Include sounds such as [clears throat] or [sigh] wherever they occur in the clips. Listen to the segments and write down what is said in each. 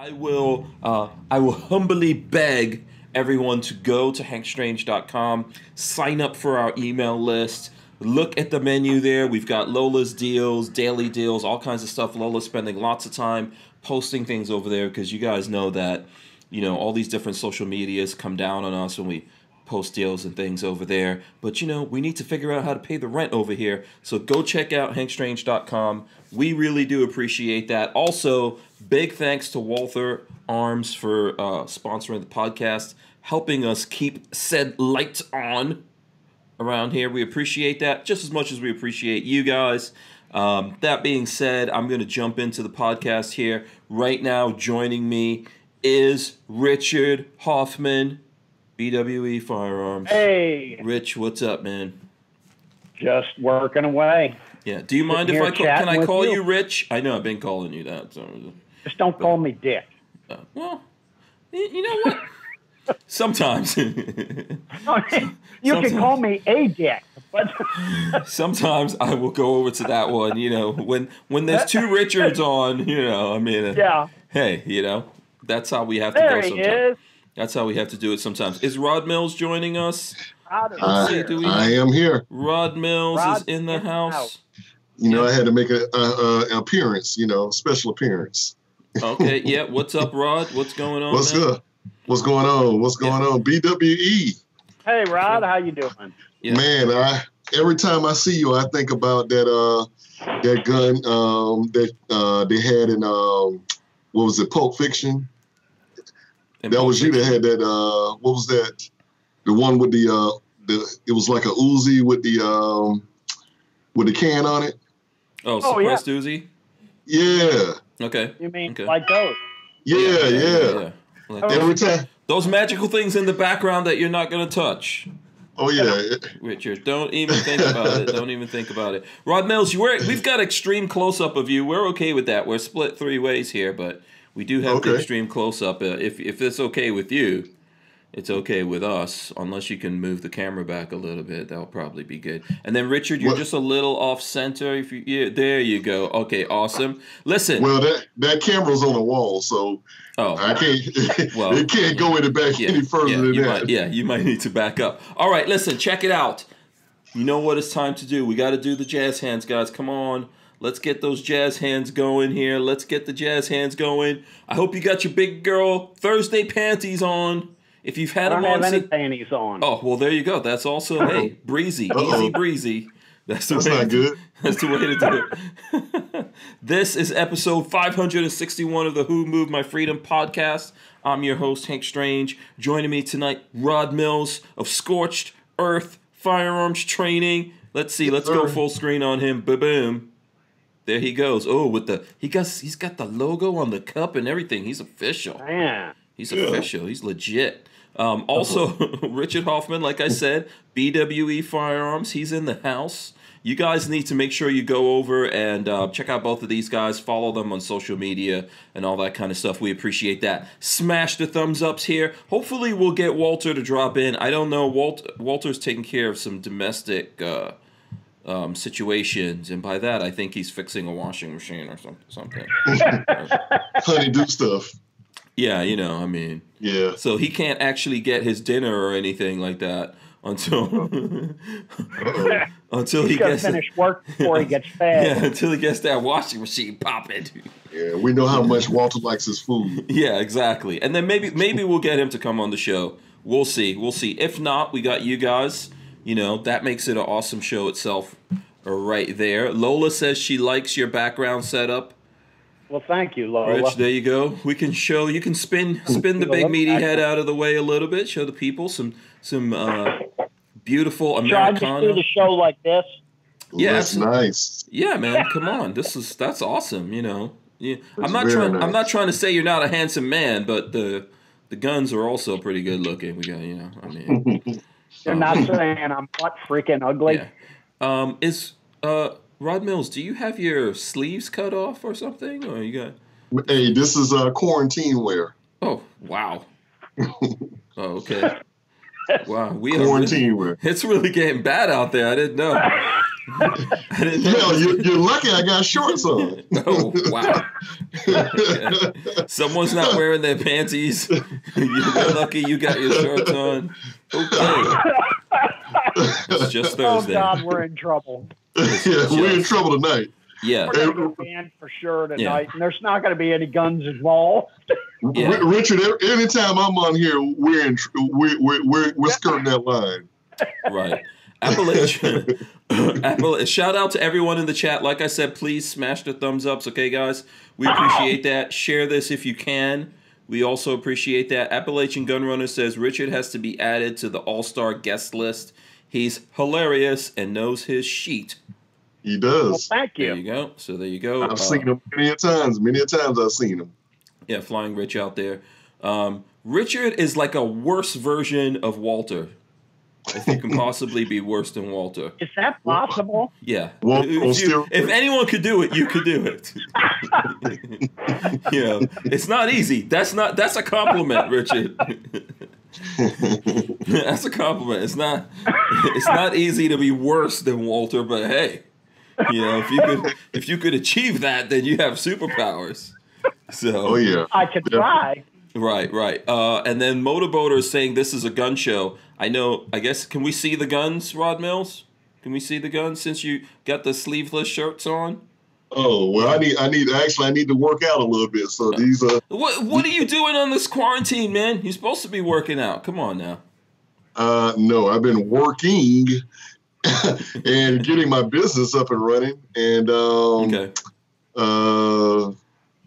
I will uh, I will humbly beg everyone to go to hankstrange.com, sign up for our email list. Look at the menu there. We've got Lola's deals, daily deals, all kinds of stuff. Lola's spending lots of time posting things over there because you guys know that, you know, all these different social medias come down on us when we post deals and things over there. But you know, we need to figure out how to pay the rent over here. So go check out hankstrange.com. We really do appreciate that. Also, big thanks to Walther Arms for uh, sponsoring the podcast, helping us keep said lights on around here. We appreciate that just as much as we appreciate you guys. Um, that being said, I'm going to jump into the podcast here. Right now, joining me is Richard Hoffman, BWE Firearms. Hey, Rich, what's up, man? just working away. Yeah. Do you mind Sitting if I call, can I call you. you. Rich? I know I've been calling you that. So, Just don't call me Dick. uh, well, you know what? Sometimes, [laughs] you Sometimes- can call me a Dick, but [laughs] sometimes I will go over to that one. You know, when when there's two Richards on, you know, I mean, uh, yeah, hey, you know, that's how we have to there go he sometimes. is. That's how we have to do it sometimes. Is Rod Mills joining us? Uh, here. do we- I am here. Rod Mills Rod is in the house. house. You know, I had to make a, a, a an appearance. You know, special appearance. Okay, yeah. What's up, Rod? What's going on? What's man? up? What's going on? What's going on? BWE. Hey, Rod, how you doing? Yeah. Man, I every time I see you, I think about that uh that gun um that uh they had in um what was it, Pulp Fiction? And That was you that had that uh what was that? The one with the uh the it was like a Uzi with the um with the can on it. Oh, Oh, yeah. suppressed Uzi. Yeah. Okay. You mean Okay. like those? Yeah, yeah. Like Oh, those- Every time. Those magical things in the background that you're not gonna touch. Oh yeah. Richard, don't even think about it. Don't even think about it. Rod Mills, you were, we've got extreme close up of you. We're okay with that. We're split three ways here, but we do have the extreme close up. Uh, if if it's okay with you, it's okay with us. Unless you can move the camera back a little bit, that'll probably be good. And then Richard, you're What- just a little off center. If you, yeah, there you go. Okay, awesome. Listen. Well, that that camera's on the wall, so oh, I can't. [laughs] Well, it can't go any back yeah, any further yeah, than that. Might, yeah, you might need to back up. All right, listen, check it out. You know what it's time to do. We got to do the jazz hands, guys. Come on. Let's get those jazz hands going here. Let's get the jazz hands going. I hope you got your big girl Thursday panties on. If you've had I had don't them on have any since. panties on. Oh, well, there you go. That's also, hey, breezy, Uh-oh. easy breezy. That's the That's way not to do- good. [laughs] That's the way to do it. [laughs] this is episode 561 of the Who Moved My Freedom podcast. I'm your host, Hank Strange. Joining me tonight, Rod Mills of Scorched Earth Firearms Training. Let's see, let's go full screen on him. Ba boom. There he goes. Oh, with the he got he's got the logo on the cup and everything. He's official. Man, He's Yeah. official. He's legit. Um, also, [laughs] Richard Hoffman, like I said, BWE Firearms. He's in the house. You guys need to make sure you go over and uh, check out both of these guys. Follow them on social media and all that kind of stuff. We appreciate that. Smash the thumbs ups here. Hopefully, we'll get Walter to drop in. I don't know. Walt Walter's taking care of some domestic uh, um, situations, and by that, I think he's fixing a washing machine or some, something. [laughs] do stuff. Yeah, you know, I mean. Yeah. So he can't actually get his dinner or anything like that until [laughs] until he he's got to gets finish work before he gets [laughs] fed. yeah until he gets that washing machine popping. Yeah, we know how much Walter likes his food. [laughs] yeah, exactly. And then maybe maybe we'll get him to come on the show. We'll see. We'll see. If not, we got you guys. You know that makes it an awesome show itself. Right there. Lola says she likes your background setup. Well, thank you, Lola. Rich, there you go. We can show. You can spin spin the big meaty head out of the way a little bit. Show the people some some uh, beautiful Should I just do the show like this? Yeah, that's nice. Yeah, man. Come on. This is that's awesome. You know. Yeah. I'm not very trying. I'm not trying to say you're not a handsome man, but the the guns are also pretty good looking. We got you know. I mean. [laughs] You're not saying I'm what freaking ugly. Yeah. Um. Is uh Rod Mills? Do you have your sleeves cut off or something, or you got? Hey, this is uh, quarantine wear. Oh wow. [laughs] oh okay. Wow. We are really- Quarantine wear. It's really getting bad out there. I didn't know. [laughs] I didn't know. Yeah, you're, you're lucky I got shorts on. [laughs] oh wow! Someone's not wearing their panties. You're lucky you got your shorts on. Okay, it's just Oh Thursday. God, we're in trouble. [laughs] yeah, we're in trouble tonight. Yeah, We're gonna get banned for sure tonight, and there's not going to be any guns involved. Yeah. R- Richard, every- anytime I'm on here, we're in, tr- we're, we're, we're, we're skirting that line. right. Appalachian. [laughs] Appala- shout out to everyone in the chat. Like I said, please smash the thumbs ups, okay, guys? We appreciate that. Share this if you can. We also appreciate that. Appalachian Gunrunner says Richard has to be added to the all star guest list. He's hilarious and knows his sheet. He Well, does. thank There you. you go. So there you go. I've Uh, seen him many a times. Many a times I've seen him. Yeah, Flying Rich out there. Um, Richard is like a worse version of Walter. If you can [laughs] possibly be worse than Walter. Is that possible? Yeah. Well, if, you- if anyone could do it, you could do it. [laughs] [laughs] you know, it's not easy. That's not that's a compliment, Richard. [laughs] that's a compliment. It's not it's not easy to be worse than Walter, but hey, you know, if you could if you could achieve that, then you have superpowers. So Oh yeah. I could try. Right, right. Uh, and then Motorboater is saying this is a gun show. I know. I guess can we see the guns, Rod Mills? Can we see the guns since you got the sleeveless shirts on? Oh well, I need I need actually I need to work out a little bit. So these uh What What are you doing on this quarantine, man? You're supposed to be working out. Come on now. uh no, I've been working [laughs] and getting my business up and running. And um Okay. uh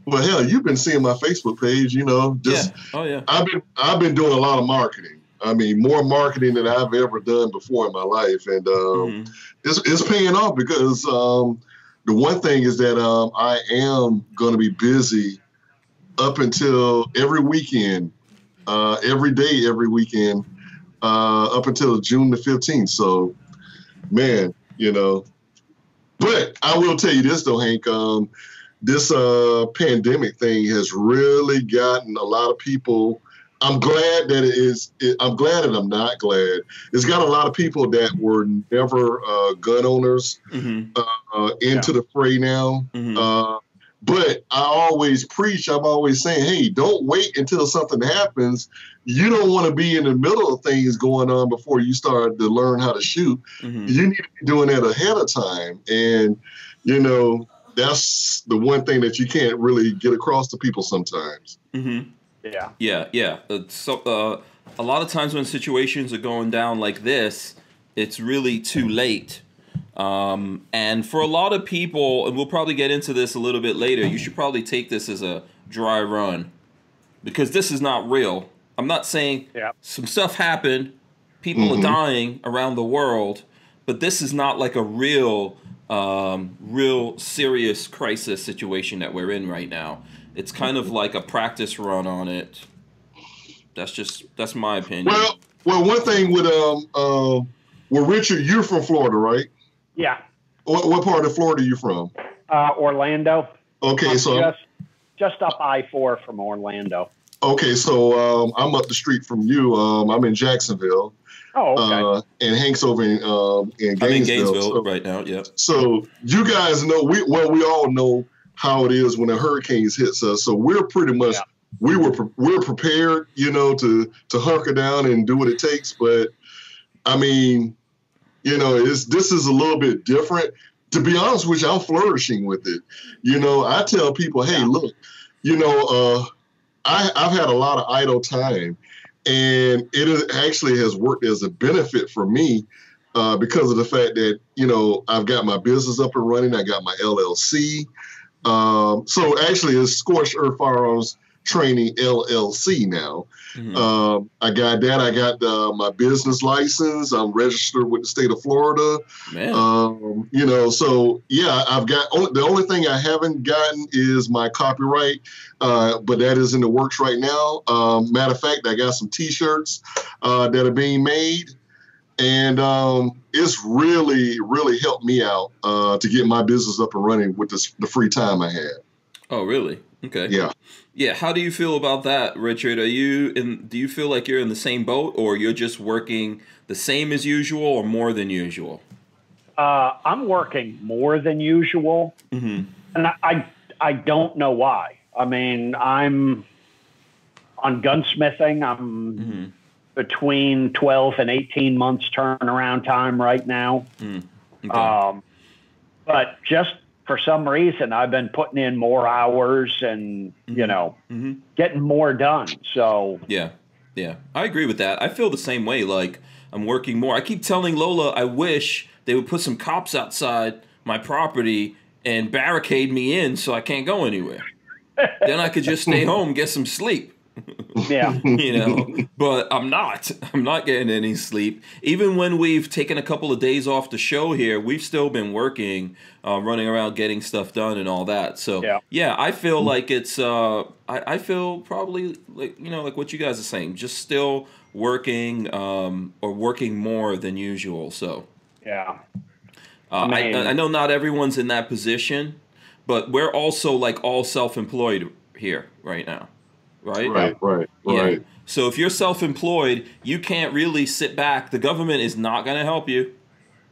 well hell, you've been seeing my Facebook page, you know, just yeah. Oh yeah. I've been I've been doing a lot of marketing. I mean, more marketing than I've ever done before in my life, and um, Mhm. it's it's paying off because um, the one thing is that um, I am going to be busy up until every weekend, uh, every day, every weekend, uh, up until June the fifteenth. So, man, you know. But I will tell you this though, Hank. Um, this uh, pandemic thing has really gotten a lot of people. I'm glad that it is. It, I'm glad and I'm not glad. It's got a lot of people that were never uh, gun owners Mhm. uh, into the fray now. Mhm. Uh, but I always preach. I'm always saying, hey, don't wait until something happens. You don't want to be in the middle of things going on before you start to learn how to shoot Mhm. you need to be doing that ahead of time and you know that's the one thing that you can't really get across to people sometimes Mhm. Yeah. Yeah, yeah. Uh, so uh, a lot of times when situations are going down like this, it's really too late. Um, and for a lot of people, and we'll probably get into this a little bit later, you should probably take this as a dry run because this is not real. I'm not saying Yeah. some stuff happened, people are Mhm. dying around the world, but this is not like a real, um, real serious crisis situation that we're in right now. It's kind of like a practice run on it. That's just that's my opinion. well well one thing with um uh, well richard you're from florida right Yeah. what, what part of florida are you from Uh, Orlando. okay I'm so just just up I four from Orlando. okay so um, i'm up the street from you um, i'm in jacksonville Oh, okay. uh, and hank's over in um, in I'm in gainesville, Gainesville so- right now. Yeah. So you guys know we well we all know how it is when a hurricane hits us. So we're pretty much Yeah. we were we're prepared, you know, to to hunker down and do what it takes. But I mean, you know, it's this is a little bit different. To be honest with you, I'm flourishing with it. You know, I tell people, hey, Yeah. look, you know, uh, I I've had a lot of idle time, and it is, actually has worked as a benefit for me uh, because of the fact that you know I've got my business up and running. I got my LLC. Um, so actually, it's Scorched Earth Firearms Training LLC now. Mhm. Um, I got that. I got uh, my business license. I'm registered with the state of Florida. Man. Um, you know, so yeah, I've got only, the only thing I haven't gotten is my copyright, uh, but that is in the works right now. Um, matter of fact, I got some T-shirts uh, that are being made, and um, it's really, really helped me out uh, to get my business up and running with this, the free time I had. oh, really? Okay. Yeah. Yeah. How do you feel about that, Richard? Are you in? Do you feel like you're in the same boat, or you're just working the same as usual, or more than usual? Uh, I'm working more than usual, Mm-hmm. and I, I I don't know why. I mean, I'm on gunsmithing. I'm Mm-hmm. Between 12 and 18 months turnaround time right now. Okay. Um, but just for some reason, I've been putting in more hours and, you know, Mhm. getting more done. So, Yeah, yeah, I agree with that. I feel the same way. Like I'm working more. I keep telling Lola, I wish they would put some cops outside my property and barricade me in so I can't go anywhere. then I could just stay [laughs] home, get some sleep. Yeah. [laughs] you know [laughs] but i'm not i'm not getting any sleep even when we've taken a couple of days off the show here we've still been working uh, running around getting stuff done and all that so Yeah. yeah i feel like it's uh I, I feel probably like you know like what you guys are saying just still working um or working more than usual so Yeah. uh, I, Man. I know not everyone's in that position but we're also like all self-employed here right now right Right, right, yeah. right. So if you're self-employed, you can't really sit back. The government is not going to help you.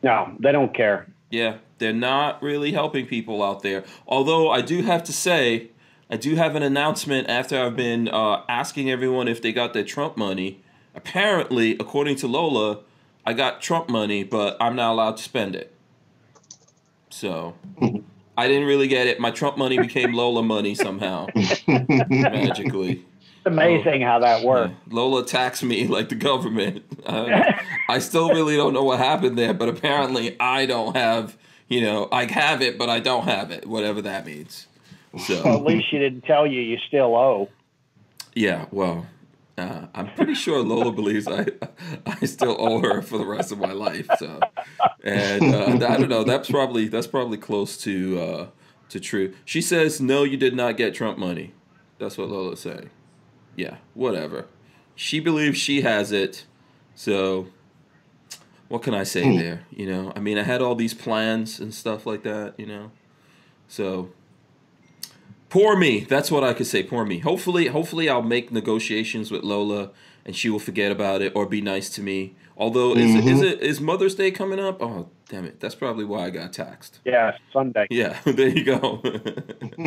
No, they don't care. Yeah, they're not really helping people out there. Although I do have to say, I do have an announcement after I've been uh, asking everyone if they got their Trump money. Apparently, according to Lola, I got Trump money, but I'm not allowed to spend it. So [laughs] I didn't really get it. My Trump money became Lola money somehow, magically. It's amazing how that works. Yeah. Lola taxed me like the government. Uh, I still really don't know what happened there, but apparently I don't have, you know, I have it, but I don't have it, whatever that means. Well, So, at least she didn't tell you you still owe. yeah, well, uh, I'm pretty sure Lola believes I [laughs] I still owe her for the rest of my life. So, and uh, I don't know. That's probably that's probably close to uh, to true. She says no, you did not get Trump money. That's what Lola's saying. Yeah, whatever. She believes she has it. So, what can I say there? You know, I mean, I had all these plans and stuff like that. You know, so poor me. That's what I could say. Poor me. Hopefully, hopefully, I'll make negotiations with Lola, and she will forget about it or be nice to me. Although, is it, is it is Mother's Day coming up? Oh, damn it! That's probably why I got taxed. Yeah, Sunday. Yeah, [laughs] there you go. [laughs]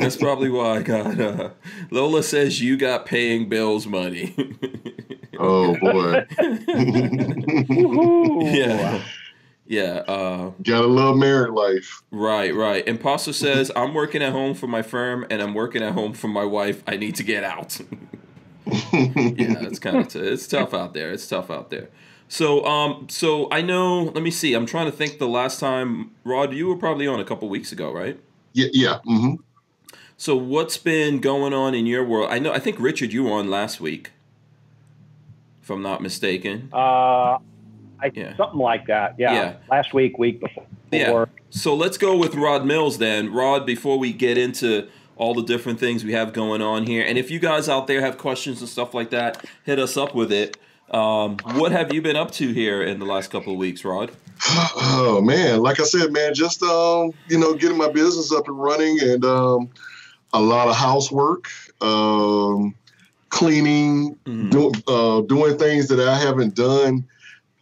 That's probably why I got. Uh, Lola says you got paying bills money. [laughs] oh boy, Woohoo. yeah, yeah. Uh, gotta love married life. right, right. Imposter says I'm working at home for my firm and I'm working at home for my wife. I need to get out. [laughs] yeah, it's kind of t- it's tough out there. It's tough out there. So, um, so I know. Let me see. I'm trying to think. The last time, Rod, you were probably on a couple weeks ago, right? Yeah, yeah. Mm-hmm. So what's been going on in your world? I know I think Richard you were on last week. If I'm not mistaken. Uh, I, Yeah. Something like that. Yeah. Yeah. Last week, week before. Yeah. So let's go with Rod Mills then. Rod, before we get into all the different things we have going on here, and if you guys out there have questions and stuff like that, hit us up with it. Um, what have you been up to here in the last couple of weeks, Rod? [sighs] Oh man, like I said, man, just um, you know, getting my business up and running, and um, a lot of housework, um, cleaning, Mhm. do, uh, doing things that I haven't done.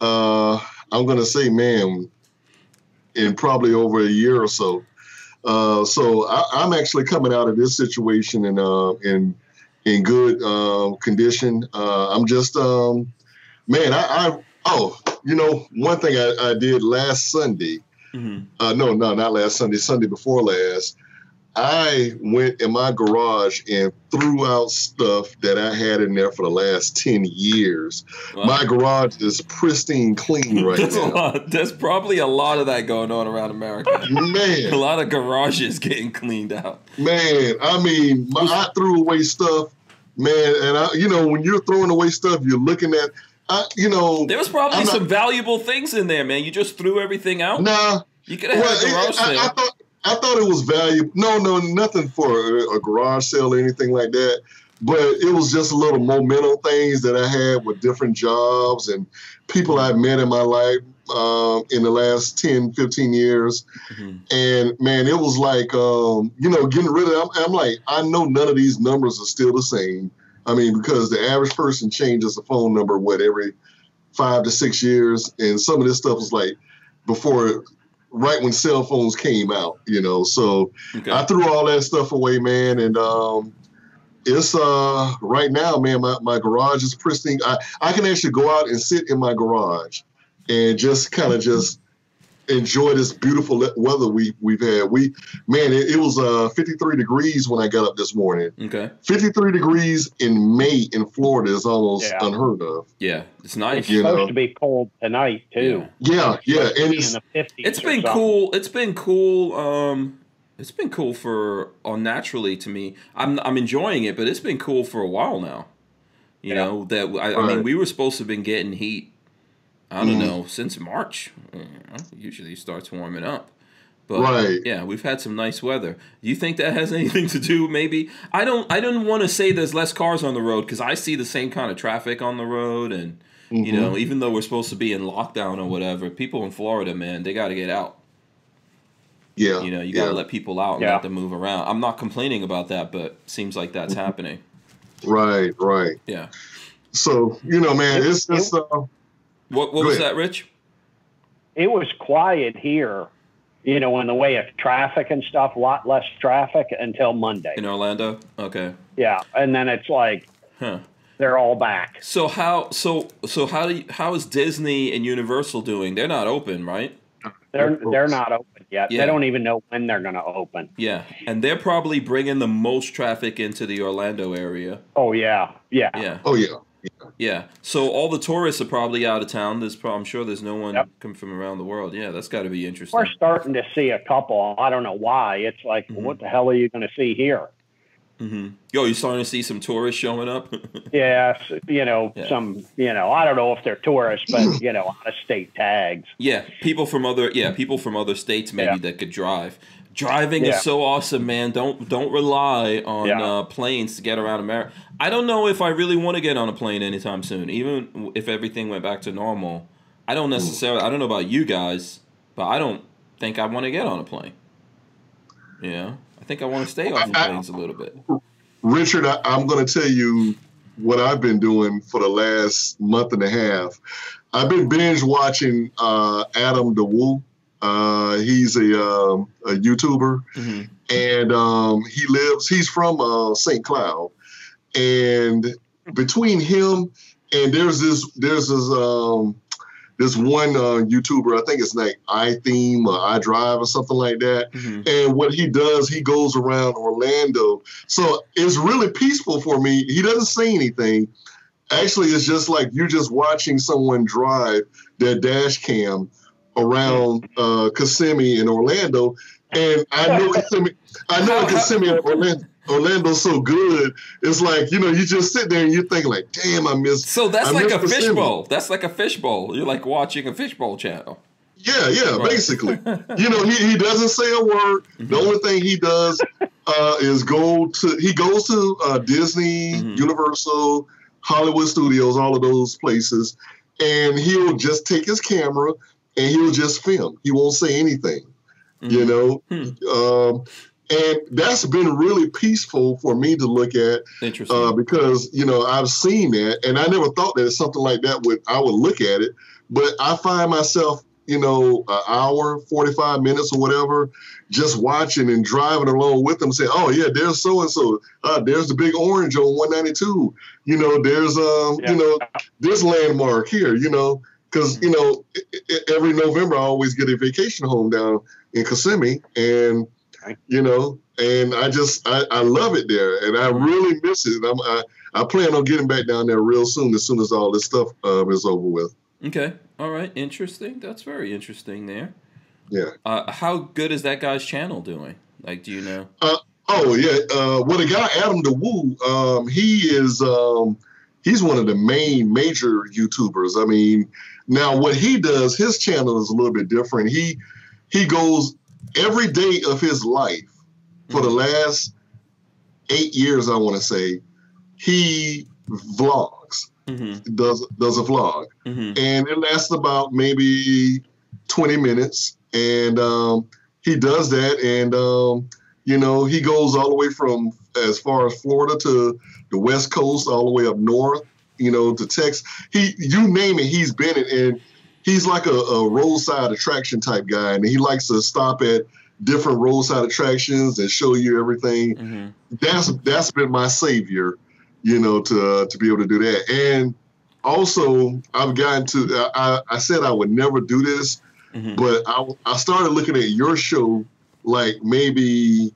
Uh, I'm gonna say, man, in probably over a year or so. Uh, so I, I'm actually coming out of this situation in uh, in in good uh, condition. Uh, I'm just, um, man, I, I oh, you know, one thing I, I did last Sunday. Mm-hmm. Uh, no, no, not last Sunday. Sunday before last. I went in my garage and threw out stuff that I had in there for the last ten years. My garage is pristine clean [laughs] right There's now. lot. There's probably a lot of that going on around America. [laughs] Man. a lot of garages getting cleaned out. man, I mean, my, I threw away stuff, man, and I, you know, when you're throwing away stuff, you're looking at, I, you know, There was probably I'm not- some valuable things in there, man. You just threw everything out. nah. You could have had a garage it- I, I sale. thought I thought it was valuable. No, no, nothing for a, a garage sale or anything like that. But it was just a little momentum things that I had with different jobs and people I've met in my life um, in the last 10, 15 years. Mhm. And man, it was like, um, you know, getting rid of I'm, I'm like, I know none of these numbers are still the same. I mean, because the average person changes the phone number, what, every five to six years. And some of this stuff was like, before right when cell phones came out, you know. So Okay. I threw all that stuff away, man, and um, it's uh right now, man. My, my garage is pristine. I I can actually go out and sit in my garage and just kind of just enjoy this beautiful weather we we've had. We man, it, it was uh 53 degrees when I got up this morning. okay. 53 degrees in May in Florida is almost Yeah. unheard of. Yeah, it's nice. It's You supposed know. to be cold tonight too. Yeah, yeah, and in it's the 50s It's or been cool. It's been cool. Um, it's been cool for unnaturally to me. I'm I'm enjoying it, but it's been cool for a while now. You Yeah. know that I, I mean we were supposed to have been getting heat. I don't Mhm. know since March. You know, usually starts warming up. But Right. yeah, we've had some nice weather. Do you think that has [laughs] anything to do? Maybe I don't. I don't want to say there's less cars on the road because I see the same kind of traffic on the road, and you Mhm. know, even though we're supposed to be in lockdown or whatever, people in Florida, man, they got to get out. yeah, You know, you got to yeah, let people out and Yeah. let them move around. I'm not complaining about that, but seems like that's happening. right, right. Yeah. So you know, man, it's it's uh, What what was that, Rich? It was quiet here, you know, in the way of traffic and stuff. A lot less traffic until Monday. In Orlando? Okay. Yeah, and then it's like Huh. they're all back. So how so so how do you, how is Disney and Universal doing? They're not open, right? They're they're not open yet. Yeah. They don't even know when they're going to open. Yeah, and they're probably bringing the most traffic into the Orlando area. Oh yeah, yeah. Yeah, oh yeah, yeah. So all the tourists are probably out of town. There's, prob- I'm sure there's no one Yep. coming from around the world. Yeah, that's got to be interesting. We're starting to see a couple. I don't know why. It's like, Mhm. what the hell are you going to see here? Mm-hmm. Yo, you starting to see some tourists showing up? [laughs] Yes, you know, Yeah. some, you know, I don't know if they're tourists, but you know, out of state tags. yeah, people from other yeah people from other states maybe Yeah. that could drive. Driving Yeah. is so awesome, man. Don't don't rely on Yeah. uh, planes to get around America. I don't know if I really want to get on a plane anytime soon, even if everything went back to normal. I don't necessarily. I don't know about you guys, but I don't think I want to get on a plane. Yeah, I think I want to stay off of I- planes a little bit. Richard, I, I'm going to tell you what I've been doing for the last month and a half. I've been binge watching uh, Adam the Woo. Uh, he's a, um, a YouTuber, hmm and um, he lives. He's from uh, St. Cloud, and between him and there's this there's this um, this one uh, YouTuber. I think it's like iTheme or iDrive or something like that. hmm And what he does, he goes around Orlando. So it's really peaceful for me. He doesn't say anything. Actually, it's just like you're just watching someone drive their dash cam around uh, Kissimmee in Orlando. And I know Kissimmee, I know Kissimmee and Orlando. Orlando's so good. It's like you know, you just sit there and you think like, "Damn, I miss." So that's I like a fishbowl. That's like a fishbowl. You're like watching a fishbowl channel. Yeah, yeah, Right. basically. [laughs] you know, he, he doesn't say a word. Mhm. The only thing he does uh, is go to he goes to uh, Disney, Mhm. Universal, Hollywood Studios, all of those places, and he'll just take his camera and he'll just film. He won't say anything, you Mhm. know. Hmm. Um, and that's been really peaceful for me to look at Interesting. uh, because you know I've seen that, and I never thought that something like that would I would look at it, but I find myself you know an hour, forty five minutes or whatever, just watching and driving along with them, saying, "Oh yeah, there's so and so, there's the big orange on one ninety two, you know, there's um, Yeah. you know, this landmark here, you know." Because you know, every November I always get a vacation home down in Kissimmee, and you know, and I just I, I love it there, and I really miss it. I'm, I I plan on getting back down there real soon, as soon as all this stuff uh, is over with. Okay. All right. Interesting. That's very interesting there. Yeah. Uh, how good is that guy's channel doing? Like, do you know? Oh yeah. Uh, well, the guy Adam the Woo, um, he is um, he's one of the main major YouTubers. I mean, now what he does, his channel is a little bit different. He he goes every day of his life for the last eight years, I want to say, he vlogs, Mm-hmm. does does a vlog. Mm-hmm. and it lasts about maybe 20 minutes and um, he does that and um, you know he goes all the way from as far as florida to the west coast all the way up north you know to texas he you name it he's been it and he's like a, a roadside attraction type guy, and he likes to stop at different roadside attractions and show you everything. Mm-hmm. That's that's been my savior, you know, to uh, to be able to do that. And also, I've gotten to. I, I said I would never do this, Mhm. but I I started looking at your show like maybe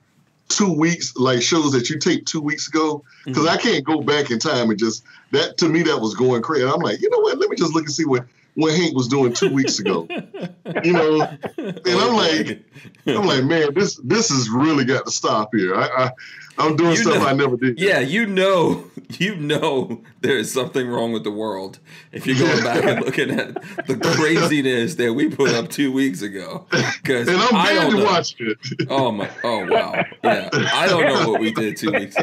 two weeks, like shows that you taped two weeks ago, because mm-hmm. I can't go back in time and just that to me that was going crazy. I'm like, you know what? Let me just look and see what what Hank was doing two weeks ago. [laughs] you know, and I'm like, I'm like, man, this this has really got to stop here. I, I I'm doing You stuff know- I never did. Yeah, you know, [laughs] you know, there is something wrong with the world if you're going back and [laughs] looking at the craziness that we put up two weeks ago. Because And I'm I don't bad to know. watch it. Oh my! Oh wow! Yeah, I don't know what we did two weeks.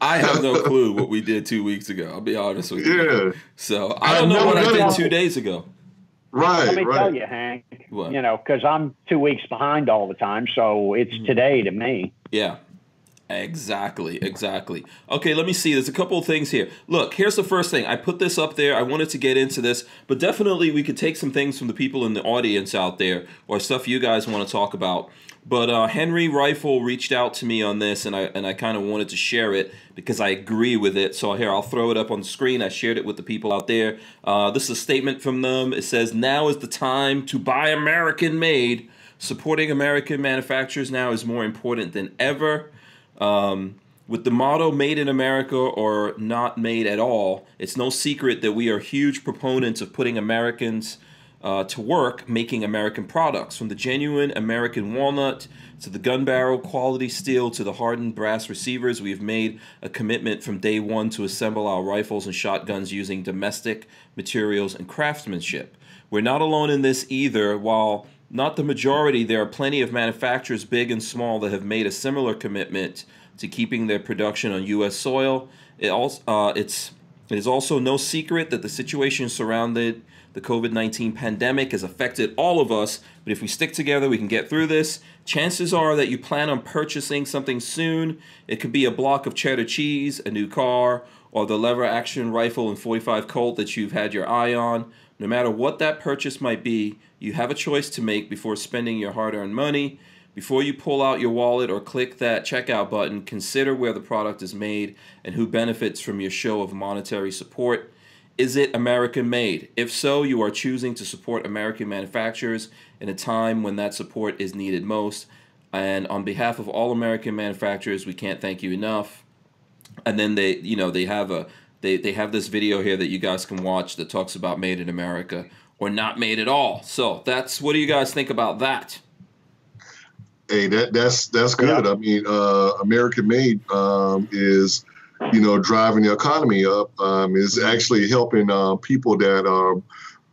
I have no clue what we did two weeks ago. I'll be honest with you. yeah, So I don't know I've what I did two days ago. right, Let me right. tell you, Hank. What? You know, because I'm two weeks behind all the time, so it's Mm-hmm. today to me. Yeah. Exactly, exactly. Okay, let me see. There's a couple of things here. Look, here's the first thing. I put this up there. I wanted to get into this, but definitely we could take some things from the people in the audience out there or stuff you guys want to talk about. But uh, Henry Rifle reached out to me on this, and I and I kind of wanted to share it because I agree with it. So here, I'll throw it up on the screen. I shared it with the people out there. Uh, this is a statement from them. It says, "Now is the time to buy American made. Supporting American manufacturers now is more important than ever." Um, with the motto "Made in America" or "Not made at all," it's no secret that we are huge proponents of putting Americans uh, to work making American products, from the genuine American walnut to the gun barrel quality steel to the hardened brass receivers. We have made a commitment from day one to assemble our rifles and shotguns using domestic materials and craftsmanship. We're not alone in this either. While not the majority, there are plenty of manufacturers, big and small, that have made a similar commitment to keeping their production on U.S. soil. It also, uh, it's it is also no secret that the situation surrounding the COVID 19 pandemic has affected all of us, but if we stick together, we can get through this. Chances are that you plan on purchasing something soon. It could be a block of cheddar cheese, a new car, or the lever action rifle and 45 Colt that you've had your eye on. No matter what that purchase might be, you have a choice to make before spending your hard earned money. Before you pull out your wallet or click that checkout button, consider where the product is made and who benefits from your show of monetary support. Is it American made? If so, you are choosing to support American manufacturers in a time when that support is needed most. And on behalf of all American manufacturers, we can't thank you enough. And then they, you know, they have a they, they have this video here that you guys can watch that talks about made in America or not made at all. So that's what do you guys think about that? Hey, that that's that's good. I mean, uh, American made um, is, you know, driving the economy up. Um, is actually helping uh, people that are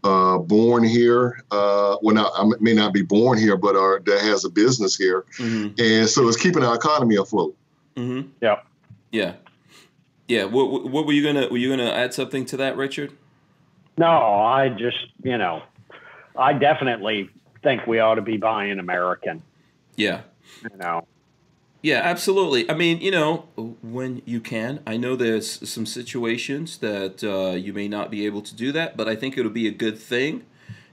uh, born here. Uh, well, not I may not be born here, but are that has a business here, Mm-hmm. and so it's keeping our economy afloat. Mm-hmm. Yeah. Yeah. Yeah. What, what were you gonna were you gonna add something to that, Richard? No, I just, you know, I definitely think we ought to be buying American. Yeah. You know, Yeah, absolutely. I mean, you know, when you can. I know there's some situations that uh, you may not be able to do that, but I think it'll be a good thing,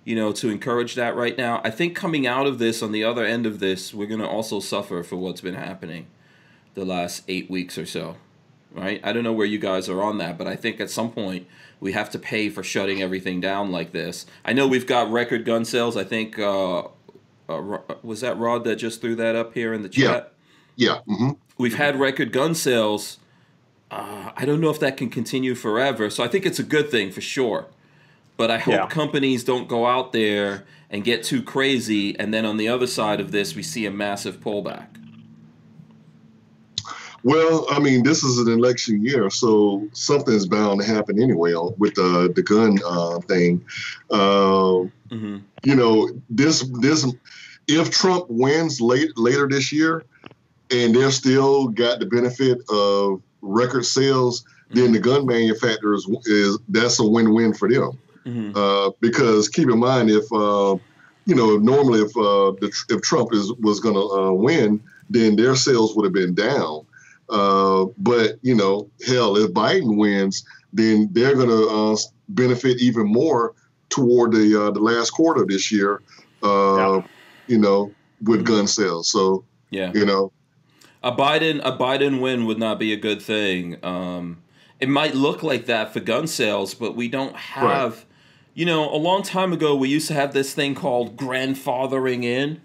you know, to encourage that right now. I think coming out of this, on the other end of this, we're going to also suffer for what's been happening the last eight weeks or so, right? I don't know where you guys are on that, but I think at some point we have to pay for shutting everything down like this. I know we've got record gun sales. I think, uh, uh, was that Rod that just threw that up here in the Yeah. chat? Yeah. hmm we've had record gun sales. Uh, I don't know if that can continue forever. So I think it's a good thing for sure. But I hope Yeah. companies don't go out there and get too crazy. And then on the other side of this, we see a massive pullback. Well, I mean, this is an election year, so something's bound to happen anyway with the the gun uh, thing. Uh, hmm you know, this this if Trump wins late later this year, and they're still got the benefit of record sales, then the gun manufacturers is that's a win win for them. hmm Uh, because keep in mind, if uh, you know, normally if uh, the, if Trump is was going to uh, win, then their sales would have been down. Uh, but you know, hell, if Biden wins, then they're going to uh, benefit even more toward the uh, the last quarter of this year. Uh, Yeah. You know, with gun sales. So Yeah. you know, A Biden a Biden win would not be a good thing. Um, it might look like that for gun sales, but we don't have. You know, a long time ago, we used to have this thing called grandfathering in.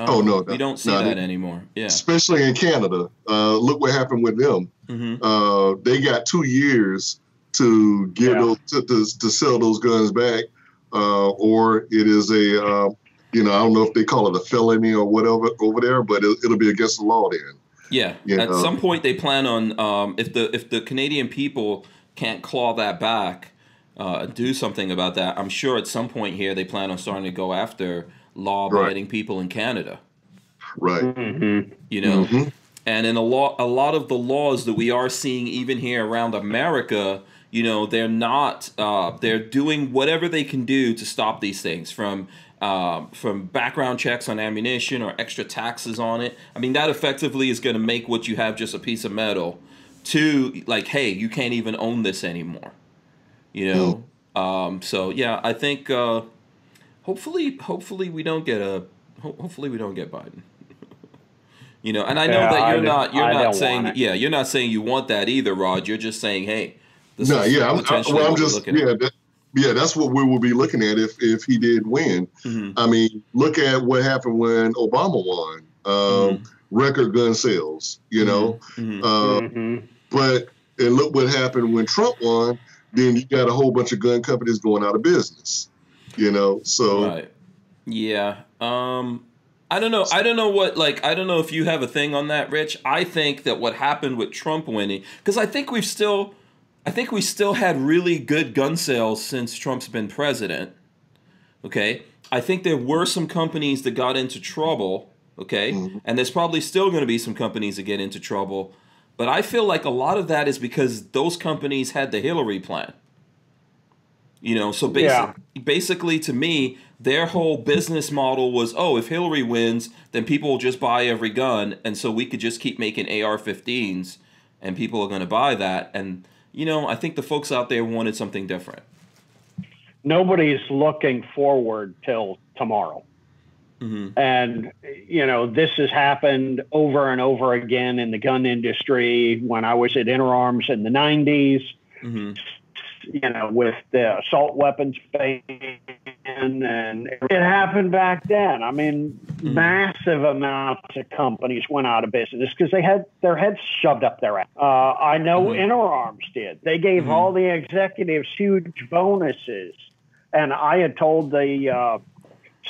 Um, Oh, no, we no, don't see that they- anymore. Yeah. especially in Canada. Uh, look what happened with them. hmm Uh, they got two years to give Yeah. those to, to, to sell those guns back, uh, or it is a uh, you know I don't know if they call it a felony or whatever over there, but it, it'll be against the law then. Yeah. Yeah. At some point, they plan on um, if the if the Canadian people can't claw that back, uh, do something about that. I'm sure at some point here they plan on starting to go after law-abiding people in Canada. Right. Mm-hmm. You know, Mhm. and in a lot a lot of the laws that we are seeing even here around America, you know, they're not uh, they're doing whatever they can do to stop these things from um, from background checks on ammunition or extra taxes on it. I mean, that effectively is going to make what you have just a piece of metal to like, hey, you can't even own this anymore. You know, um, so yeah, I think uh, hopefully, hopefully we don't get a ho- hopefully we don't get Biden. [laughs] You know, and I know Yeah, that you're don't- you're I not saying yeah you're not saying you want that either, Rod. You're just saying, hey, this No, is yeah, I'm, I, well, I'm just looking yeah, at. that, yeah, that's what we will be looking at if if he did win. Mhm. I mean, look at what happened when Obama won. Um, Mhm. Record gun sales, you know. Mhm. Uh, hmm But and look what happened when Trump won. Then you got a whole bunch of gun companies going out of business. You know, so Right. Yeah. Um I don't know. I don't know what like I don't know if you have a thing on that, Rich. I think that what happened with Trump winning cuz I think we've still I think we still had really good gun sales since Trump's been president. Okay? I think there were some companies that got into trouble, okay? Mhm. And there's probably still going to be some companies that get into trouble. But I feel like a lot of that is because those companies had the Hillary plan. You know, so basic, Yeah. basically to me, their whole business model was, oh, if Hillary wins, then people will just buy every gun, and so we could just keep making AR-15s, and people are going to buy that. And you know, I think the folks out there wanted something different. Nobody's looking forward till tomorrow. hmm And, you know, this has happened over and over again in the gun industry. When I was at Interarms in the 90s, hmm you know, with the assault weapons ban, and it happened back then. I mean, Mhm. massive amounts of companies went out of business because they had their heads shoved up their ass. Uh, I know Mhm. Interarms did. They gave Mhm. all the executives huge bonuses, and I had told the uh,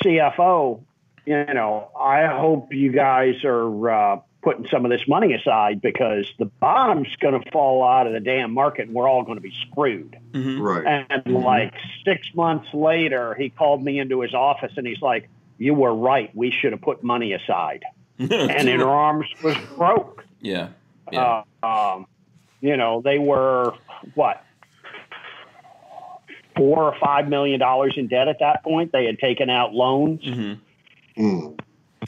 CFO, you know, I hope you guys are uh, putting some of this money aside because the bottom's going to fall out of the damn market and we're all going to be screwed. hmm right. And Mhm. like six months later, he called me into his office and he's like, You were right. We should have put money aside. [laughs] And Interarms was broke. yeah, yeah, Uh, um, you know, they were what? Four or five million dollars in debt at that point. They had taken out loans. hmm Mm.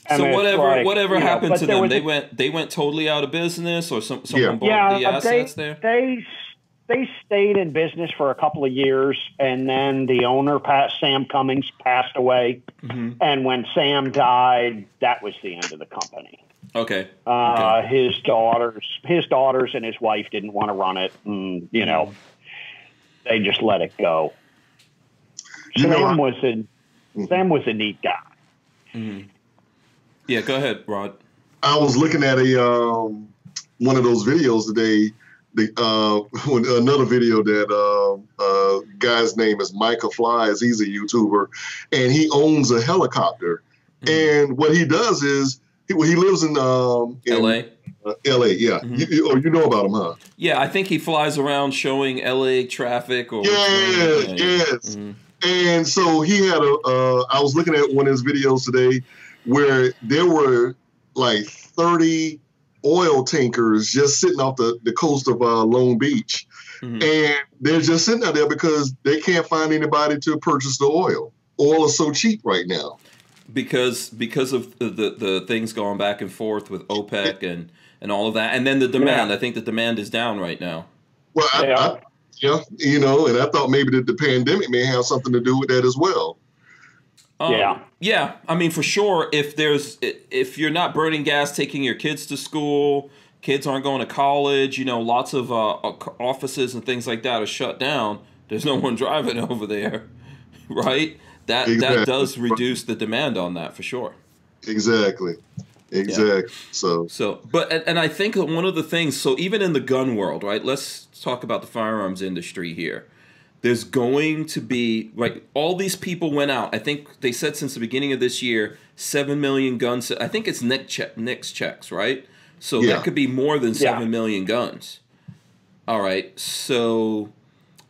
And So it's whatever like, whatever you know, happened to them, they a- went they went totally out of business, or some someone bought yeah, the uh, they, assets there. they they stayed in business for a couple of years, and then the owner, passed, Sam Cummings, passed away. hmm And when Sam died, that was the end of the company. Okay, Uh, His daughters, his daughters, and his wife didn't want to run it, and you know, they just let it go. You know, Sam I- was a Sam was a neat guy. hmm yeah. Go ahead, Rod. I was looking at a um, one of those videos today. The uh, [laughs] another video that uh, uh, guy's name is Micah Flies. He's a YouTuber, and he owns a helicopter. Mhm. And what he does is he, well, he lives in um, in L.A. uh, L.A. Yeah, Mhm. you, you, oh, you know about him, huh? Yeah, I think he flies around showing LA traffic or Yeah, yes. Mhm. And so he had a. Uh, I was looking at one of his videos today, where there were like thirty oil tankers just sitting off the, the coast of uh, Long Beach, Mhm. and they're just sitting out there because they can't find anybody to purchase the oil. Oil is so cheap right now. because because of the, the the things going back and forth with OPEC and and all of that, and then the demand. I think the demand is down right now. Well, I, Yeah. I, Yeah, you know, and I thought maybe that the pandemic may have something to do with that as well. Um, Yeah. Yeah. I mean, for sure, if there's if you're not burning gas, taking your kids to school, kids aren't going to college. You know, lots of uh, offices and things like that are shut down. There's no one [laughs] driving over there, [laughs] right? That Exactly. that does reduce the demand on that for sure. Exactly. Exactly. So So, but and, and I think one of the things, so even in the gun world, right? Let's talk about the firearms industry here. There's going to be like all these people went out. I think they said since the beginning of this year, seven million guns. I think it's NICS check, NICS checks, right? So Yeah. that could be more than Yeah. seven million guns. All right, so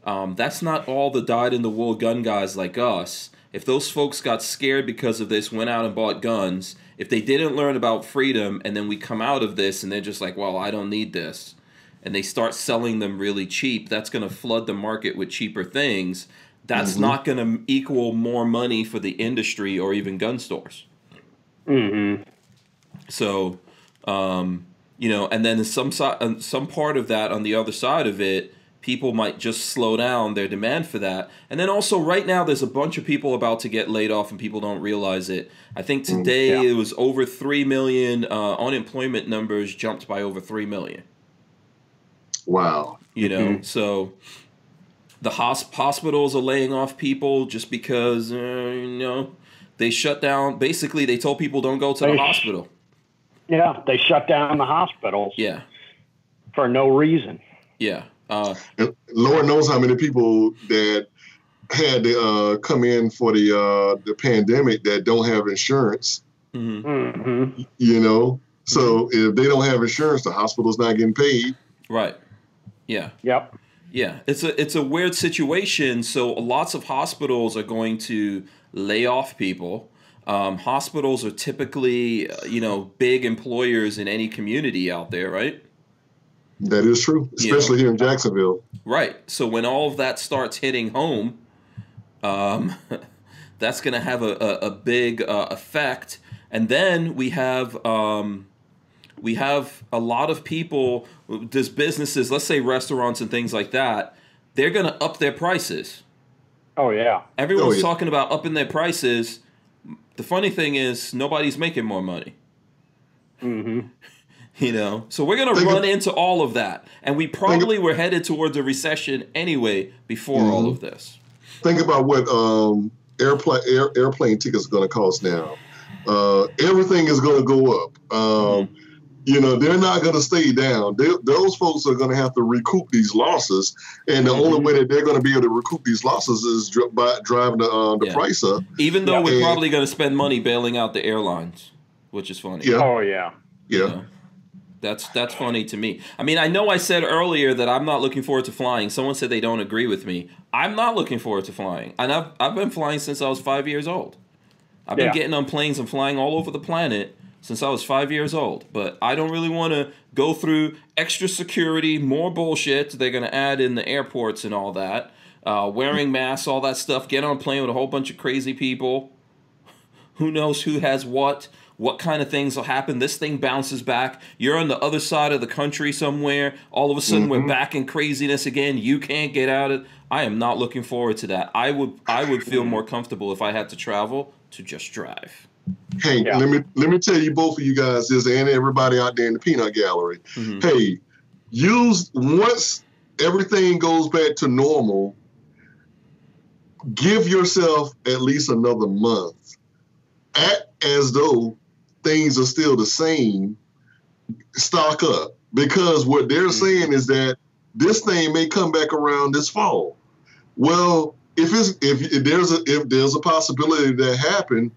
um, that's not all the dyed in the wool gun guys like us. If those folks got scared because of this, went out and bought guns, if they didn't learn about freedom, and then we come out of this and they're just like, well, I don't need this, and they start selling them really cheap, that's going to flood the market with cheaper things. That's not going to equal more money for the industry or even gun stores. Mm-hmm. So, um, you know, and then some side, uh, some part of that on the other side of it, people might just slow down their demand for that. And then also, right now, there's a bunch of people about to get laid off, and people don't realize it. I think today yeah. it was over three million. Uh, unemployment numbers jumped by over three million. Wow. You know, so the hosp- hospitals are laying off people just because uh, you know they shut down. Basically, they told people don't go to the They sh- hospital. Yeah, they shut down the hospitals Yeah, for no reason. yeah. Uh, Lord knows how many people that had to uh, come in for the uh, the pandemic that don't have insurance. mhm. Mm-hmm. You know, so if they don't have insurance, the hospital's not getting paid. Right. Yeah. Yep. Yeah. It's a it's a weird situation. So lots of hospitals are going to lay off people. Um, hospitals are typically uh, you know big employers in any community out there, right? That is true, especially here in Jacksonville. Right. So when all of that starts hitting home, um, [laughs] that's going to have a, a, a big uh, effect. And then we have um, we have a lot of people. There's businesses, let's say restaurants and things like that. They're going to up their prices. Oh yeah. Everyone's Oh, yeah. talking about upping their prices. The funny thing is, nobody's making more money. Mm-hmm. [laughs] You know, so we're gonna Think of- run into all of that, and we probably were headed towards a recession anyway before all Mhm. of this. Think about what um, airplane air, airplane tickets are going to cost now. Uh, everything is going to go up. Um, You know, they're not going to stay down. They, those folks are going to have to recoup these losses, and the only Mhm. way that they're going to be able to recoup these losses is dri- by driving the, uh, the Yeah. price up. Even though Yeah. we're And- probably gonna spend money bailing out the airlines, which is funny. Yeah. Oh yeah. Yeah. You know? That's that's funny to me. I mean, I know I said earlier that I'm not looking forward to flying. Someone said they don't agree with me. I'm not looking forward to flying, and I've I've been flying since I was five years old. I've been Yeah. getting on planes and flying all over the planet since I was five years old. But I don't really want to go through extra security, more bullshit they're going to add in the airports and all that. Uh, wearing masks, all that stuff. Get on a plane with a whole bunch of crazy people. [laughs] Who knows who has what? What kind of things will happen? This thing bounces back. You're on the other side of the country somewhere. All of a sudden, we're back in craziness again. You can't get out of. I am not looking forward to that. I would. I would feel more comfortable if I had to travel to just drive. Hey, Yeah. let me let me tell you both of you guys this, and everybody out there in the peanut gallery. Mhm. Hey, use once everything goes back to normal. Give yourself at least another month. Act as though things are still the same. Stock up because what they're saying is that this thing may come back around this fall. Well, if it's if, if there's a if there's a possibility that happen,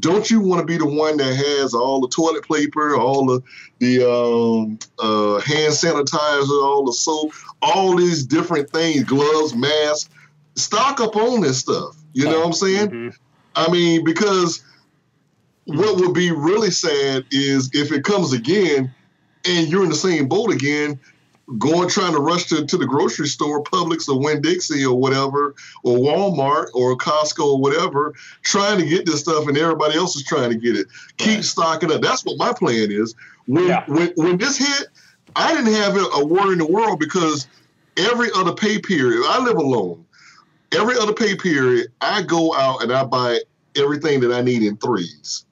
don't you want to be the one that has all the toilet paper, all the the um, uh, hand sanitizer, all the soap, all these different things, gloves, masks? Stock up on this stuff. You know what I'm saying? Mhm. I mean, because what would be really sad is if it comes again and you're in the same boat again, going trying to rush to, to the grocery store, Publix or Winn Dixie or whatever, or Walmart or Costco or whatever, trying to get this stuff and everybody else is trying to get it. Keep Right. stocking up. That's what my plan is. When Yeah. when when this hit, I didn't have a worry in the world because every other pay period, I live alone. Every other pay period, I go out and I buy everything that I need in threes.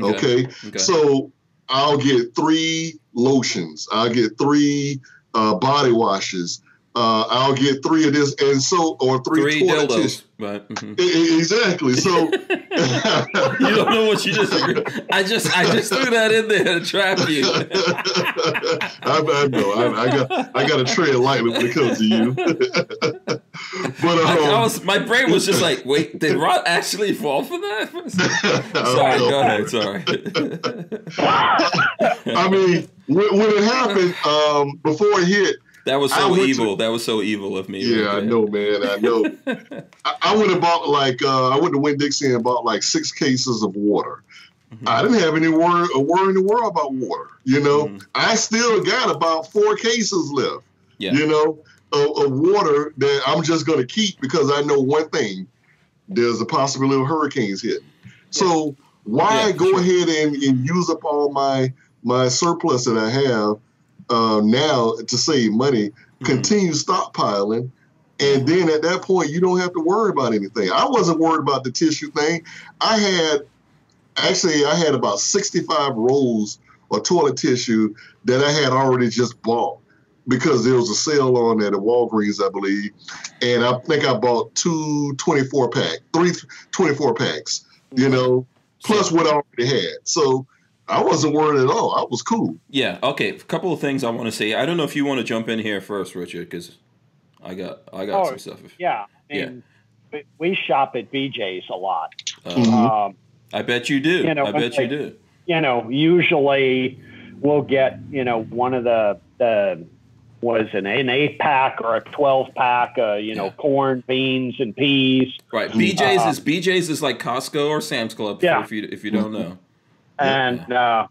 Okay. okay. So I'll get three lotions. I'll get three uh, body washes. Uh, I'll get three of this, and so or three, three toilet dildos. Right. Mm-hmm. Exactly. So [laughs] you don't know what you just. [laughs] I just I just threw that in there to trap you. [laughs] I, I, know. I, I, got I got to tread lightly when it comes to you. but um, I, I, was my brain was just like, wait, did Rod actually fall for that? sorry, go ahead. Sorry. I mean, when, when it happened, um, before it hit that was so evil. To, that was so evil of me. Yeah, I know, man. I know. [laughs] I, I went and bought like uh, I went to Winn Dixie and bought like six cases of water. Mm-hmm. I didn't have any worry, a worry in the world about water. You know, mm-hmm. I still got about four cases left. Yeah. You know, of, of water that I'm just going to keep because I know one thing: there's a possibility of hurricanes hitting. So why yeah, go sure. ahead and, and use up all my my surplus that I have uh, now to save money, mm-hmm. continue stockpiling. And then at that point, you don't have to worry about anything. I wasn't worried about the tissue thing. I had, actually, I had about 65 rolls of toilet tissue that I had already just bought because there was a sale on at Walgreens, I believe. And I think I bought two 24 pack, three 24 packs, you mm-hmm. know, plus what I already had. So I wasn't worried at all. I was cool. Yeah. Okay. A couple of things I want to say. I don't know if you want to jump in here first, Richard, because I got I got oh, some stuff. Yeah. I mean, yeah. We shop at BJ's a lot. Uh, mm-hmm. um, I bet you do. You know, I bet you do. You know, usually we'll get you know one of the the was an, an eight pack or a twelve pack, uh, you know, yeah. corn, beans, and peas. Right. BJ's uh, is BJ's is like Costco or Sam's Club. Yeah. If you if you don't know. And, uh,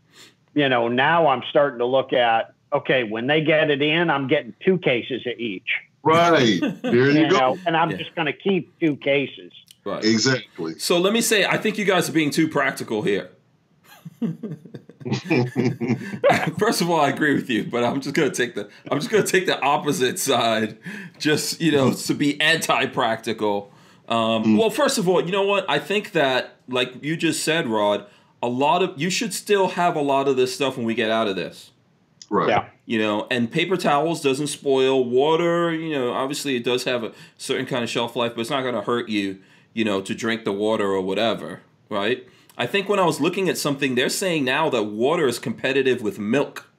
you know, now I'm starting to look at, okay, when they get it in, I'm getting two cases of each. Right. [laughs] There you, you go. Know, and I'm yeah. just going to keep two cases. Right. Exactly. So let me say, I think you guys are being too practical here. [laughs] [laughs] First of all, I agree with you, but I'm just gonna take the I'm just gonna take the opposite side, just you know, to be anti-practical. Um, mm. Well, first of all, you know what? I think that, like you just said, Rod, a lot of you should still have a lot of this stuff when we get out of this. Right. Yeah. You know, and paper towels doesn't spoil. Water, you know, obviously it does have a certain kind of shelf life, but it's not going to hurt you, you know, to drink the water or whatever, right? I think when I was looking at something, they're saying now that water is competitive with milk.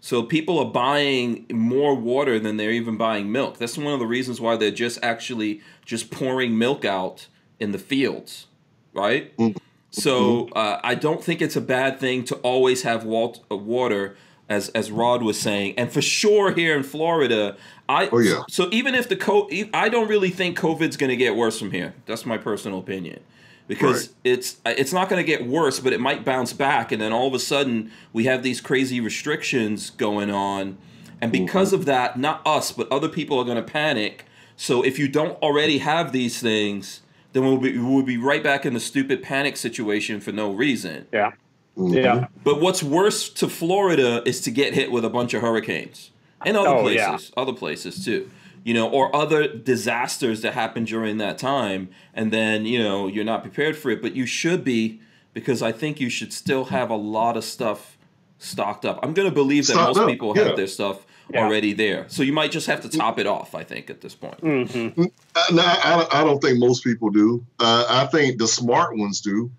So people are buying more water than they're even buying milk. That's one of the reasons why they're just actually just pouring milk out in the fields, right? Mm. So mm-hmm. uh, I don't think it's a bad thing to always have walt- uh, water, as as Rod was saying, and for sure here in Florida, I oh yeah. So even if the co, I don't really think COVID's going to get worse from here. That's my personal opinion, because right. it's uh, it's not going to get worse, but it might bounce back, and then all of a sudden we have these crazy restrictions going on, and because mm-hmm. of that, not us, but other people are going to panic. So if you don't already have these things then we'll be we'll be right back in the stupid panic situation for no reason. Yeah. Mm-hmm. Yeah. But what's worse to Florida is to get hit with a bunch of hurricanes and other oh, places, yeah. other places too. You know, or other disasters that happen during that time, and then you know you're not prepared for it. But you should be because I think you should still have a lot of stuff stocked up. I'm going to believe that Stocked most up. people yeah. have their stuff yeah. already there. So you might just have to top it off. I think at this point. Mm-hmm. No, I, I, don't think most people do. Uh, I think the smart ones do.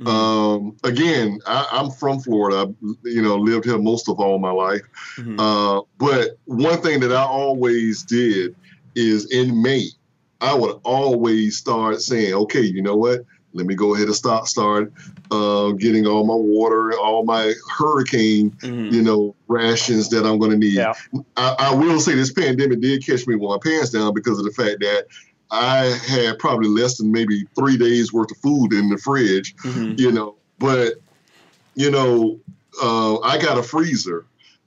Mm-hmm. Um, again, I, am from Florida. I, you know, lived here most of all my life. Mm-hmm. Uh, but one thing that I always did is in May, I would always start saying, "Okay, you know what? Let me go ahead and start start uh, getting all my water, all my hurricane, mm-hmm. you know, rations that I'm going to need. Yeah. I, I, will say this pandemic did catch me with my pants down because of the fact that I had probably less than maybe three days worth of food in the fridge, mm-hmm. you know. But you know, uh, I got a freezer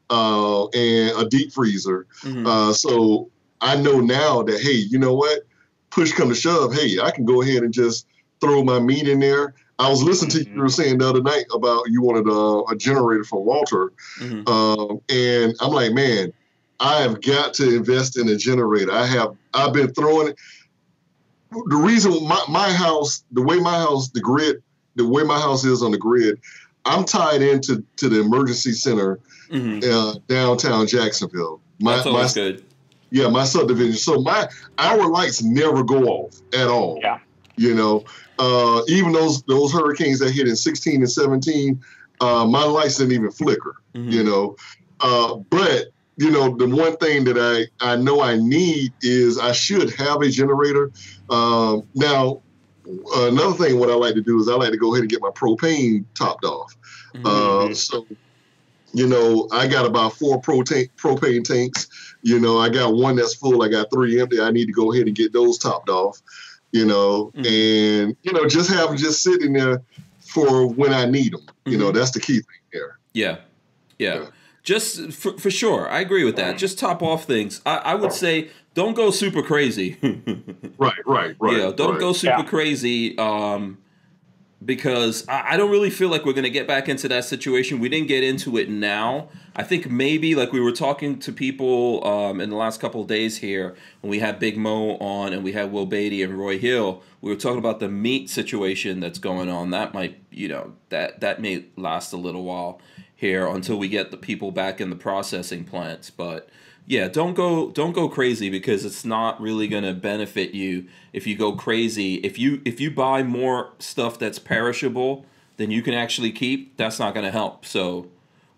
uh, and a deep freezer, mm-hmm. uh, so I know now that hey, you know what? Push come to shove, hey, I can go ahead and just throw my meat in there. I was listening to you, you were saying the other night about you wanted a, a generator for Walter, mm-hmm. uh, and I'm like, man, I have got to invest in a generator. I have I've been throwing it. The reason my, my house, the way my house, the grid, the way my house is on the grid, I'm tied into to the emergency center Mhm. uh, downtown Jacksonville. My, That's my good. yeah, my subdivision. So my our lights never go off at all. Yeah. You know, uh, even those those hurricanes that hit in 16 and 17, uh, my lights didn't even flicker. Mhm. You know, uh, but you know the one thing that I I know I need is I should have a generator. Um, now, another thing what I like to do is I like to go ahead and get my propane topped off. Mhm. Uh, so, you know, I got about four propane propane tanks. You know, I got one that's full. I got three empty. I need to go ahead and get those topped off. You know, Mhm. and you know, just have them just sitting there for when I need them. You know, Mhm. that's the key thing there. Yeah. Yeah. Yeah. Just for, for sure. I agree with that. Just top off things. I, I would say don't go super crazy. [laughs] Right, right, right. yeah, don't right. go super Yeah. crazy. Um, because I, I don't really feel like we're gonna get back into that situation. We didn't get into it now. I think maybe like we were talking to people um, in the last couple of days here when we had Big Mo on and we had Will Beatty and Roy Hill. We were talking about the meat situation that's going on. That might you know that that may last a little while here until we get the people back in the processing plants. But yeah, don't go don't go crazy because it's not really going to benefit you if you go crazy. If you if you buy more stuff that's perishable than you can actually keep, that's not going to help. So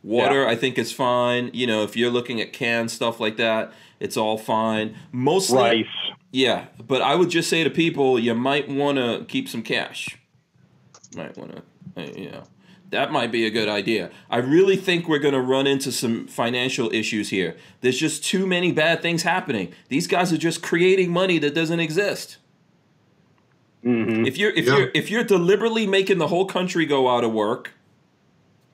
water I think is fine. You know, if you're looking at canned stuff like that, it's all fine. Mostly Rice. yeah, but I would just say to people, you might want to keep some cash. Might want to, you know, that might be a good idea. I really think we're going to run into some financial issues here. There's just too many bad things happening. These guys are just creating money that doesn't exist. hmm If you're if Yeah. you're if you're deliberately making the whole country go out of work,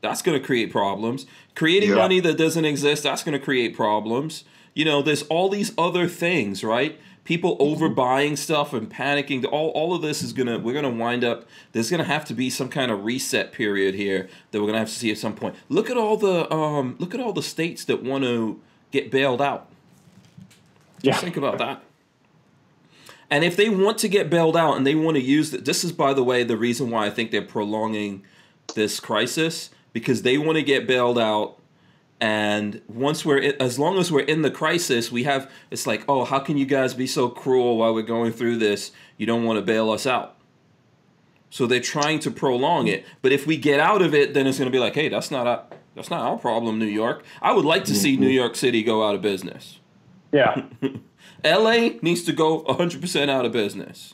that's going to create problems. Creating Yeah. money that doesn't exist, that's going to create problems. You know, there's all these other things, right? People overbuying stuff and panicking. All, all of this is gonna we're gonna wind up. There's gonna have to be some kind of reset period here that we're gonna have to see at some point. Look at all the um, look at all the states that want to get bailed out. Yeah. Just think about that. And if they want to get bailed out and they want to use th- this is by the way the reason why I think they're prolonging this crisis because they want to get bailed out and once we're in, as long as we're in the crisis we have it's like oh how can you guys be so cruel while we're going through this you don't want to bail us out so they're trying to prolong it but if we get out of it then it's going to be like hey that's not a, that's not our problem new york i would like to see new york city go out of business Yeah. [laughs] LA needs to go 100% out of business.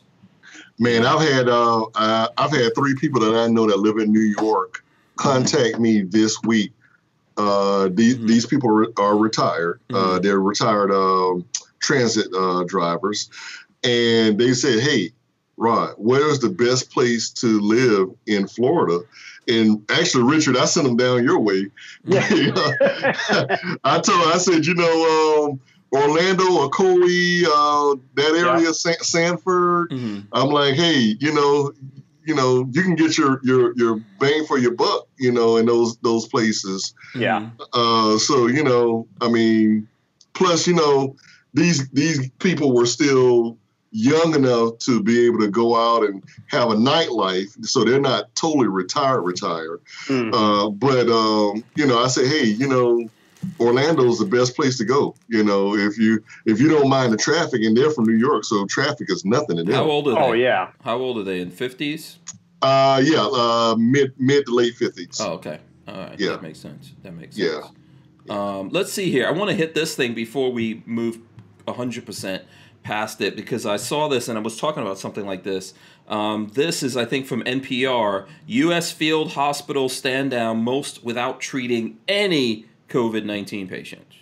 Man, I've had uh, uh, I've had three people that I know that live in New York contact me this week. Uh, these Mhm. these people re- are retired. Uh, Mhm. they're retired um, transit uh, drivers, and they said, "Hey, Rod, where's the best place to live in Florida?" And actually, Richard, I sent them down your way. Yeah. [laughs] [laughs] I told I said, you know, um, Orlando, Ocoee, uh, that area, San- Sanford. Mm-hmm. I'm like, hey, you know, you know, you can get your your your bang for your buck, you know, in those those places. Yeah. Uh, so you know, I mean, plus, you know, these these people were still young enough to be able to go out and have a nightlife, so they're not totally retired retired. Mm. Uh, but um, you know, I say, hey, you know, Orlando's the best place to go. You know, if you if you don't mind the traffic, and they're from New York, so traffic is nothing to them. How old are they? Oh yeah. How old are they? In 50s? Uh, yeah, uh, mid mid to late fifties. Oh, okay. All right. Yeah. That makes sense. That makes sense. Yeah. sense. Um, let's see here. I want to hit this thing before we move 100% past it because I saw this and I was talking about something like this. Um, this is, I think, from NPR. U.S. field hospitals stand down most without treating any COVID 19 patients.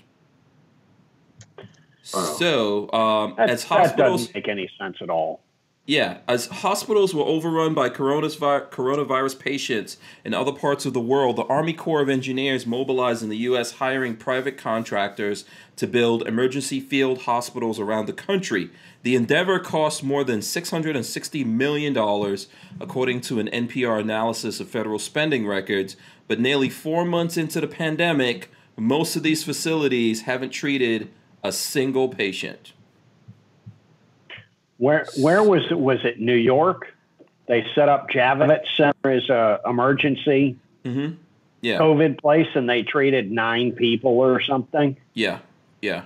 Wow. So, um, That, as that doesn't make any sense at all. Yeah, as hospitals were overrun by coronavirus, patients in other parts of the world, the Army Corps of Engineers mobilized in the U.S., hiring private contractors to build emergency field hospitals around the country. The endeavor cost more than $660 million, according to an NPR analysis of federal spending records. But nearly four months into the pandemic, most of these facilities haven't treated a single patient. Where where was it? Was it New York? They set up Javits Center as a emergency Mm-hmm. Yeah. COVID place, and they treated nine people or something. Yeah. Yeah.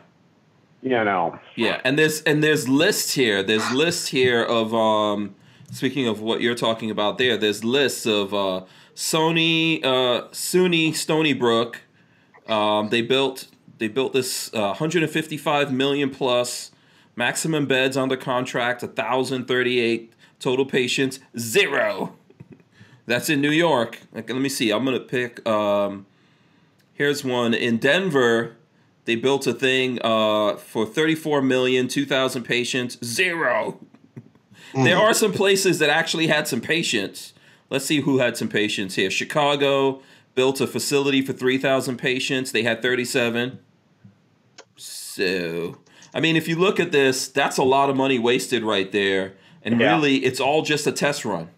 You know. Yeah. And there's and there's lists here. There's lists here of um speaking of what you're talking about there, there's lists of uh Sony uh SUNY Stony Brook. Um they built they built this uh, 155 million plus maximum beds under contract, 1038 total patients, zero. That's in New York. Like, let me see. I'm gonna pick. Um, here's one in Denver. They built a thing uh, for 34 million, 2,000 patients, zero. There are some places that actually had some patients. Let's see who had some patients here. Chicago built a facility for 3,000 patients. They had 37. So, I mean, if you look at this, that's a lot of money wasted right there. And Yeah. really, it's all just a test run.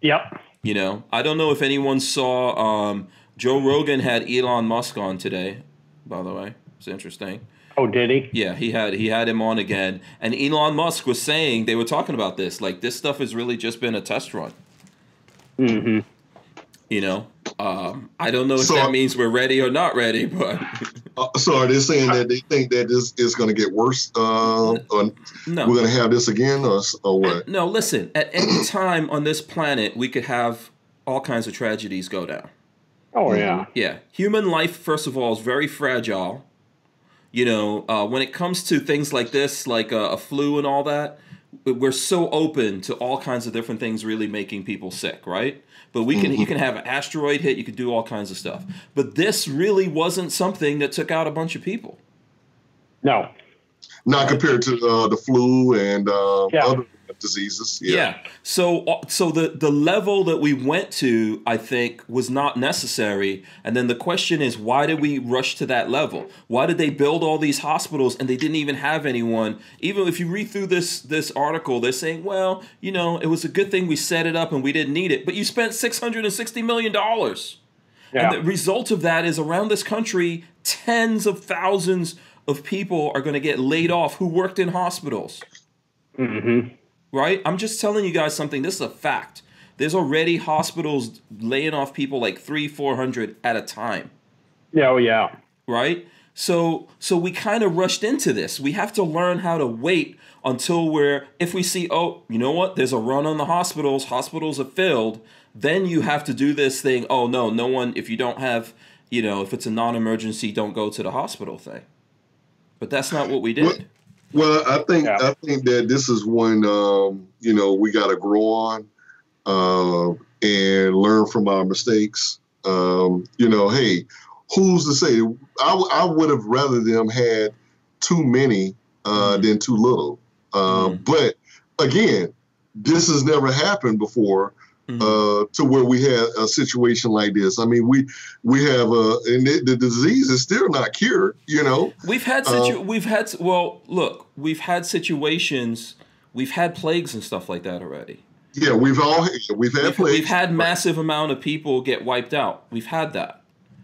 Yep. You know, I don't know if anyone saw um, Joe Rogan had Elon Musk on today. By the way, it's interesting. Oh, did he? Yeah, he had he had him on again, and Elon Musk was saying they were talking about this. Like this stuff has really just been a test run. Mm-hmm. You know, um, I don't know if So- that means we're ready or not ready, but [laughs] Uh, so are they saying that they think that this is going to get worse? Uh, or no. we're going to have this again, or, or what? No, listen. At any [clears throat] time on this planet, we could have all kinds of tragedies go down. Oh, yeah. Yeah, human life, first of all, is very fragile. You know, uh, when it comes to things like this, like a, a flu and all that, we're so open to all kinds of different things really making people sick, right? But we can, you can have an asteroid hit, you could do all kinds of stuff. But this really wasn't something that took out a bunch of people. No. Not compared to uh, the flu and uh, Yeah. other diseases. Yeah. So uh, so the the level that we went to, I think, was not necessary. And then the question is, why did we rush to that level? Why did they build all these hospitals and they didn't even have anyone? Even if you read through this this article, they're saying, well, you know, it was a good thing we set it up and we didn't need it. But you spent six hundred and sixty million dollars. Yeah. And the result of that is around this country, tens of thousands of people are going to get laid off who worked in hospitals mm-hmm. Right? I'm just telling you guys something. This is a fact. There's already hospitals laying off people like three, four hundred at a time, Oh, yeah. right? So, so we kind of rushed into this. We have to learn how to wait until we're, if we see, oh, you know what? There's a run on the hospitals. Hospitals are filled. Then you have to do this thing. Oh no, no one. If you don't have, you know, if it's a non-emergency, don't go to the hospital thing. But that's not what we did. Well, I think Yeah. I think that this is one um, you know we got to grow on uh, and learn from our mistakes. Um, you know, hey, who's to say? I, w- I would have rather them had too many uh, Mhm. than too little. Uh, Mhm. But again, this has never happened before. Mhm. Uh, to where we had a situation like this. I mean, we we have a and the, the disease is still not cured. You know, We've had Uh, situ- we've had well, look, we've had situations, we've had plagues and stuff like that already. yeah, we've all we've had We've, plagues. we've had massive amount of people get wiped out. We've had that.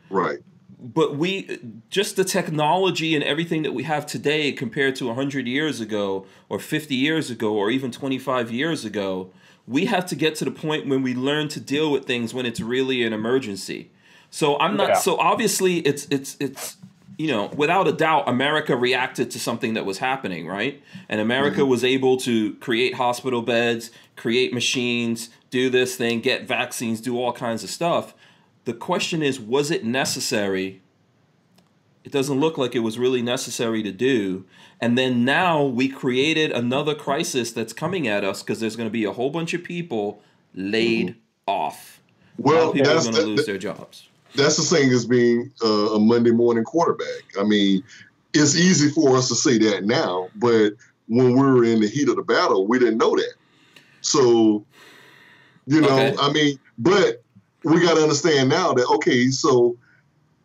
right. But we just the technology and everything that we have today compared to 100 years ago or 50 years ago or even 25 years ago, we have to get to the point when we learn to deal with things when it's really an emergency. So I'm not Yeah. so obviously it's it's it's you know, without a doubt America reacted to something that was happening, right? And America mm-hmm. was able to create hospital beds, create machines, do this thing, get vaccines, do all kinds of stuff. The question is, was it necessary? It doesn't look like it was really necessary to do. And then now we created another crisis that's coming at us because there's going to be a whole bunch of people laid off. a lot Well, of people are that's going to lose that, their jobs. that's the thing as being uh, a Monday morning quarterback. I mean, it's easy for us to say that now, but when we were in the heat of the battle, we didn't know that. So, you know, Okay. I mean, but we got to understand now that okay, so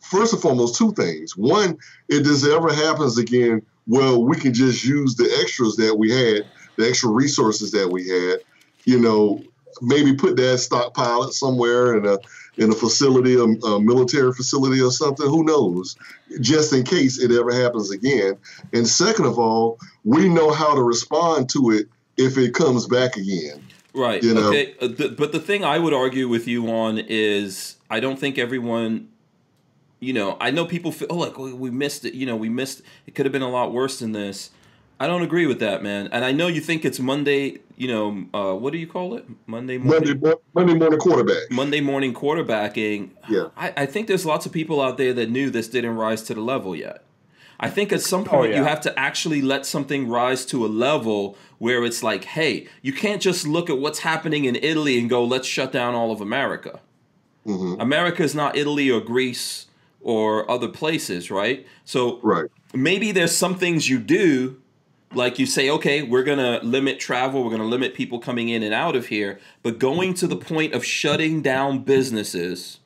first and foremost, two things. One, if this ever happens again, well, we can just use the extras that we had, the extra resources that we had, you know, maybe put that stockpile somewhere in a in a facility, a, a, military facility or something. Who knows? Just in case it ever happens again. And second of all, we know how to respond to it if it comes back again. Right. You know? Okay. Uh, but the thing I would argue with you on is I don't think everyone. You know, I know people feel, oh, like we missed it. You know, we missed. It could have been a lot worse than this. I don't agree with that, man. And I know you think it's Monday. You know, uh, what do you call it? Monday morning. Monday, Monday morning quarterback. Monday morning quarterbacking. Yeah. I, I, think there's lots of people out there that knew this didn't rise to the level yet. I think at some oh, point oh, yeah. you have to actually let something rise to a level where it's like, hey, you can't just look at what's happening in Italy and go, let's shut down all of America. Mm-hmm. America is not Italy or Greece or other places, right? So right. maybe there's some things you do like you say, okay, we're going to limit travel, we're going to limit people coming in and out of here, but going to the point of shutting down businesses,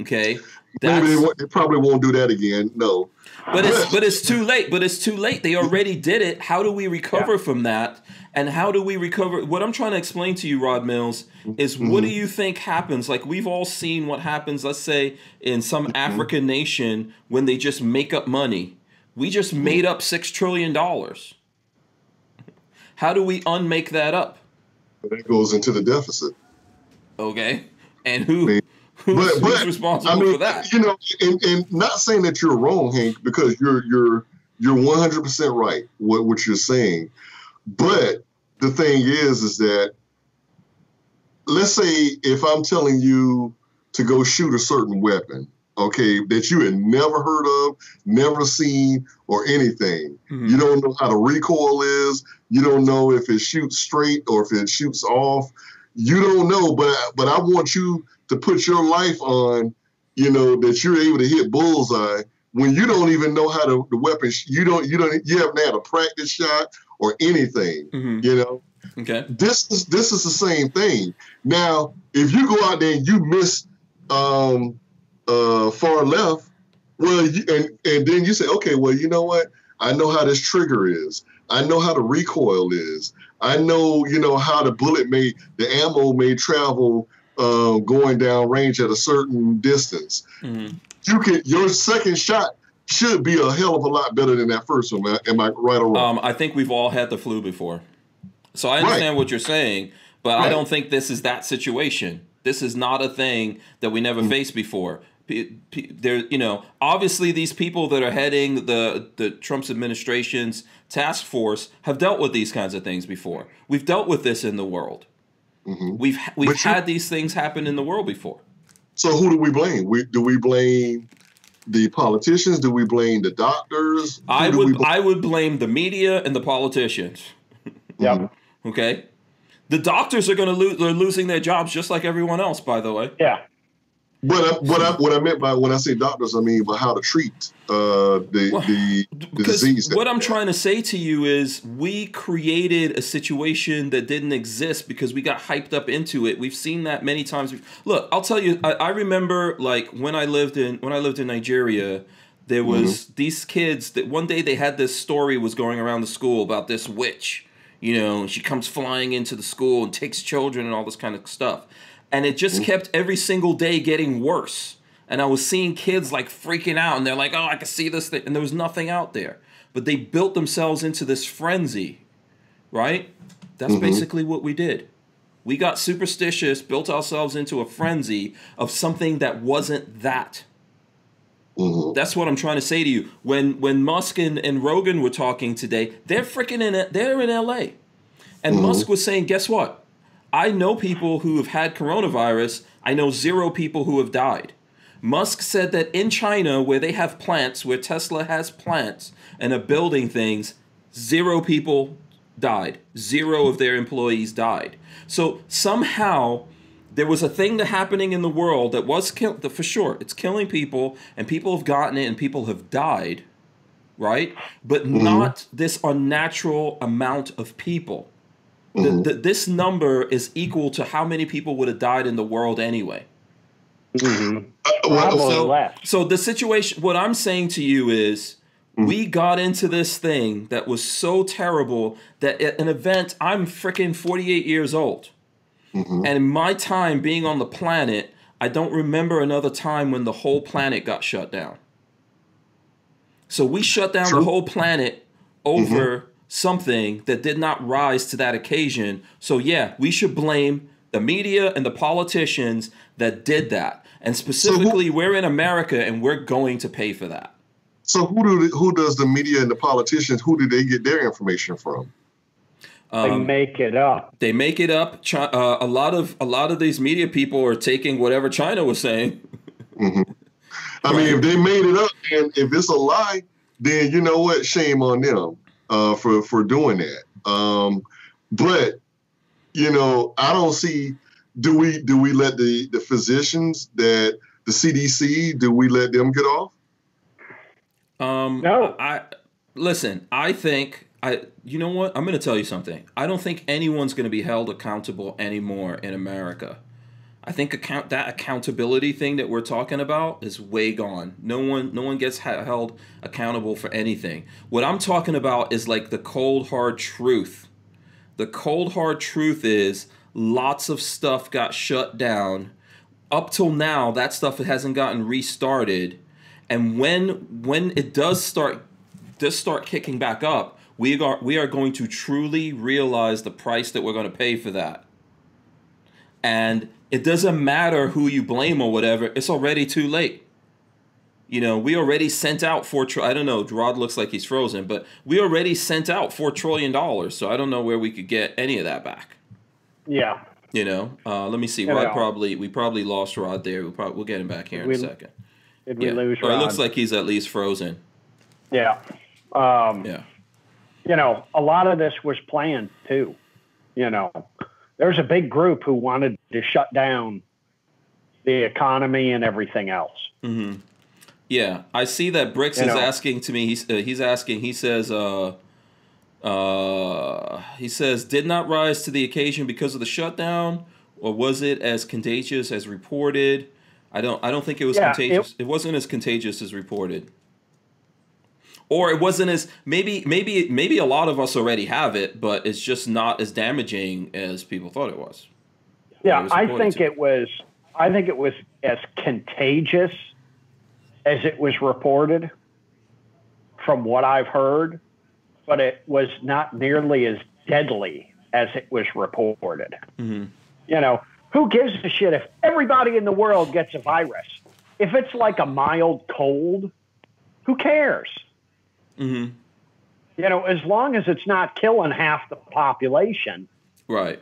okay? Maybe they, they, probably won't do that again. No. But it's [laughs] but it's too late. But it's too late. They already did it. How do we recover yeah. from that? And how do we recover? What I'm trying to explain to you, Rod Mills, is mm-hmm. what do you think happens? Like we've all seen what happens. Let's say in some mm-hmm. African nation when they just make up money we just made up six trillion dollars. How do we unmake that up? That goes into the deficit. Okay, and who? I mean, [laughs] who's, but, who's responsible I mean, for that? You know, and, and not saying that you're wrong, Hank, because you're you're you're 100 percent right what what you're saying. But the thing is, is that let's say if I'm telling you to go shoot a certain weapon, okay, that you had never heard of, never seen, or anything. Mm-hmm. You don't know how the recoil is. You don't know if it shoots straight or if it shoots off. You don't know, but but I want you to put your life on, you know, that you're able to hit bullseye when you don't even know how to the weapon. You don't you don't you haven't had a practice shot or anything. Mm-hmm. You know. Okay. This is this is the same thing. Now, if you go out there and you miss um, uh, far left, well, you, and and then you say, okay, well, you know what? I know how this trigger is. I know how the recoil is. I know, you know, how the bullet may, the ammo may travel uh, going down range at a certain distance. Mm-hmm. You can your second shot should be a hell of a lot better than that first one. Am I right or wrong? Um, I think we've all had the flu before, so I understand right. what you're saying, but right. I don't think this is that situation. This is not a thing that we never mm-hmm. faced before there you know obviously these people that are heading the the Trump's administration's task force have dealt with these kinds of things before. We've dealt with this in the world. Mm-hmm. We've we've but had you, these things happen in the world before. So who do we blame? We do we blame the politicians? Do we blame the doctors? Who I would I would blame the media and the politicians. Yeah. Mm-hmm. okay. The doctors are going to lose. They're losing their jobs just like everyone else. By the way. Yeah. What I, what I what I meant by when I say doctors, I mean by how to treat uh, the, well, the, the disease. What I'm trying to say to you is, we created a situation that didn't exist because we got hyped up into it. We've seen that many times. Look, I'll tell you. I, I remember like when I lived in when I lived in Nigeria. There was mm-hmm. these kids that one day they had this story was going around the school about this witch. You know, she comes flying into the school and takes children and all this kind of stuff and it just kept every single day getting worse. And I was seeing kids like freaking out, and they're like, "Oh, I can see this thing," and there was nothing out there. But they built themselves into this frenzy, right? That's mm-hmm. basically what we did. We got superstitious, built ourselves into a frenzy of something that wasn't that. Mm-hmm. That's what I'm trying to say to you. When when Musk and, and Rogan were talking today, they're freaking in they're in LA. And mm-hmm. Musk was saying, guess what? I know people who have had coronavirus. I know zero people who have died. Musk said that in China, where they have plants, where Tesla has plants and are building things, zero people died. Zero of their employees died. So somehow there was a thing that happening in the world that was kill- for sure. It's killing people, and people have gotten it, and people have died, right? But mm-hmm. not this unnatural amount of people. Mm-hmm. The, the, this number is equal to how many people would have died in the world anyway. Mm-hmm. Uh, so, so the situation, what I'm saying to you is, mm-hmm. we got into this thing that was so terrible that at an event, I'm freaking 48 years old. Mhm. And in my time being on the planet, I don't remember another time when the whole planet got shut down. So we shut down True. the whole planet over something that did not rise to that occasion. So yeah, we should blame the media and the politicians that did that. And specifically, we're in America and we're going to pay for that. So who do the, who does the media and the politicians? Who do they get their information from? They Um, make it up. they make it up. Chi- uh, a lot of a lot of these media people are taking whatever China was saying. I mean, if they made it up and if it's a lie, then you know what? Shame on them uh, for for doing that. Um, but you know, I don't see. Do we do we let the the physicians that the CDC do we let them get off? Um, No. I listen. I think I. You know what? I'm going to tell you something. I don't think anyone's going to be held accountable anymore in America. I think account that accountability thing that we're talking about is way gone. No one, no one gets held accountable for anything. What I'm talking about is like the cold hard truth. The cold hard truth is lots of stuff got shut down. Up till now, that stuff hasn't gotten restarted. And when when it does start does start kicking back up, we are we are going to truly realize the price that we're going to pay for that. And it doesn't matter who you blame or whatever; it's already too late. You know, we already sent out four. Tr- I don't know. Rod looks like he's frozen, but we already sent out four trillion dollars. So I don't know where we could get any of that back. Yeah. You know, uh, let me see. Rod probably we probably lost Rod there. We'll probably we'll get him back here in We- a second. Did we Yeah, lose or it looks like he's at least frozen. Yeah. Um, Yeah. You know, a lot of this was planned too. You know, there's a big group who wanted to shut down the economy and everything else. hmm Yeah, I see that Bricks You is know. asking to me. He's uh, he's asking. He says, uh, uh, he says, did not rise to the occasion because of the shutdown, or was it as contagious as reported? I don't. I don't think it was Yeah, it- contagious. It, wasn't as contagious as reported. Or it wasn't as maybe maybe maybe a lot of us already have it, but it's just not as damaging as people thought it was. Yeah, it was I think to. it was. I think it was as contagious as it was reported, from what I've heard, but it was not nearly as deadly as it was reported. Mhm. You know, who gives a shit if everybody in the world gets a virus? If it's like a mild cold, who cares? Hmm You know, as long as it's not killing half the population. Right.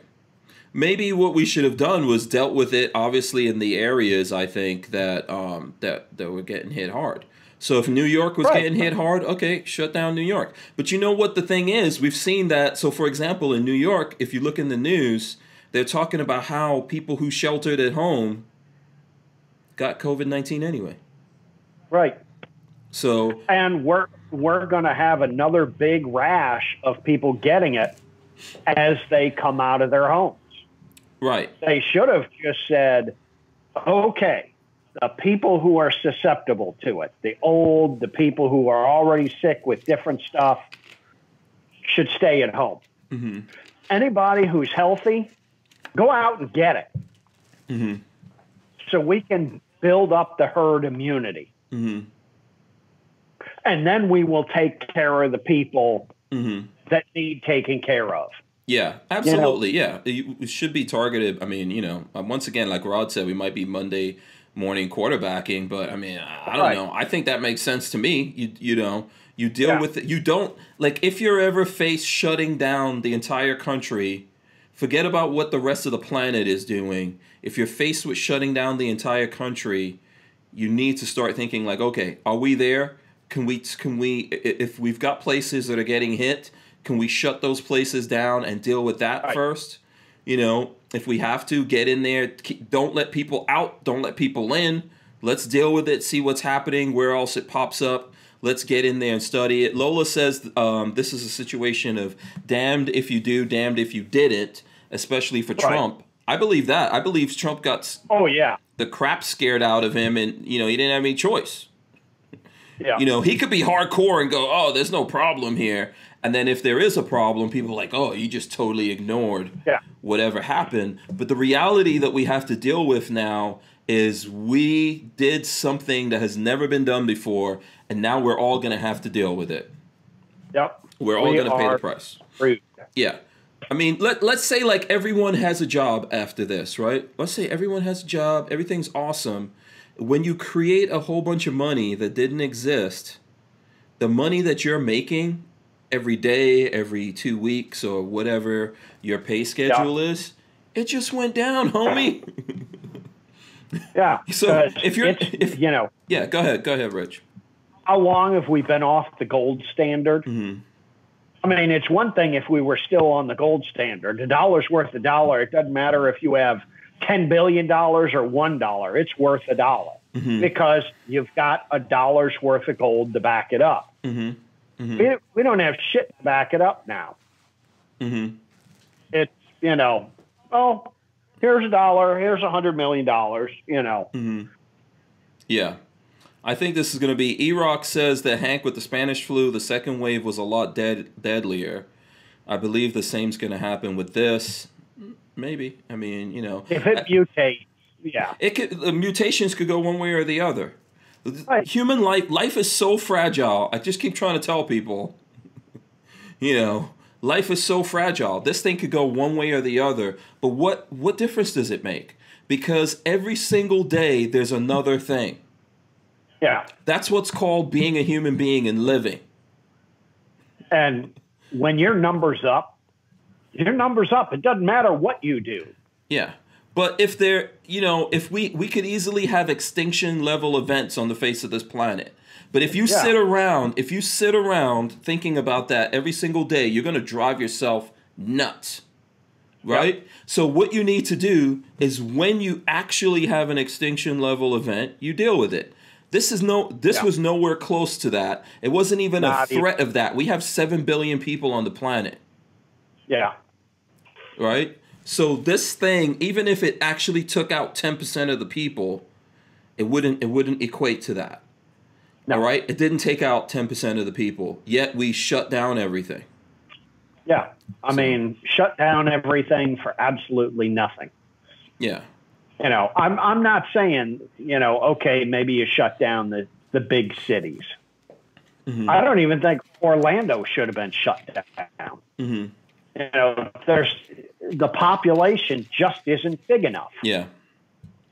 Maybe what we should have done was dealt with it obviously in the areas I think that um that that were getting hit hard. So if New York was Right. getting hit hard, okay, shut down New York. But you know what the thing is, we've seen that so for example in New York, if you look in the news, they're talking about how people who sheltered at home got COVID-19 anyway. Right. So and we're we're going to have another big rash of people getting it as they come out of their homes. right. They should have just said, "Okay, the people who are susceptible to it, the old, the people who are already sick with different stuff, should stay at home. Mhm. Anybody who's healthy, go out and get it, Mhm. so we can build up the herd immunity." Mhm. And then we will take care of the people Mhm. that need taken care of. Yeah, absolutely. Yeah, it should be targeted. I mean, you know, um, once again, like Rod said, we might be Monday morning quarterbacking, but I mean, I don't Right. know. I think that makes sense to me. You you know, you deal Yeah. with it. You don't like if you're ever faced shutting down the entire country. Forget about what the rest of the planet is doing. If you're faced with shutting down the entire country, you need to start thinking like, okay, are we there? Can we can we if we've got places that are getting hit, can we shut those places down and deal with that Right. first? You know, if we have to get in there, don't let people out, don't let people in. Let's deal with it, see what's happening, where else it pops up. Let's get in there and study it. Lola says um, this is a situation of damned if you do, damned if you didn't, especially for Right. Trump. I believe that. I believe Trump got Oh yeah, the crap scared out of him, and you know he didn't have any choice. Yeah, You know he could be hardcore and go, "Oh, there's no problem here," And then if there is a problem, people are like, oh, you just totally ignored Yeah. whatever happened. But the reality that we have to deal with now is we did something that has never been done before, and now we're all going to have to deal with it. Yep. We're all We going to pay the price. screwed. Yeah. I mean, let, let's say like everyone has a job after this, right? Let's say everyone has a job, everything's awesome. When you create a whole bunch of money that didn't exist, the money that you're making every day, every two weeks, or whatever your pay schedule is, it just went down, homie. [laughs] Yeah. So, 'cause if you're- if- you know, yeah, go ahead. Go ahead, Rich. how long have we been off the gold standard? Mm-hmm. I mean, it's one thing if we were still on the gold standard. A dollar's worth a dollar. It doesn't matter if you have $10 billion or $1. It's worth a dollar Mm-hmm. because you've got a dollar's worth of gold to back it up. Mm-hmm. We, we don't have shit to back it up now. Mm-hmm. It's, you know, oh, here's a dollar, here's a $100 million, you know. Mm-hmm. Yeah. I think this is going to be. Erock says that Hank with the Spanish flu, the second wave was a lot dead, deadlier. I believe the same's going to happen with this. Maybe. I mean, you know, If it mutates, yeah. it could. The mutations could go one way or the other. Right. Human life, life is so fragile. I just keep trying to tell people. [laughs] You know, life is so fragile. This thing could go one way or the other. But what what difference does it make? Because every single day there's another thing. Yeah. That's what's called being a human being and living. And when your number's up, your number's up. It doesn't matter what you do. Yeah. But if there, you know, if we we could easily have extinction level events on the face of this planet. But if you Yeah. sit around, if you sit around thinking about that every single day, you're going to drive yourself nuts. Right? So what you need to do is when you actually have an extinction level event, you deal with it. This is no this Yeah. was nowhere close to that. It wasn't even a Not even- threat of that. We have 7 billion people on the planet. Yeah. Right? So this thing, even if it actually took out ten percent of the people, it wouldn't it wouldn't equate to that. No. All right, it didn't take out ten percent of the people, yet we shut down everything. Yeah. I mean, shut down everything for absolutely nothing. Yeah, You know, I'm I'm not saying, you know, okay, maybe you shut down the, the big cities. Mm-hmm. I don't even think Orlando should have been shut down. hmm You know, there's the population just isn't big enough. yeah,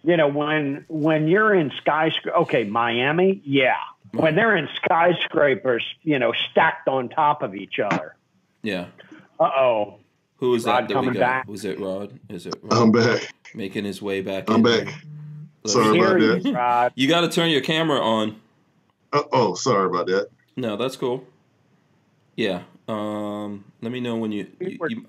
you know when when you're in skyscraper okay miami yeah when they're in skyscrapers you know stacked on top of each other yeah. uh-oh Who is Rod that that we coming got? back. Was it Rod? Is it Rod I'm back. making his way back? I'm in? back. Let's Sorry about Here that. you, Rod. You got to turn your camera on. Uh, oh, sorry about that. No, that's cool. Yeah. Um, let me know when you you, you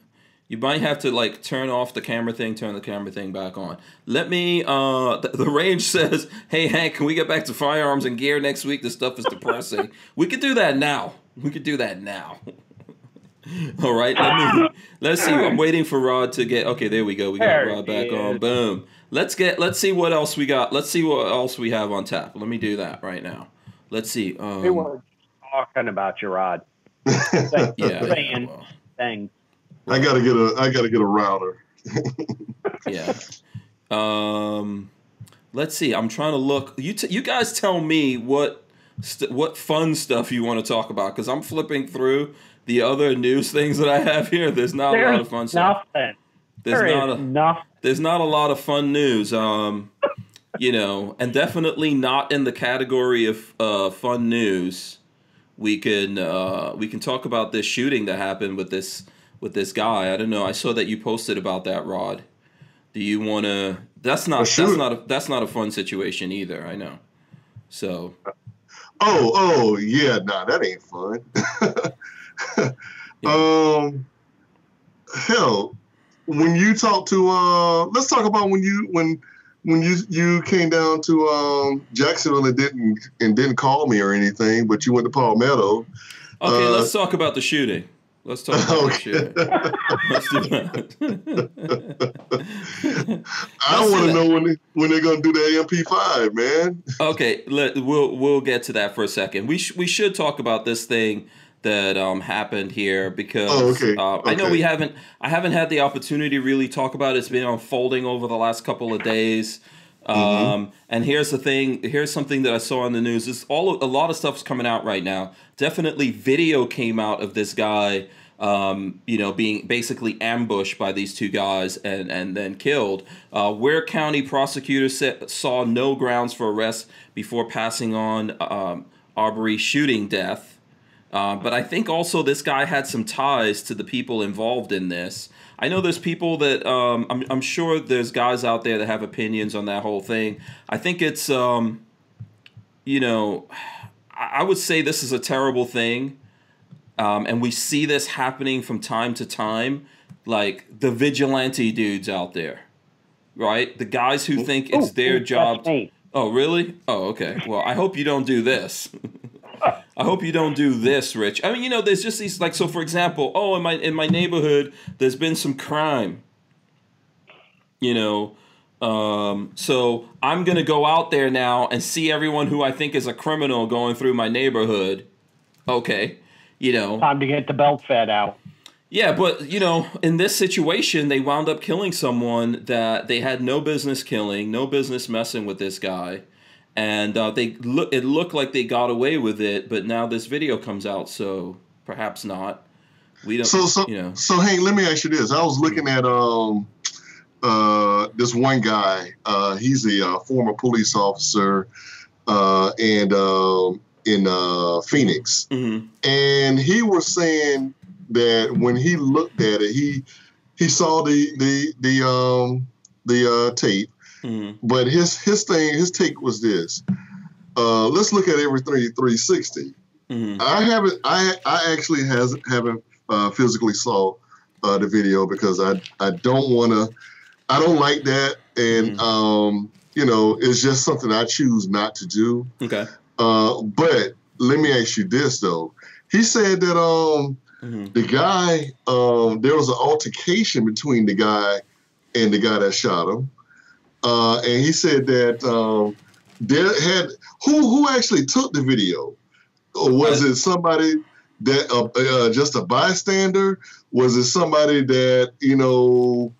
you might have to like turn off the camera thing, turn the camera thing back on. Let me. Uh, the, [laughs] the range says, "Hey Hank, can we get back to firearms and gear next week? This stuff is depressing. [laughs] we could do that now. We could do that now." [laughs] All right. Let me. Let's see. I'm waiting for Rod to get. Okay, there we go. We got There Rod back on. Boom. Let's get. Let's see what else we got. Let's see what else we have on tap. Let me do that right now. Let's see. Um, we were talking about your rod yeah. Saying. well, thing I gotta get a I gotta get a router. [laughs] yeah. Um, let's see. I'm trying to look. You t- you guys tell me what st- what fun stuff you want to talk about because I'm flipping through the other news things that I have here. There's not a lot of fun stuff. nothing There's There is not a nothing there's not a lot of fun news. Um, you know, and definitely not in the category of uh, fun news. We can uh, we can talk about this shooting that happened with this with this guy. I don't know. I saw that you posted about that, Rod. Do you want to? That's not A that's not a, that's not a fun situation either. I know. So Oh, oh yeah, nah, that ain't fun. [laughs] Um hell, when you talk to uh let's talk about when you when when you you came down to um Jacksonville and didn't and didn't call me or anything, but you went to Palmetto. okay, Uh, let's talk about the shooting. Let's talk about the [laughs] Okay. shooting. Let's do that. I want to know when they, when they're gonna do the AMP five, man. Okay, let we'll we'll get to that for a second. We sh- we should talk about this thing that um, happened here because Oh, okay. uh, I know we haven't I haven't had the opportunity to really talk about it. It's been unfolding over the last couple of days. Um, Mm-hmm. and here's the thing. Here's something that I saw in the news. Is all a lot of stuff's coming out right now. Definitely, video came out of this guy. Um, you know, being basically ambushed by these two guys and and then killed. Uh, Ware County prosecutors sa- saw no grounds for arrest before passing on um, Arbery shooting death. Uh, but I think also this guy had some ties to the people involved in this. I know there's people that um, I'm, I'm sure there's guys out there that have opinions on that whole thing. I think it's, um, you know, I I would say this is a terrible thing. Um, and we see this happening from time to time, like the vigilante dudes out there, right? The guys who think it's their job. Oh, really? Oh, okay. Well, I hope you don't do this. [laughs] I hope you don't do this, Rich. I mean, you know, there's just these like so. For example, oh, in my in my neighborhood, there's been some crime. You know, um, so I'm gonna go out there now and see everyone who I think is a criminal going through my neighborhood. Okay, you know, Time to get the belt fed out. yeah, but you know, in this situation, they wound up killing someone that they had no business killing, no business messing with this guy, and uh, they look. It looked like they got away with it, but now this video comes out, so perhaps not. We don't. So, so, you know. so, Hank, let me ask you this. I was looking at um, uh, this one guy. Uh, he's a uh, former police officer, uh, and um, in uh, Phoenix, hmm and he was saying that when he looked at it, he he saw the the the um the uh, tape, hmm but his his thing his take was this. Uh, let's look at everything 360. hmm I haven't. I I actually has haven't uh, physically saw uh, the video because I I don't want to. I don't like that, and Mhm. um, you know, it's just something I choose not to do. Okay. Uh, but let me ask you this though. He said that um hmm the guy um there was an altercation between the guy and the guy that shot him, uh, and he said that um there had who who actually took the video, or was it somebody that uh, uh, just a bystander? Was it somebody that you know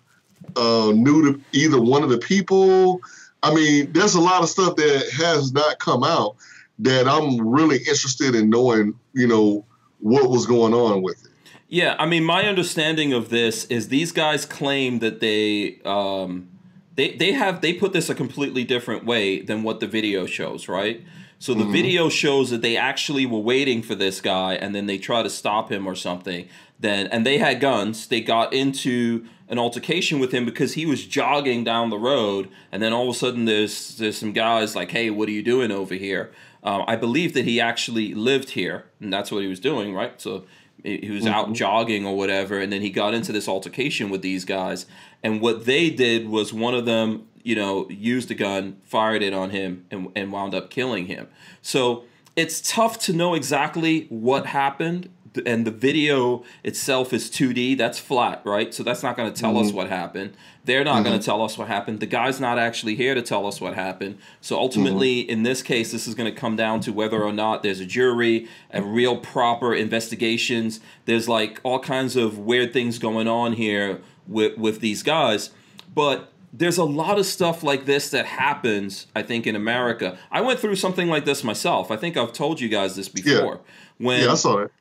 uh, knew the, either one of the people? I mean, there's a lot of stuff that has not come out that I'm really interested in knowing. You know what was going on with it. Yeah, I mean, my understanding of this is these guys claim that they um, they they have they put this a completely different way than what the video shows, right? So the Mhm. video shows that they actually were waiting for this guy, and then they try to stop him or something. Then and they had guns. They got into an altercation with him because he was jogging down the road, and then all of a sudden there's there's some guys like, "Hey, what are you doing over here?" Um, I believe that he actually lived here, and that's what he was doing, right? So he was out mm-hmm. jogging or whatever, and then he got into this altercation with these guys. And what they did was one of them, you know, used a gun, fired it on him, and, and wound up killing him. So it's tough to know exactly what happened. And the video itself is 2D. That's flat, right? So that's not going to tell us mm-hmm. what happened. They're not going to mm-hmm. tell us what happened. The guy's not actually here to tell us what happened. So ultimately, mm-hmm. in this case, this is going to come down to whether or not there's a jury, a real proper investigations. There's like all kinds of weird things going on here with with these guys, but there's a lot of stuff like this that happens. I think in America, I went through something like this myself. I think I've told you guys this before. Yeah. When Yeah, I saw it.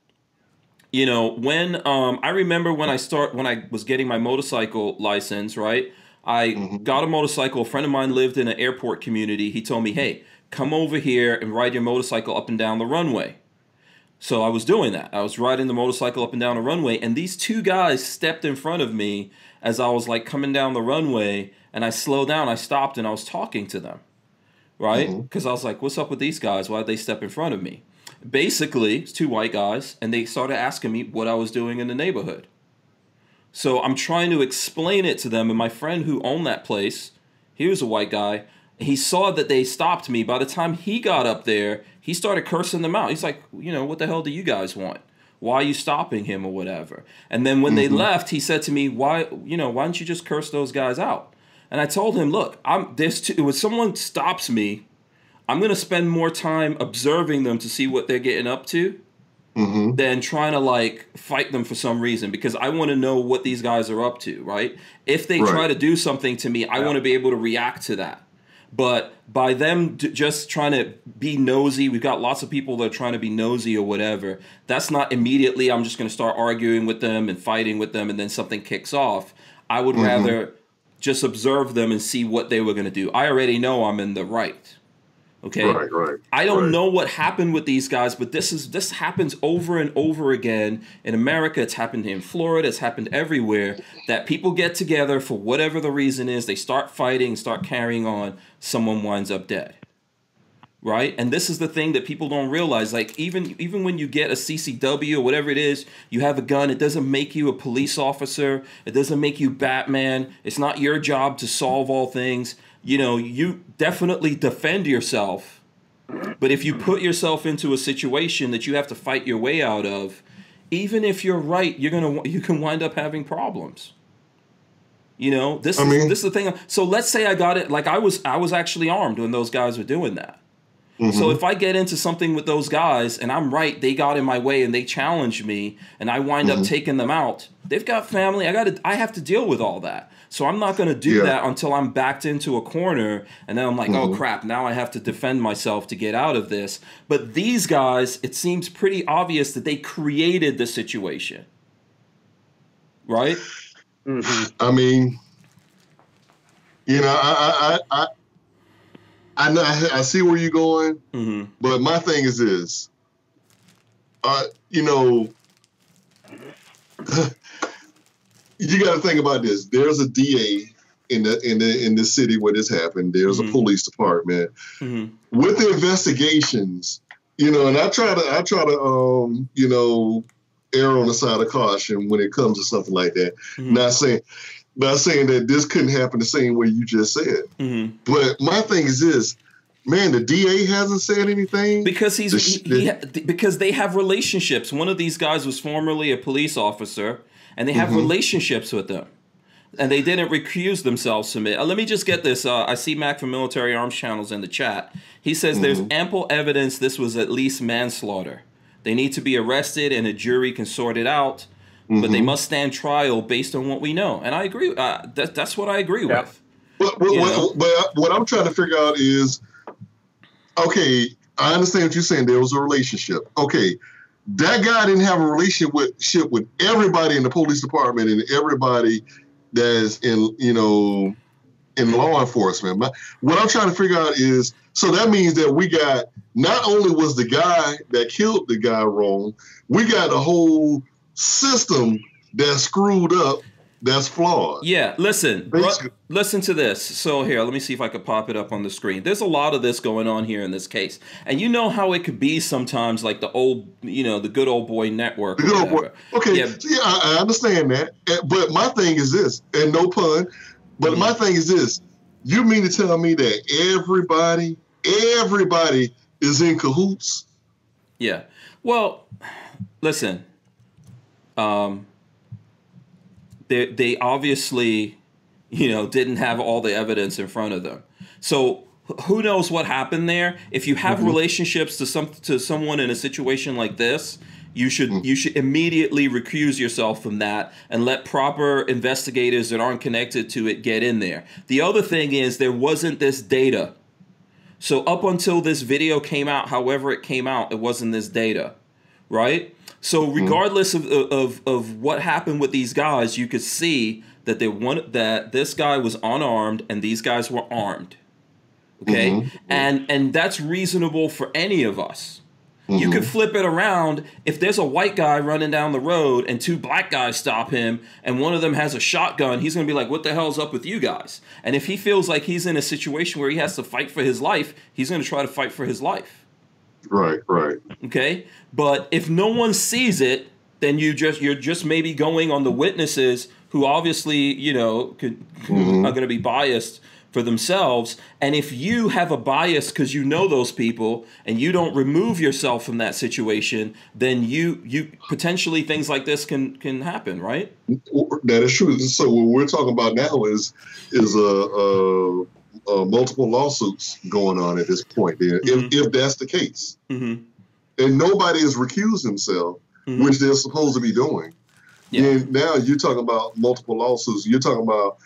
You know when um, i remember when i start when i was getting my motorcycle license right? I got a motorcycle. A friend of mine lived in an airport community. He told me hey come over here and ride your motorcycle up and down the runway. So i was doing that. I was riding the motorcycle up and down the runway and these two guys stepped in front of me as i was like coming down the runway and i slowed down. I stopped and i was talking to them right? Because i was like what's up with these guys? Why did they step in front of me basically it's two white guys and they started asking me what i was doing in the neighborhood. So i'm trying to explain it to them and my friend who owned that place he was a white guy he saw that they stopped me. By the time he got up there he started cursing them out. He's like you know what the hell do you guys want? Why are you stopping him or whatever? And then when they mm-hmm. left he said to me why you know why don't you just curse those guys out? And i told him look i'm this too, when someone stops me I'm going to spend more time observing them to see what they're getting up to Mm-hmm. than trying to like fight them for some reason because I want to know what these guys are up to, right? If they Right. try to do something to me, I want to be able to react to that. But by them d- just trying to be nosy, we've got lots of people that are trying to be nosy or whatever. That's not immediately, I'm just going to start arguing with them and fighting with them and then something kicks off. I would rather just observe them and see what they were going to do. I already know I'm in the right. Okay. Right, right. I don't right. know what happened with these guys, but this is this happens over and over again in America. It's happened in Florida. It's happened everywhere. That people get together for whatever the reason is, they start fighting, start carrying on. Someone winds up dead. Right, and this is the thing that people don't realize. Like even even when you get a CCW or whatever it is, you have a gun. It doesn't make you a police officer. It doesn't make you Batman. It's not your job to solve all things. You know, you definitely defend yourself but if you put yourself into a situation that you have to fight your way out of, even if you're right, you're gonna [laughs] you can wind up having problems. You know, this I is this is the thing. So let's say I got it like I was I was actually armed when those guys were doing that. So mm-hmm. if I get into something with those guys and I'm right, they got in my way and they challenge me and I wind up mm-hmm. taking them out. They've got family. I got to I have to deal with all that. So I'm not going to do Yeah. that until I'm backed into a corner and then I'm like, "Oh mm-hmm. crap, now I have to defend myself to get out of this." But these guys, it seems pretty obvious that they created the situation. Right? I mean, you know, I I I, I know I, I see where you're going, Mhm. but my thing is this. Uh, you know, [laughs] you got to think about this. There's a DA in the in the in the city where this happened. There's Mhm. a police department Mhm. with the investigations. You know, and I try to I try to um you know err on the side of caution when it comes to something like that. Mhm. Not saying not saying that this couldn't happen the same way you just said. Mhm. But my thing is this, man, the DA hasn't said anything. because he's The he, he, because they have relationships. One of these guys was formerly a police officer, and they have Mhm. relationships with them, and they didn't recuse themselves from it. Uh, let me just get this. Uh, I see Mac from Military Arms Channels in the chat. He says there's Mm-hmm. ample evidence this was at least manslaughter. They need to be arrested, and a jury can sort it out. But Mm-hmm. they must stand trial based on what we know, and I agree. Uh, that, that's what I agree Yeah. with. But, but, You but- but what I'm trying to figure out is, okay, I understand what you're saying. There was a relationship. Okay, that guy didn't have a relationship with, ship with everybody in the police department and everybody that's in, you know, in law enforcement. My, what I'm trying to figure out is, so that means that we got not only was the guy that killed the guy wrong, we got a whole system that's screwed up, that's flawed. Yeah, listen, listen to this. So here, let me see if I could pop it up on the screen. There's a lot of this going on here in this case, and you know how it could be sometimes, like the old, you know, the good old boy network. The good old boy. Okay, Yeah. yeah, I, I understand that. Eh, But my thing is this, and no pun, but my thing is this. You mean to tell me that everybody, everybody is in cahoots? Yeah. Well, listen. Um, they they obviously, you know, didn't have all the evidence in front of them. So who knows what happened there? If you have relationships to some to someone in a situation like this, you should you should immediately recuse yourself from that and let proper investigators that aren't connected to it get in there. The other thing is there wasn't this data. So up until this video came out, however it came out, it wasn't this data, right? So regardless of, of of what happened with these guys, you could see that they wanted that this guy was unarmed and these guys were armed. Okay, Mhm. and and that's reasonable for any of us. You could flip it around if there's a white guy running down the road and two black guys stop him and one of them has a shotgun, he's going to be like, What the hell's up with you guys? And if he feels like he's in a situation where he has to fight for his life, he's going to try to fight for his life. Right, right. Okay? But if no one sees it, then you just you're just maybe going on the witnesses who obviously, you know, could, Mhm. are going to be biased for themselves. And if you have a bias because you know those people and you don't remove yourself from that situation, then you you potentially things like this can can happen, right? That is true. So what we're talking about now is is a, uh uh multiple lawsuits going on at this point. There, Mhm. if, if that's the case, hmm and nobody has recused themselves, Mhm. which they're supposed to be doing. Yeah. And now you're talking about multiple lawsuits. You're talking about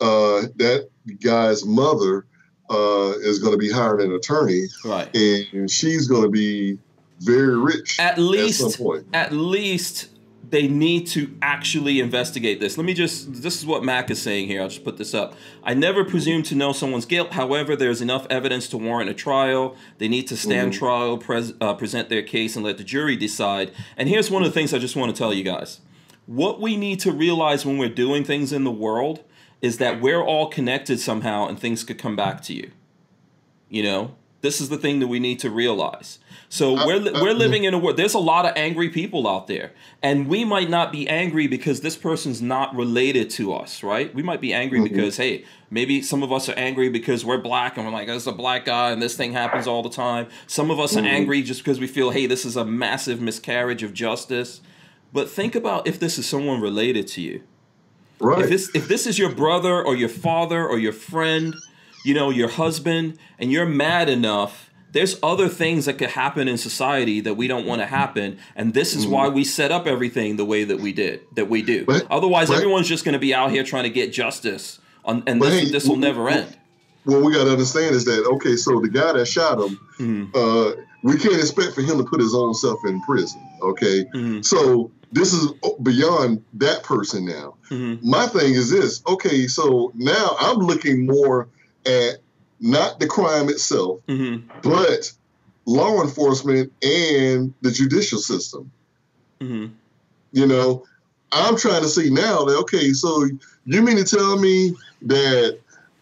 uh, that guy's mother uh, is going to be hiring an attorney, Right. and she's going to be very rich At least, some point. at least they need to actually investigate this. Let me just, this is what Mac is saying here. I'll just put this up. I never presume to know someone's guilt. However, there's enough evidence to warrant a trial. They need to stand Mhm. trial, pres- uh, present their case, and let the jury decide. And here's one of the things I just want to tell you guys. What we need to realize when we're doing things in the world is that we're all connected somehow and things could come back to you. You know, this is the thing that we need to realize. So Uh, we're li- uh, we're living in a world. There's a lot of angry people out there, and we might not be angry because this person's not related to us, right? We might be angry Mhm. because hey, maybe some of us are angry because we're black and we're like, "This is a black guy," and this thing happens all the time. Some of us Mhm. are angry just because we feel, hey, this is a massive miscarriage of justice. But think about if this is someone related to you Right. if this if this is your brother or your father or your friend, you know, your husband, and you're mad enough, there's other things that could happen in society that we don't want to happen, and this is why we set up everything the way that we did, that we do. But- Otherwise, but- everyone's just going to be out here trying to get justice, on, and this hey, this will never end. what we got to understand is that okay, so the guy that shot him, Mhm. uh, we can't expect for him to put his own self in prison. Okay, Mhm. so this is beyond that person now. Mhm. My thing is this. Okay, so now I'm looking more at not the crime itself, Mhm. but law enforcement and the judicial system. Mhm. You know, I'm trying to see now that okay, so you mean to tell me that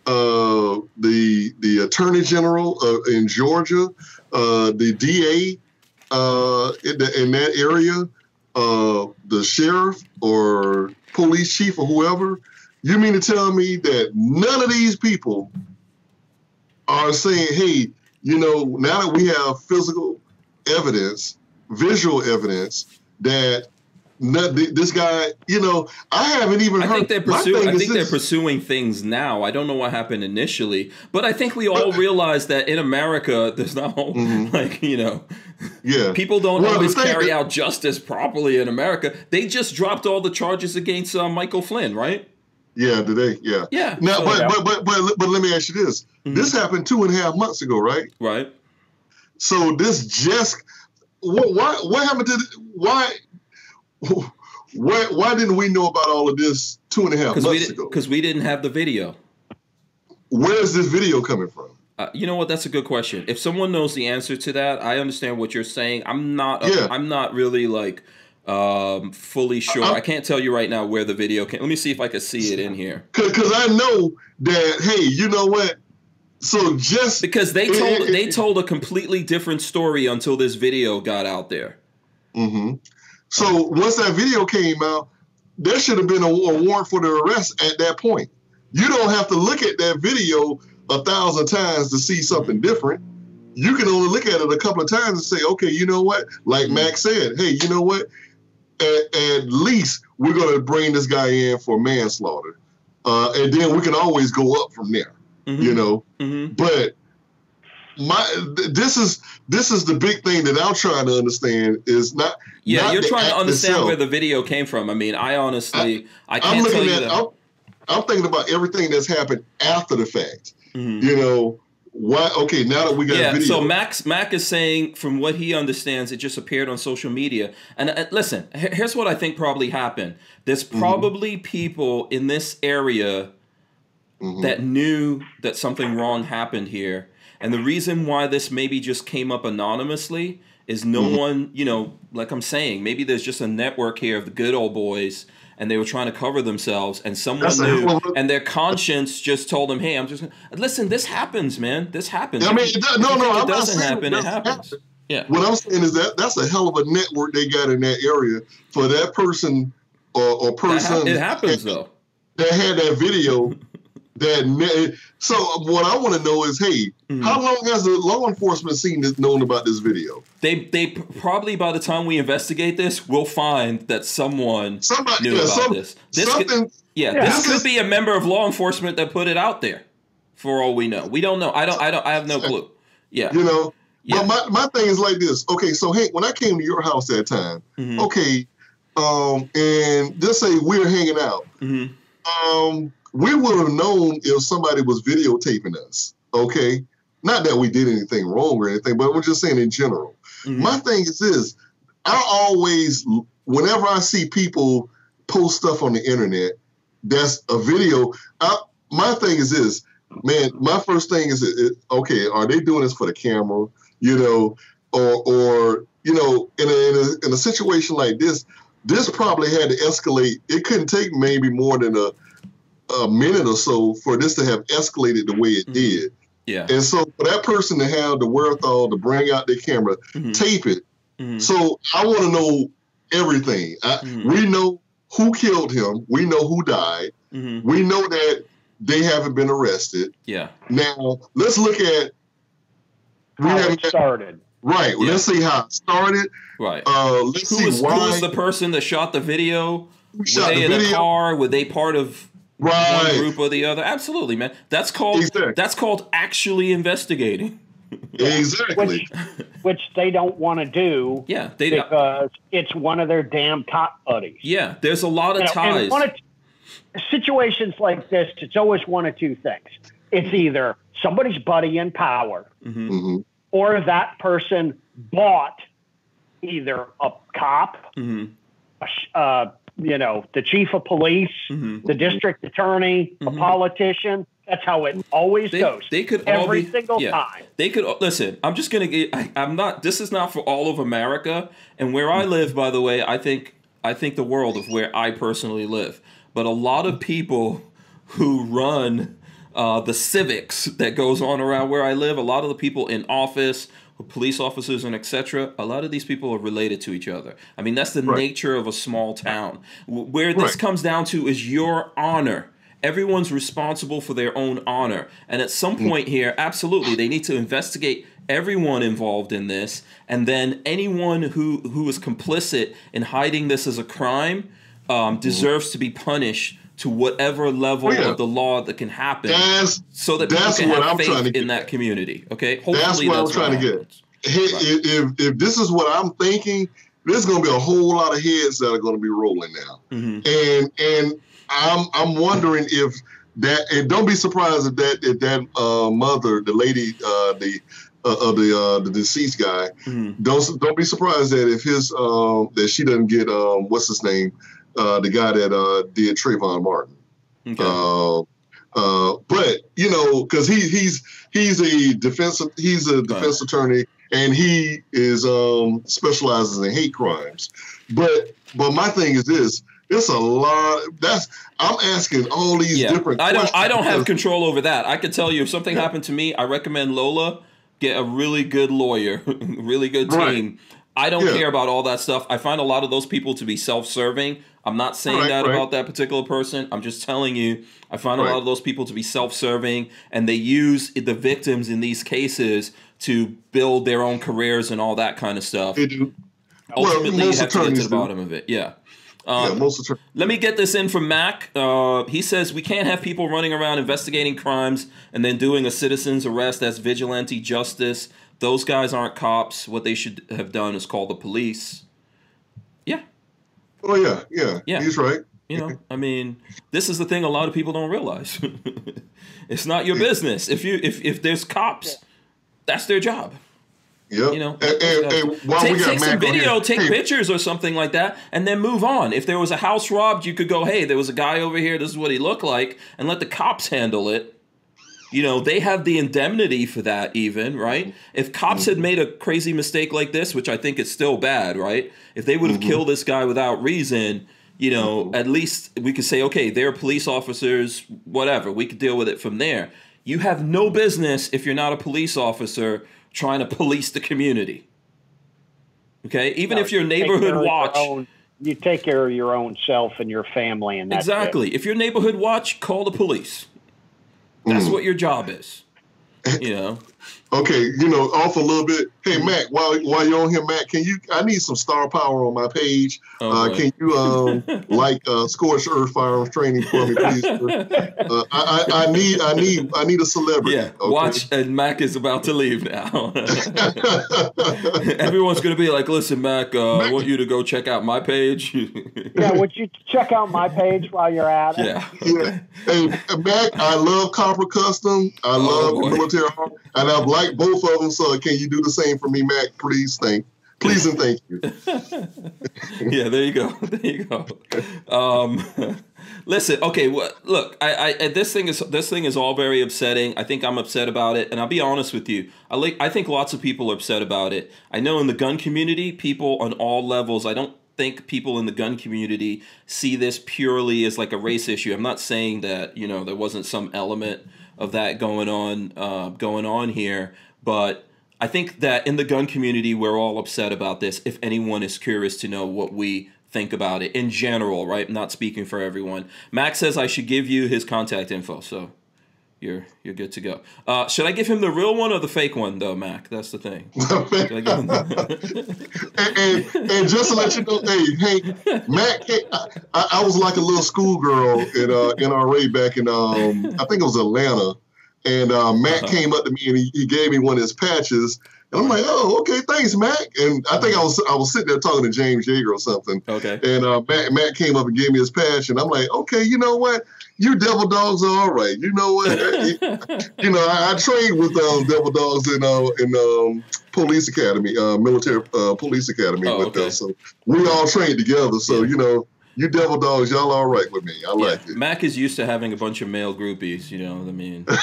uh, the the attorney general uh, in Georgia, uh, the DA uh, in, the, in that area, uh, the sheriff or police chief or whoever, you mean to tell me that none of these people are saying, hey, you know, now that we have physical evidence, visual evidence that this guy, you know, I haven't even I heard. think they're pursuing. I think they're pursuing things now. I don't know what happened initially, but I think we all realize that in America, there's not Mhm. [laughs] like you know, Yeah. people don't Well, always carry is- out justice properly in America. They just dropped all the charges against uh, Michael Flynn, right? Yeah, today, yeah. Yeah. Now, but, but but but but let me ask you this: Mhm. This happened two and a half months ago, right? right. So this just what why what happened to the- why [laughs] why why didn't we know about all of this two and a half Because we months didn't. ago? Because we didn't have the video. Where is this video coming from? Uh, you know what? That's a good question. If someone knows the answer to that, I understand what you're saying. I'm not. Yeah. I'm not really like um, fully sure. I- I can't tell you right now where the video came. Let me see if I can see it in here. Because I know that hey, you know what? So just Because they told it- they told a completely different story until this video got out there. hmm So once that video came out, there should have been a, a warrant for the arrest at that point. You don't have to look at that video a thousand times to see something different. You can only look at it a couple of times and say, okay, you know what? Like Mhm. Max said, hey, you know what? At, at least we're going to bring this guy in for manslaughter. Uh, and then we can always go up from there, Mhm, you know? mhm. but my th- this is this is the big thing that I'm trying to understand is not Yeah, not you're trying to understand itself. where the video came from. I mean, I honestly, I, I'm can't tell looking you at that. I'm, I'm thinking about everything that's happened after the fact. Mhm. You know why? Okay, now that we got Yeah, video, so Max Mac is saying, from what he understands, it just appeared on social media. And uh, listen, here's what I think probably happened. There's Mm-hmm. probably people in this area Mhm. that knew that something wrong happened here. And the reason why this maybe just came up anonymously is no Mhm. one, you know, like I'm saying, maybe there's just a network here of the good old boys and they were trying to cover themselves and someone That's knew of and their conscience just told them, hey, I'm just gonna listen, this happens, man. This happens. I mean, it does- no, no, I'm it not doesn't happen, it it happens. happen. Yeah. What I'm saying is that that's a hell of a network they got in that area for that person uh, or, or That hap- person it happens though. that had that video. That ne- so what I want to know is, hey, Mhm. how long has the law enforcement seen this, known about this video? They they probably by the time we investigate this, we'll find that someone Somebody, knew yeah, about some, this. This could. Yeah, Yeah. this This could be a member of law enforcement that put it out there. For all we know, we don't know. I don't. I don't. I have no clue. Yeah, you know, Yeah. But my, my thing is like this. Okay, so Hank, when I came to your house that time, Mhm. okay, um, and just say we're hanging out. Mhm. Um, we would have known if somebody was videotaping us. Okay, not that we did anything wrong or anything, but we're just saying in general. Mhm. My thing is this: I always, whenever I see people post stuff on the internet, that's a video. I, my thing is this, man. My first thing is, okay, are they doing this for the camera? You know, or or you know, in a, in a in a situation like this, this probably had to escalate. It couldn't take maybe more than a a minute or so for this to have escalated the way it Mhm. did. Yeah. And so for that person to have the wherewithal to bring out their camera, Mhm. tape it. Mhm. So I want to know everything. I, Mhm. We know who killed him. We know who died. Mhm. We know that they haven't been arrested. Yeah. Now let's look at we How haven't it started. right. Yeah. Let's see how it started. Right. Uh, let's Who see was, who was the person that shot the video? who Were shot they the in a video. car? Were they part of one group or the other? Absolutely, man. That's called Exactly. that's called actually investigating. Exactly. Which, which they don't want to do Yeah, they because it's one of their damn cop buddies. Yeah, there's a lot of You know, ties. one of situations like this, it's always one of two things. It's either somebody's buddy in power, Mhm. hmm or that person bought either a cop, Mhm. a uh, you know, the chief of police, Mhm. the district attorney, Mhm. a politician. That's how it always They, goes. they could every be, single yeah. time. They could listen. I'm just gonna get. I, I'm not. This is not for all of America. And where I live, by the way, I think I think the world of where I personally live. But a lot of people who run uh, the civics that goes on around where I live, a lot of the people in office, police officers, and etc. A lot of these people are related to each other. I mean, that's the Right. nature of a small town. Where this Right. comes down to is your honor. Everyone's responsible for their own honor. And at some point here, absolutely, they need to investigate everyone involved in this. And then anyone who, who is complicit in hiding this as a crime um, deserves to be punished to whatever level Oh, yeah. of the law that can happen That's so that people that's can what have I'm trying faith in that community. Okay? That's Hopefully what I'm that's trying to get. Hey, if, if if this is what I'm thinking, there's going to be a whole lot of heads that are going to be rolling now, Mhm. and and I'm I'm wondering if that and don't be surprised if that if that uh, mother, the lady, uh, the uh, of the uh, the deceased guy, Mhm. don't don't be surprised that if his um, that she doesn't get um, what's his name, uh, the guy that uh, did Trayvon Martin. Okay. Uh, uh, but you know, because he he's he's a defense he's a defense attorney and he is um specializes in hate crimes. But but my thing is this: it's a lot. That's I'm asking all these yeah. different. I don't. I don't have control over that. I could tell you if something Yeah. happened to me, I recommend Lola get a really good lawyer, [laughs] really good team. Right. I don't Yeah. care about all that stuff. I find a lot of those people to be self-serving. I'm not saying Right, that right. about that particular person. I'm just telling you. I find a lot of those people to be self-serving, and they use the victims in these cases to build their own careers and all that kind of stuff. They do. Well, Ultimately, you have to get to the do. bottom of it. Yeah. yeah, Um, attorneys. let me get this in from Mac. Uh, he says we can't have people running around investigating crimes and then doing a citizen's arrest as vigilante justice. Those guys aren't cops. What they should have done is call the police. Yeah, Oh yeah, yeah, Yeah. He's right. you know, I mean, this is the thing a lot of people don't realize. [laughs] it's not your business. If you if if there's cops, that's their job. Yep. You know, and, and, uh, and while take, we got take some video, take hey, pictures or something like that, and then move on. If there was a house robbed, you could go, "Hey, there was a guy over here. This is what he looked like," and let the cops handle it. You know, they have the indemnity for that, even right. If cops Mm-hmm. had made a crazy mistake like this, which I think is still bad, right? If they would have Mm-hmm. killed this guy without reason, you know, at least we could say, okay, they're police officers, whatever. We could deal with it from there. You have no business if you're not a police officer trying to police the community. Okay, even No, if you're you neighborhood your watch, own- you take care of your own self and your family, and that's it. exactly. If you're neighborhood watch, call the police. That's Mm. what your job is. you know. [laughs] Okay, you know, off a little bit. Hey, Mac, while while you're on here, Mac, can you? I need some star power on my page. Oh, uh, can you um [laughs] like uh, Scorched Earth Firearms Training for me, please? [laughs] uh, I, I, I need I need I need a celebrity. Yeah, okay? watch, and Mac is about to leave now. [laughs] Everyone's gonna be like, "Listen, Mac, uh, I want you to go check out my page." Yeah, would you check out my page while you're at it? yeah. yeah. Hey, Mac, I love Copper Custom. I Oh, love boy. military arm, and I've liked both of them. So can you do the same for me, Mac? Please, thank, please, and thank you. [laughs] yeah, there you go. [laughs] There you go. Um, [laughs] listen, okay. Well, look, I, I, this thing is this thing is all very upsetting. I think I'm upset about it, and I'll be honest with you. I like. I think lots of people are upset about it. I know in the gun community, people on all levels. I don't think people in the gun community see this purely as like a race issue. I'm not saying that you know there wasn't some element of that going on uh, going on here, but I think that in the gun community, we're all upset about this. If anyone is curious to know what we think about it in general, right? Not speaking for everyone. Max says I should give you his contact info, so you're you're good to go. Uh, should I give him the real one or the fake one, though, Mac? That's the thing. [laughs] Should I give him the- [laughs] and, and, and just to let you know, hey, hey, Matt, hey, I, I was like a little schoolgirl in uh, NRA back in, um, I think it was Atlanta. And uh, Matt Uh-huh. came up to me and he, he gave me one of his patches. And I'm like, oh, okay, thanks, Mac. And I think I was I was sitting there talking to James Yeager or something. okay. And uh, Matt, Matt came up and gave me his patch. And I'm like, okay, you know what? You devil dogs are all right. You know what? [laughs] you know, I, I trained with um, devil dogs in uh, in um, police academy, uh, military uh, police academy Oh, with okay. us. So we all trained together. So you know, you devil dogs, y'all all right with me. I Yeah, like it. Mac is used to having a bunch of male groupies. You know what I mean? [laughs]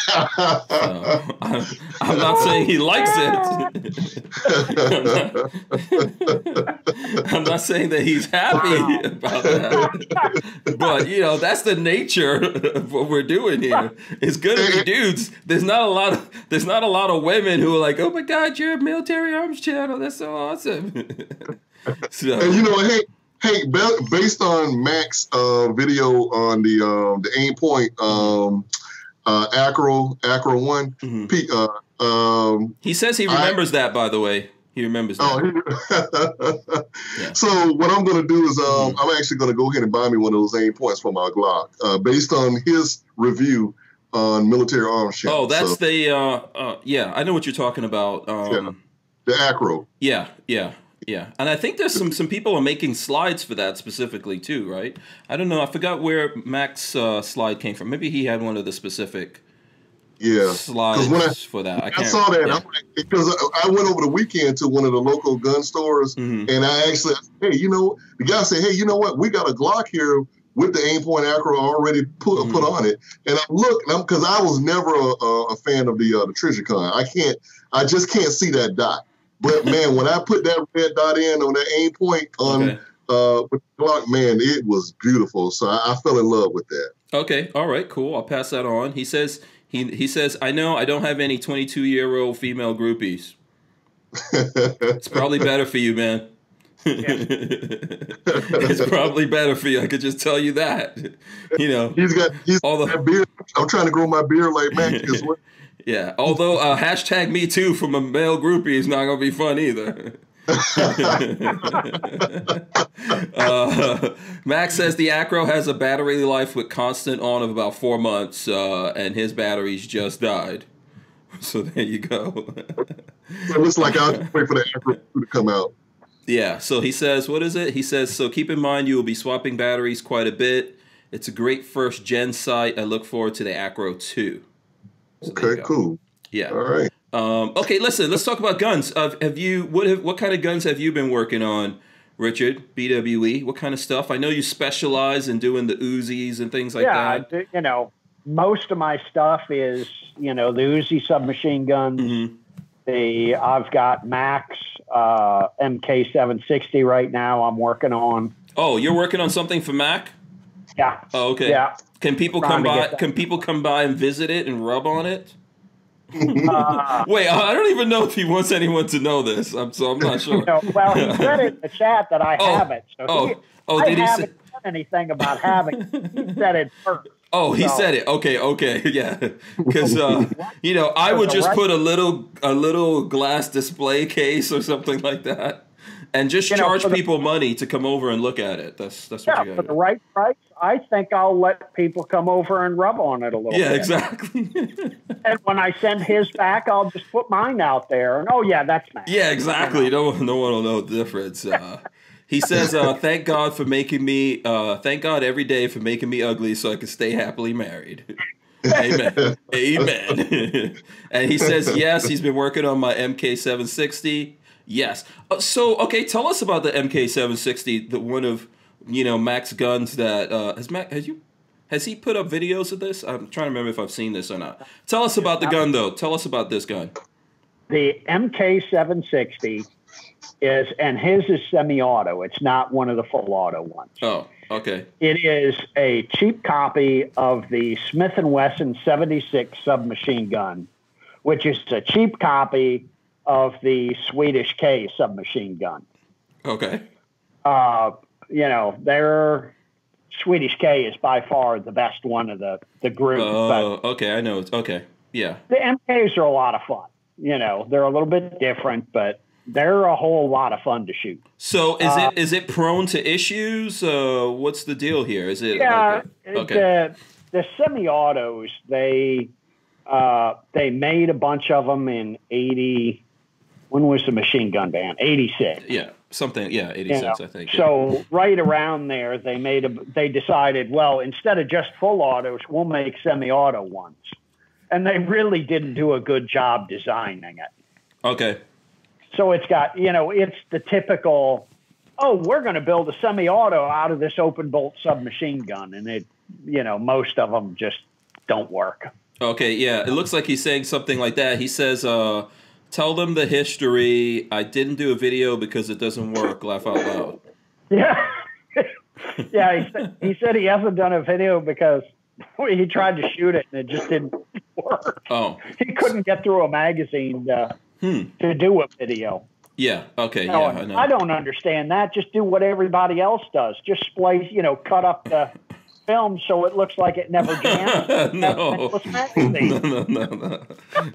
So, I'm, I'm not saying he likes it. [laughs] I'm not saying that he's happy about that. But you know, that's the nature of what we're doing here. It's good to be [laughs] dudes. There's not a lot of there's not a lot of women who are like, oh my god, you're a military arms channel. That's so awesome. so and you know, hey, hey, be- based on Mac's uh, video on the um, the Aimpoint um, uh, acro acro one, Mhm. P, uh, um, he says he I- remembers that by the way. He remembers that. Oh, [laughs] Yeah. so what I'm going to do is um, I'm actually going to go ahead and buy me one of those Aimpoints for my Glock, uh, based on his review on military arms. Oh, that's So, the uh, uh, yeah. I know what you're talking about. Um, the acro. yeah, yeah, yeah. And I think there's some some people are making slides for that specifically too, right? I don't know. I forgot where Mac's uh, slide came from. Maybe he had one of the specific Yeah. slides when I- for that. I, I saw that. yeah. Like, because I I went over the weekend to one of the local gun stores, Mhm. and I actually, hey, you know, the guy said, hey, you know what? We got a Glock here with the Aimpoint acro already put Mhm. put on it. And I look, because I was never a, a, a fan of the uh, the Trijicon. I can't, I just can't see that dot. But man, when I put that red dot in on that Aimpoint on Okay. uh, with Glock, man, it was beautiful. So I, I fell in love with that. Okay. All right. Cool. I'll pass that on. He says he he says I know I don't have any 22 year old female groupies. [laughs] It's probably better for you, man. [laughs] it's probably better for you. I could just tell you that. [laughs] You know. He's got he's All the- beard. I'm trying to grow my beard like Mac. Yeah. Although uh, hashtag me too from a male groupie is not gonna be fun either. [laughs] uh, Max says the Acro has a battery life with constant on of about four months, uh, and his batteries just died. [laughs] So there you go. It looks like I'll just wait for the Acro to come out. yeah. So he says, what is it? He says, so keep in mind you will be swapping batteries quite a bit. It's a great first gen sight. I look forward to the Acro 2. So there you Okay, cool. Yeah. All right. Um, okay, listen. Let's talk about guns. Uh, have you what have what kind of guns have you been working on, Richard? BWE. What kind of stuff? I know you specialize in doing the Uzis and things like yeah, that. do- you know, most of my stuff is you know the Uzi submachine guns. hmm The I've got Max uh, MK760 right now. I'm working on. Oh, you're working on something for Mac. Yeah, Oh, okay. yeah. Can people come by? Can people come by and visit it and rub on it? Uh, [laughs] Wait, I don't even know if he wants anyone to know this. I'm so I'm not sure. know, well, he [laughs] said it in the chat that I Oh, have it. So Oh, he, oh, I did he say? anything about having. He [laughs] said it first. Oh, he So- said it. Okay, okay, yeah. Because uh, you know, I would just put a little a little glass display case or something like that, and just You know, charge the- people money to come over and look at it. That's that's what Yeah, you for got. the right price, I think I'll let people come over and rub on it a little Yeah, bit. exactly. [laughs] And when I send his back, I'll just put mine out there. And oh yeah, that's Matt. yeah, exactly. No one, no one will know the difference. Uh, he says, uh, "Thank God for making me. Uh, thank God every day for making me ugly, so I can stay happily married." [laughs] Amen. Amen. [laughs] and he says, yes, he's been working on my MK760. Yes. Uh, so, okay, tell us about the MK760, the one of you know Max guns that uh, has Max has you has he put up videos of this? I'm trying to remember if I've seen this or not. Tell us about the gun though. Tell us about this gun. The MK760 is, and his is semi-auto. It's not one of the full auto ones. Oh, okay. It is a cheap copy of the Smith and Wesson 76 submachine gun, which is a cheap copy of the Swedish K submachine gun. Okay. Uh, you know, their Swedish K is by far the best one of the the group. Oh, okay. I know. It's okay. Yeah. the MKs are a lot of fun. You know, they're a little bit different, but they're a whole lot of fun to shoot. So is Uh, it is it prone to issues? Uh, what's the deal here? Is it Yeah, like a- okay? the the semi-autos they uh, they made a bunch of them in eighty. When was the machine gun ban? Eighty six. yeah, something. Yeah, eighty six. You know, I think. yeah. So right around there, they made a. They decided, well, instead of just full autos, we'll make semi-auto ones, and they really didn't do a good job designing it. Okay. So it's got, you know, it's the typical. Oh, we're going to build a semi-auto out of this open bolt submachine gun, and it, you know, most of them just don't work. Okay. Yeah. It looks like he's saying something like that. He says, uh, "Tell them the history. I didn't do a video because it doesn't work. Laugh out loud." [laughs] Yeah, [laughs] yeah. He said, he said he hasn't done a video because [laughs] he tried to shoot it and it just didn't work. Oh. He couldn't get through a magazine to, Hmm. to do a video. Yeah. Okay. No, Yeah. I know. I don't understand that. Just do what everybody else does. Just splice, you know, cut up the film so it looks like it never jammed. [laughs] [laughs] no. No, no, no, no,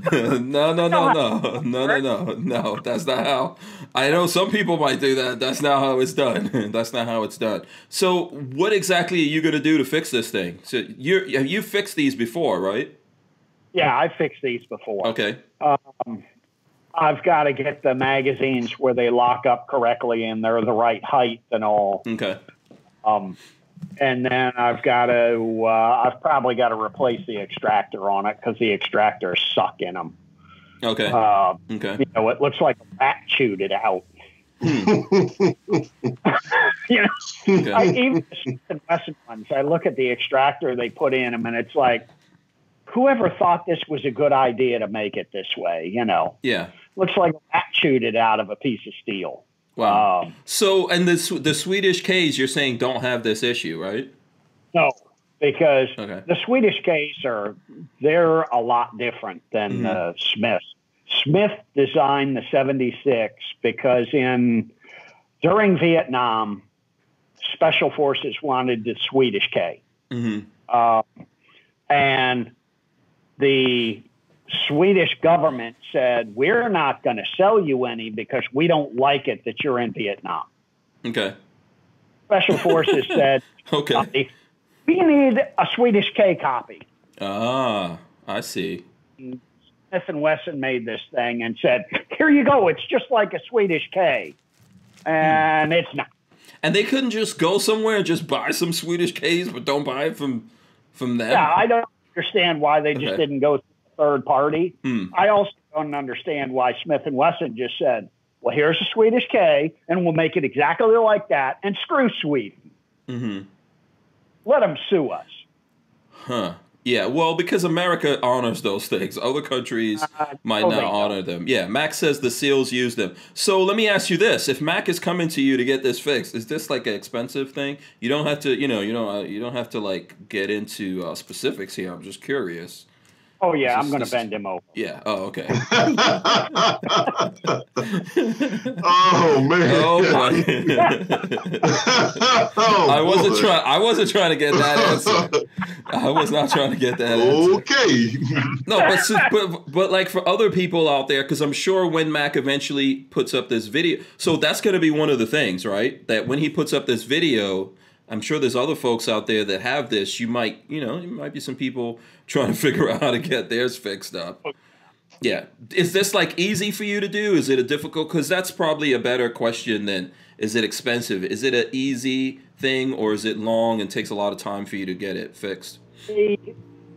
[laughs] no, no, no, no, no, no, no, no. That's not how. I know some people might do that. That's not how it's done. That's not how it's done. So, what exactly are you gonna do to fix this thing? So, you you fixed these before, right? Yeah, I fixed these before. Okay. Um, I've got to get the magazines where they lock up correctly and they're the right height and all. Okay. Um, and then I've got to, uh, I've probably got to replace the extractor on it because the extractors suck in them. Okay. Uh, Okay. you know, it looks like a bat chewed it out. [laughs] you know, Okay. I, even the Wesson ones, I look at the extractor they put in them, and it's like, whoever thought this was a good idea to make it this way? You know, Yeah. looks like a bat chewed it out of a piece of steel. Wow. Um, So, and the the Swedish K's, you're saying don't have this issue, right? no, because Okay. the Swedish K's are they're a lot different than uh, Smith. Smith designed the 76 because in during Vietnam, special forces wanted the Swedish K. Mm-hmm. Um, and the Swedish government said, We're not going to sell you any because we don't like it that you're in Vietnam. Okay. Special Forces [laughs] said, Okay. We need a Swedish K copy. Ah, I see. Smith and Wesson made this thing and said, Here you go. It's just like a Swedish K. And it's not. And they couldn't just go somewhere and just buy some Swedish K's, but don't buy it from from them. Yeah, I don't understand why they just Okay. didn't go third party. Hmm. I also don't understand why Smith and Wesson just said, "Well, here's a Swedish K, and we'll make it exactly like that, and screw Sweden. hmm Let them sue us." Huh. Yeah. Well, because America honors those things, other countries might oh, not honor them. Yeah. Mac says the SEALs use them. So let me ask you this: If Mac is coming to you to get this fixed, is this like an expensive thing? You don't have to, you know, you don't, uh, you don't have to like get into uh, specifics here. I'm just curious. Oh yeah, This I'm going to bend him over. Yeah. Oh, okay. [laughs] oh man. oh boy. Oh, I wasn't trying. I wasn't trying to get that answer. I was not trying to get that answer. Okay. No, but, s- but but like for other people out there, because I'm sure when Mac eventually puts up this video, so that's going to be one of the things, right? That when he puts up this video, I'm sure there's other folks out there that have this. You might, you know, there might be some people trying to [laughs] figure out how to get theirs fixed up. Yeah, is this like easy for you to do? Is it a difficult? Because that's probably a better question than is it expensive? Is it an easy thing or is it long and takes a lot of time for you to get it fixed? The,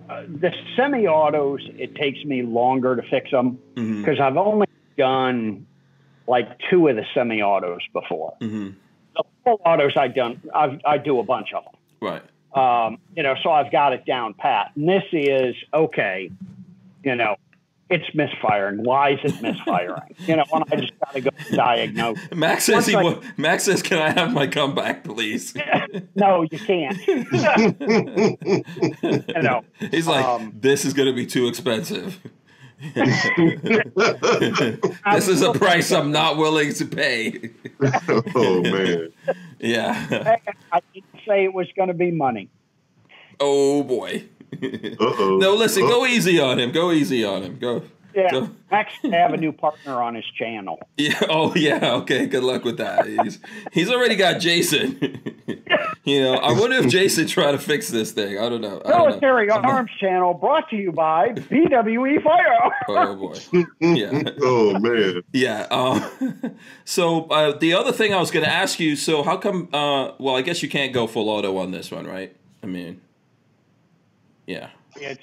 uh, the semi-autos, it takes me longer to fix them because I've only done like two of the semi-autos before. hmm The full autos I done, I've, I do a bunch of them. Right. Um, you know, so I've got it down pat. And this is okay. You know, it's misfiring. Why is it misfiring? you know, and I just got to go diagnose. Max says he. I- Max says, "Can I have my comeback, please?" [laughs] No, you can't. [laughs] [laughs] you know, He's like, Um, "This is going to be too expensive. [laughs] this is a price I'm not willing to pay." [laughs] oh man. yeah. I didn't say it was going to be money. Oh boy. Uh-oh. No, listen. Go easy on him. Go easy on him. Go. Yeah, Go. Max can have a [laughs] new partner on his channel. Yeah. Oh yeah. Okay. Good luck with that. He's he's already got Jason. [laughs] you know. I wonder if Jason tried to fix this thing. I don't know. I don't know. Military Arms Channel brought to you by BWE Fire. [laughs] Oh boy. Yeah. Oh man. Yeah. Um, so uh, the other thing I was going to ask you. So how come? Uh, well, I guess you can't go full auto on this one, right? I mean, yeah. It's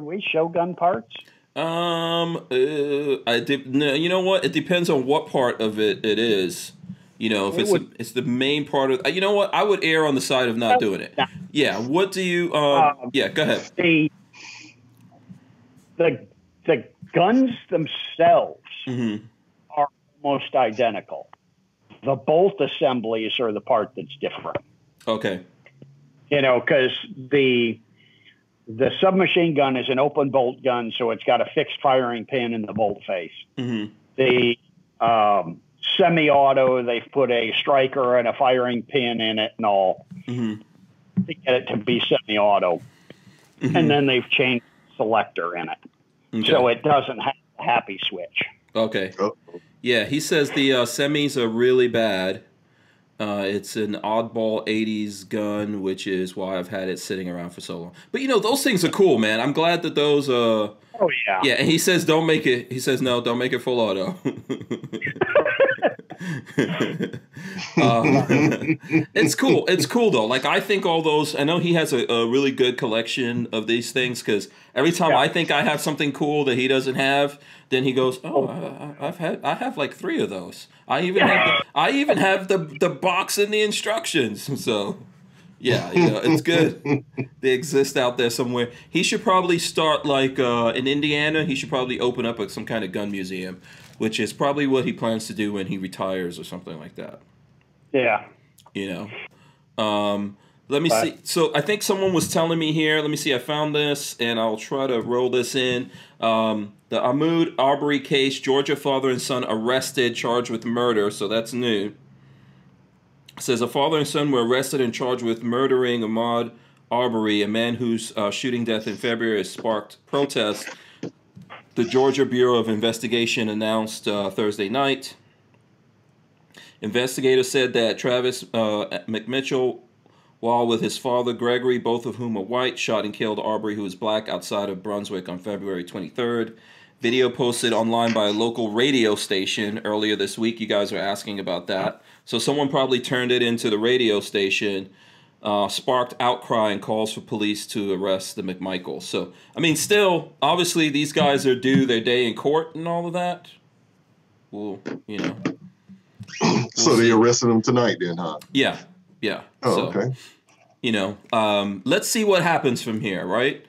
do we show gun parts? Um. Uh, I de- no, you know what? It depends on what part of it it is. You know, if It it's would- the, it's the main part of. You know what? I would err on the side of not doing it. Yeah. What do you? Um. Um, yeah. Go ahead. The the the guns themselves hmm are almost identical. The bolt assemblies are the part that's different. Okay. You know, because the the submachine gun is an open bolt gun, so it's got a fixed firing pin in the bolt face. hmm the um, semi-auto. They've put a striker and a firing pin in it and all hmm to get it to be semi-auto. Mhm. And then they've changed the selector in it, Okay. so it doesn't have a happy switch. okay. Uh-oh. Yeah, he says the uh, semis are really bad. Uh, it's an oddball 80s gun, which is why I've had it sitting around for so long. But you know, those things are cool, man. I'm glad that those. Uh, Oh yeah. yeah, and he says don't make it. He says no, don't make it full auto. [laughs] Um, it's cool. It's cool though. Like I think all those. I know he has a, a really good collection of these things because every time Yeah. I think I have something cool that he doesn't have, then he goes, "Oh, I, I- I've had. I have like three of those. I even have. The, I even have the the box and the instructions." [laughs] So. Yeah, you know, it's good. they exist out there somewhere. He should probably start like uh, in Indiana. He should probably open up a, some kind of gun museum, which is probably what he plans to do when he retires or something like that. Yeah. You know. Um, let me But- see. So I think someone was telling me here. Let me see. I found this, and I'll try to roll this in. Um, the Ahmaud Arbery case: Georgia father and son arrested, charged with murder. So that's new. It says a father and son were arrested and charged with murdering Ahmaud Arbery, a man whose uh, shooting death in February has sparked protests. The Georgia Bureau of Investigation announced uh, Thursday night. Investigators said that Travis uh, McMitchell, while with his father Gregory, both of whom are white, shot and killed Arbery, who is black, outside of Brunswick on February 23rd. Video posted online by a local radio station earlier this week. You guys are asking about that. So someone probably turned it into the radio station, uh, sparked outcry and calls for police to arrest the McMichaels. So, I mean, still, obviously, these guys are due their day in court and all of that. Well, you know. [clears throat] So they arrested him tonight then, huh? Yeah, yeah. Oh, so, okay. you know, um, let's see what happens from here, right?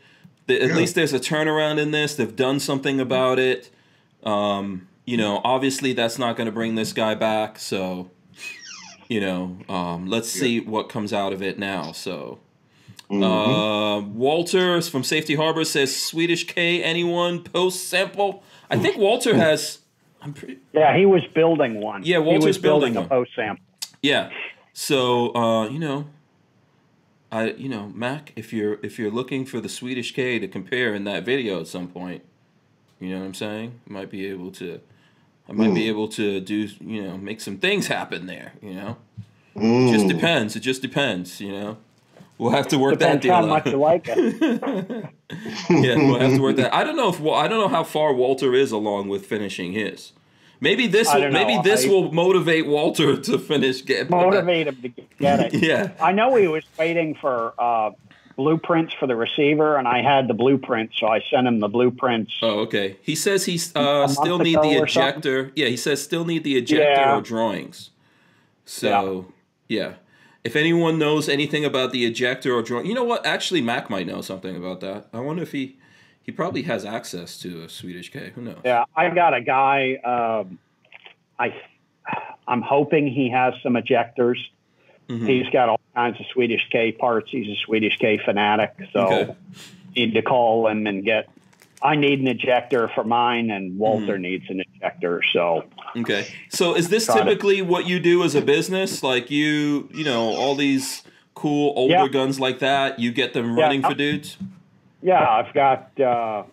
The, at Yeah. least there's a turnaround in this. They've done something about it. Um, you know, obviously that's not going to bring this guy back. So, you know, um, let's see what comes out of it now. So, Uh, Walter from Safety Harbor says Swedish K. Anyone post sample? I think Walter has. I'm pretty. Yeah, he was building one. Yeah, he Walter's was building, building a post sample. Yeah. So uh, you know, I you know Mac, if you're if you're looking for the Swedish K to compare in that video at some point, you know what I'm saying? You might be able to. I might be able to do you know make some things happen there. You know, Mm. just depends. It just depends. You know. We'll have to work Depends that deal how out. much you like it. [laughs] yeah, we'll have to work that. I don't know if Wa- I don't know how far Walter is along with finishing his. Maybe this will, maybe this I- will motivate Walter [laughs] to finish get Motivate him to get it. [laughs] Yeah. I know he was waiting for uh, blueprints for the receiver, and I had the blueprints, so I sent him the blueprints. Oh, okay. He says he's uh, still need the ago or something? ejector. Yeah, he says still need the ejector Yeah. or drawings. So yeah. If anyone knows anything about the ejector or drawing, you know what? Actually, Mac might know something about that. I wonder if he he probably has access to a Swedish K. Who knows? Yeah, I got a guy. Um, I, I'm hoping he has some ejectors. Mhm. He's got all kinds of Swedish K parts. He's a Swedish K fanatic, so Okay. need to call him and get. I need an ejector for mine, and Walter Mm-hmm. needs an ejector. So Okay. So is this typically what you do as a business? Like you, you know, all these cool older Yeah. guns like that, you get them Yeah. running for dudes? Yeah, I've got uh,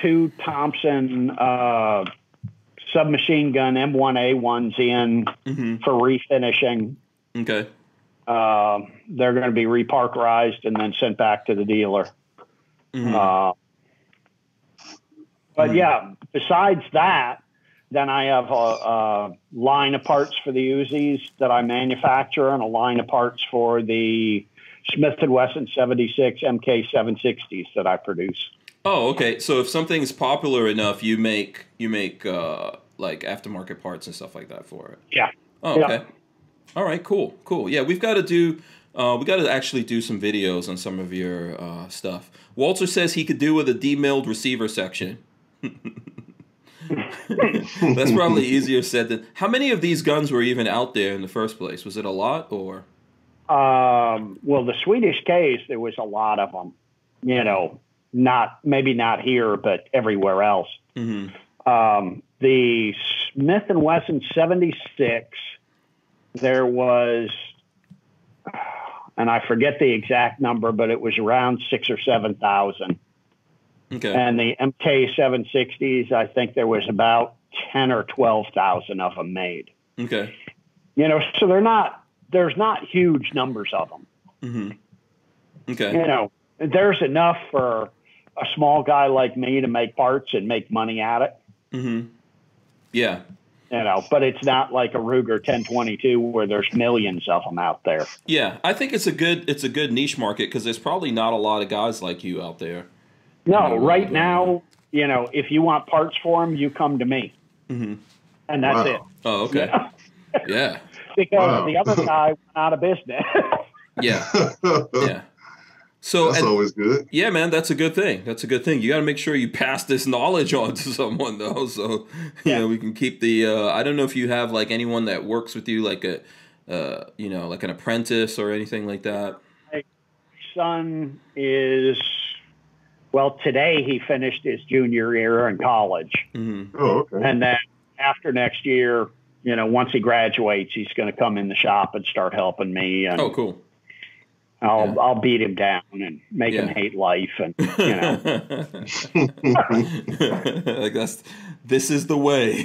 two Thompson uh, submachine gun M1A ones in hmm for refinishing. Okay. Uh, they're going to be reparkerized and then sent back to the dealer. Mhm. Uh, but Mhm. yeah, besides that, then I have a, a line of parts for the Uzis that I manufacture and a line of parts for the Smith and Wesson 76 MK 760s that I produce. Oh, okay. So if something's popular enough, you make you make uh, like aftermarket parts and stuff like that for it. Yeah. Oh, Yeah. okay. All right. Cool. Cool. Yeah, we've got to do. Uh, we got to actually do some videos on some of your uh, stuff. Walter says he could do with a demilled receiver section. [laughs] That's probably easier said than. How many of these guns were even out there in the first place? Was it a lot or? Um, well, the Swedish K's, there was a lot of them. You know, not maybe not here, but everywhere else. hmm Um, the Smith and Wesson 76, there was, and I forget the exact number, but it was around six or seven thousand. Okay. And the MK 760s, I think there was about ten or twelve thousand of them made. Okay. You know, so they're not. There's not huge numbers of them. hmm Okay. You know, there's enough for a small guy like me to make parts and make money at it. hmm Yeah. you know, but it's not like a Ruger 1022 where there's millions of them out there. Yeah, I think it's a good it's a good niche market because there's probably not a lot of guys like you out there. No, No, right no. now, you know, if you want parts for them, you come to me, hmm and that's Wow. it. Oh, okay. Yeah, [laughs] Because Wow. the other guy went out of business. [laughs] yeah, [laughs] yeah. So That's and- always good. yeah, man, that's a good thing. That's a good thing. You got to make sure you pass this knowledge on to [laughs] someone though, so you Yeah. know we can keep the. Uh, I don't know if you have like anyone that works with you, like a, uh, you know, like an apprentice or anything like that. My Son is, well, today he finished his junior year in college. hmm Oh, okay. And then after next year, you know, once he graduates, he's going to come in the shop and start helping me. And Oh, cool. I'll, Yeah. I'll beat him down and make him hate life. And, you know, [laughs] like that's this is the way.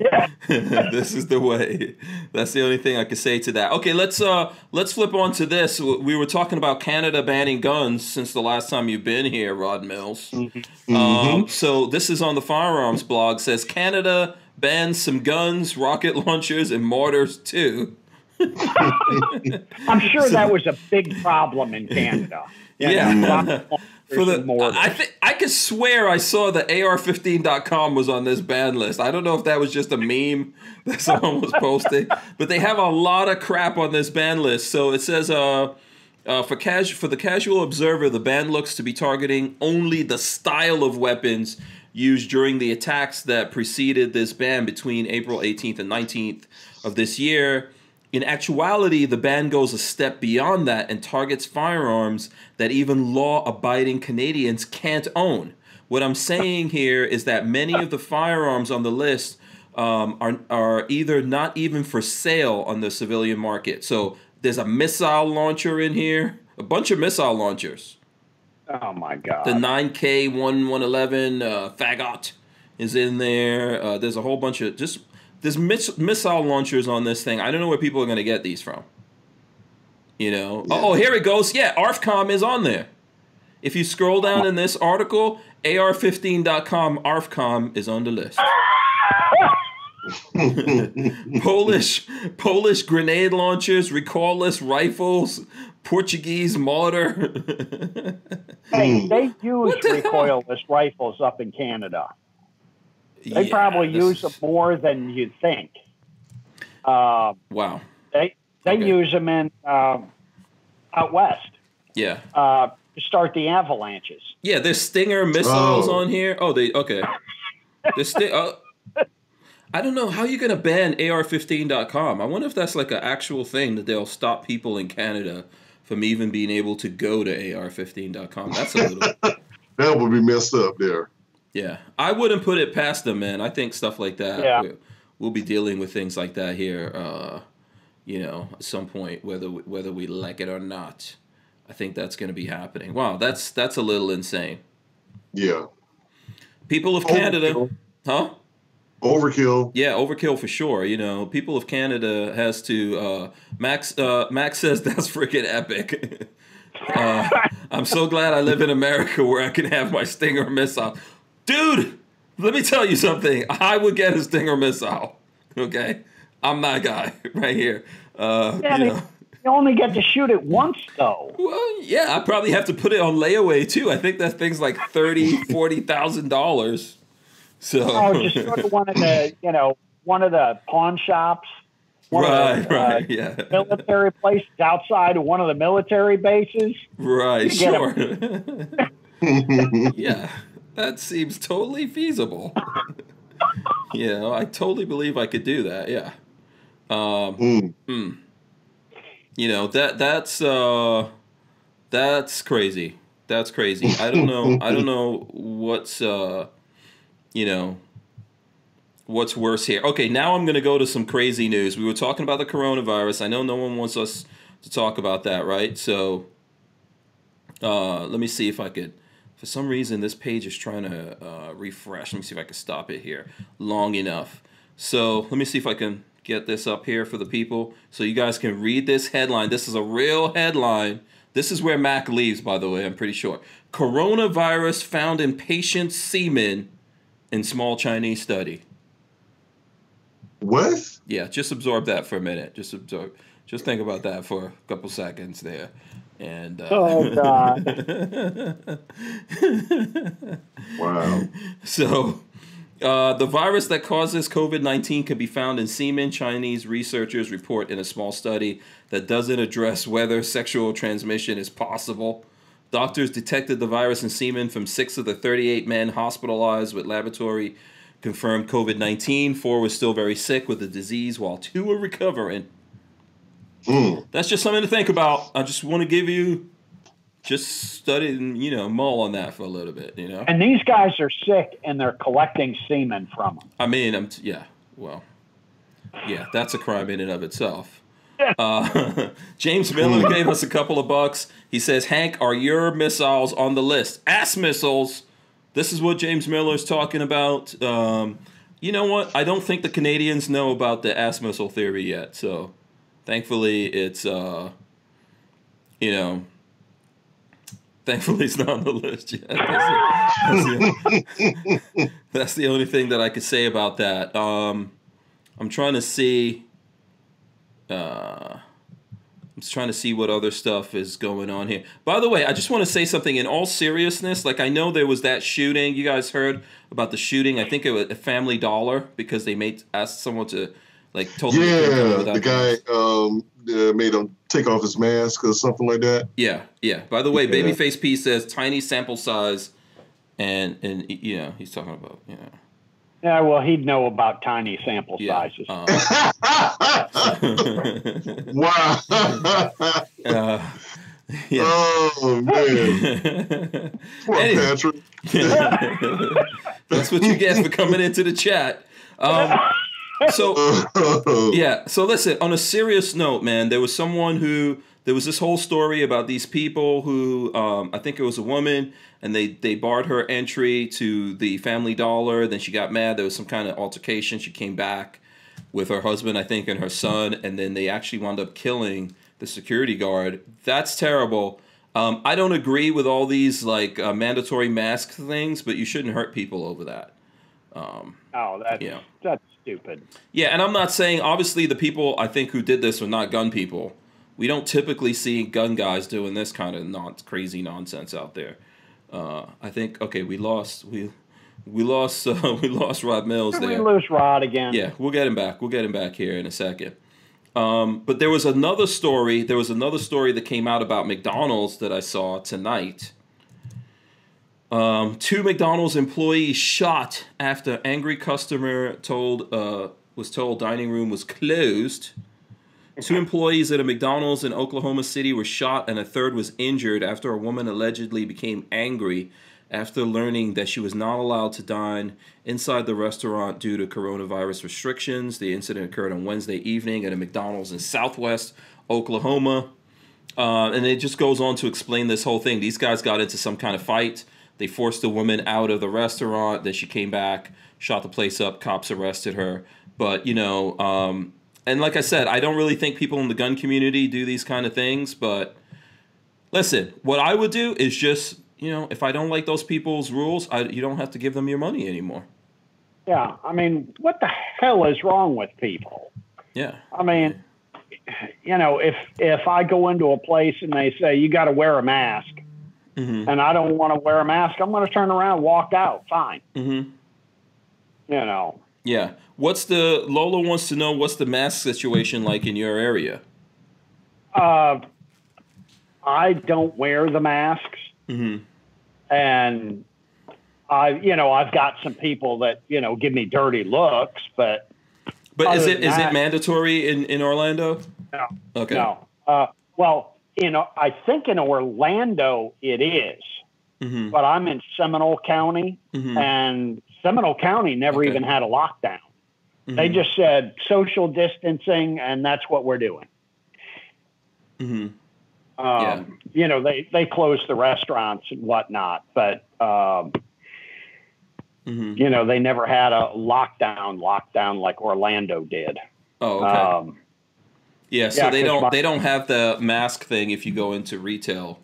yeah. [laughs] this is the way. That's the only thing I could say to that. Okay, let's uh let's flip on to this. We were talking about Canada banning guns since the last time you've been here, Rod Mills. Mm-hmm. Um, so this is on the firearms blog. Says Canada bans some guns, rocket launchers, and mortars too. I'm sure that was a big problem in Canada. [laughs] Yeah. know, lots of For the, mortars. I think I could swear I saw the AR15.com was on this ban list. I don't know if that was just a meme [laughs] that someone was posting, but they have a lot of crap on this ban list. So it says, uh, uh, for cas- for the casual observer, the ban looks to be targeting only the style of weapons used during the attacks that preceded this ban between April 18th and 19th of this year. In actuality, the ban goes a step beyond that and targets firearms that even law abiding Canadians can't own. What I'm saying here is that many of the firearms on the list um, are, are either not even for sale on the civilian market. So there's a missile launcher in here, a bunch of missile launchers. Oh my god. The 9K 1111 uh, Fagot is in there. Uh, there's a whole bunch of just there's miss, missile launchers on this thing. I don't know where people are going to get these from. You know. Yeah. Oh, here it goes. Yeah, ARFCOM is on there. If you scroll down in this article, AR15.com ARFCOM is on the list. [laughs] [laughs] Polish Polish grenade launchers, recoilless rifles, Portuguese mortar. hey, hmm. they use the recoilless hell? rifles up in Canada. They yeah, probably use them more than you think. Uh, wow. They they okay. use them in um, out west. Yeah. Uh, to start the avalanches. Yeah, there's Stinger missiles oh. on here. Oh, they okay. The sti- uh, I don't know how you're gonna ban AR15.com. I wonder if that's like an actual thing that they'll stop people in Canada from even being able to go to AR15.com. That's a little. [laughs] that would be messed up there. Yeah, I wouldn't put it past them, man. I think stuff like that. Yeah. We'll be dealing with things like that here. Uh, you know, at some point, whether we, whether we like it or not. I think that's going to be happening. Wow, that's that's a little insane. Yeah. People of Canada, huh? Overkill. Yeah, overkill for sure. You know, people of Canada has to. Uh, Max uh, Max [laughs] says that's freaking epic. [laughs] uh, I'm so glad I live in America where I can have my Stinger missile, dude. Let me tell you something. I would get a Stinger missile. Okay, I'm that guy [laughs] right here. Uh, yeah, you, know. you only get to shoot it once, though. Well, yeah, I probably have to put it on layaway too. I think that thing's like thirty, forty thousand dollars. So oh, just go to one of the [laughs] you know one of the pawn shops. right, the, right, uh, yeah. Military places outside of one of the military bases. Right, sure. [laughs] yeah, that seems totally feasible. [laughs] you know, I totally believe I could do that. Yeah. Um, mm. Mm, you know that that's uh, that's crazy. That's crazy. I don't know. I don't know what's uh, you know, what's worse here. Okay, now I'm going to go to some crazy news. We were talking about the coronavirus. I know no one wants us to talk about that, right? So uh, let me see if I could. For some reason, this page is trying to uh, refresh. Let me see if I can stop it here long enough. So let me see if I can get this up here for the people so you guys can read this headline. This is a real headline. This is where Mac leaves, by the way, I'm pretty sure. Coronavirus found in patient semen in small Chinese study. What? Yeah, just absorb that for a minute. Just absorb. Just think about that for a couple seconds there. And uh, oh god! [laughs] wow. So, uh, the virus that causes COVID nineteen can be found in semen. Chinese researchers report in a small study that doesn't address whether sexual transmission is possible. Doctors detected the virus in semen from six of the 38 men hospitalized with laboratory confirmed COVID 19. Four were still very sick with the disease, while two were recovering. Mm. That's just something to think about. I just want to give you just study and you know mull on that for a little bit, you know. And these guys are sick, and they're collecting semen from them. I mean, I'm t- yeah, well, yeah, that's a crime in and of itself. Uh, [laughs] James Miller gave us a couple of bucks. He says, Hank, are your missiles on the list? Ass missiles. This is what James Miller is talking about. Um, you know what? I don't think the Canadians know about the ass missile theory yet. So thankfully, it's, uh, you know, thankfully it's not on the list yet. [laughs] That's the, that's the, [laughs] that's the only thing that I could say about that. Um, I'm trying to see uh, trying to see what other stuff is going on here. By the way, I just want to say something in all seriousness. Like I know there was that shooting. You guys heard about the shooting? I think it was a Family Dollar because they made asked someone to like totally. yeah, the guy um, uh, made him take off his mask or something like that. Yeah, yeah. By the way, yeah. Babyface P says tiny sample size, and and you know he's talking about know Yeah, well, he'd know about tiny sample Yeah. sizes. Um, [laughs] wow. [laughs] uh, yeah. oh man. [laughs] Poor Any- Patrick. That's what you get for coming into the chat. Um, so yeah. So listen. On a serious note, man, there was someone who there was this whole story about these people who um, I think it was a woman, and they they barred her entry to the Family Dollar. Then she got mad. There was some kind of altercation. She came back with her husband, I think, and her son, and then they actually wound up killing the security guard. That's terrible. Um, I don't agree with all these like uh, mandatory mask things, but you shouldn't hurt people over that. Um, Oh, that's Yeah. that's stupid. yeah, and I'm not saying obviously the people I think who did this were not gun people. We don't typically see gun guys doing this kind of non crazy nonsense out there. Uh, I think okay, we lost we we lost [laughs] uh, we lost Rod Mills Did we lose Rod again? Yeah, we'll get him back. We'll get him back here in a second. Um, but there was another story. There was another story that came out about McDonald's that I saw tonight. Um, two McDonald's employees shot after angry customer told uh, was told dining room was closed. Two employees at a McDonald's in Oklahoma City were shot, and a third was injured after a woman allegedly became angry after learning that she was not allowed to dine inside the restaurant due to coronavirus restrictions. The incident occurred on Wednesday evening at a McDonald's in Southwest Oklahoma. Uh, and it just goes on to explain this whole thing. These guys got into some kind of fight. They forced the woman out of the restaurant. Then she came back, shot the place up. Cops arrested her. But, you know, um, and like I said, I don't really think people in the gun community do these kind of things. But listen, what I would do is just, you know, if I don't like those people's rules, I, you don't have to give them your money anymore. Yeah. I mean, what the hell is wrong with people? Yeah. I mean, you know, if if I go into a place and they say you got to wear a mask, Mm-hmm. and I don't want to wear a mask, I'm going to turn around and walk out. Fine. Mm-hmm. You know. Yeah. What's the Lola wants to know what's the mask situation like in your area? Uh, I don't wear the masks, Mm-hmm. and I, you know, I've got some people that you know give me dirty looks, but But is it is it it mandatory in, in Orlando? no, Okay. no. Uh, well, you know, I think in Orlando it is, Mm-hmm. but I'm in Seminole County, Mm-hmm. and Seminole County never Okay. even had a lockdown. Mm-hmm. They just said social distancing, and that's what we're doing. Mm-hmm. Um, You know, they they closed the restaurants and whatnot, but um, Mm-hmm. you know, they never had a lockdown lockdown like Orlando did. Oh, okay. Um, yeah. So yeah, they don't my- they don't have the mask thing if you go into retail.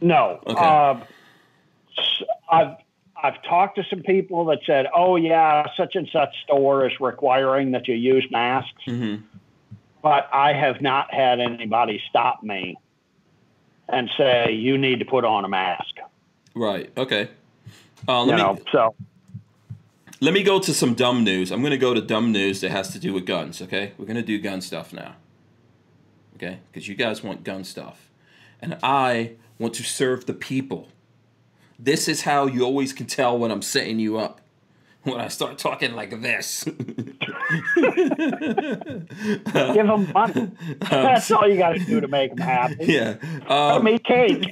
no, Okay. uh, I've I've talked to some people that said, "Oh yeah, such and such store is requiring that you use masks," Mm-hmm. but I have not had anybody stop me and say you need to put on a mask. Right. Okay. Uh, You me know, so let me go to some dumb news. I'm going to go to dumb news that has to do with guns. Okay, we're going to do gun stuff now. Okay, because you guys want gun stuff, and I want to serve the people. This is how you always can tell when I'm setting you up. When I start talking like this. [laughs] give them money. That's all you got to do to make them happy. yeah. Um, me cake.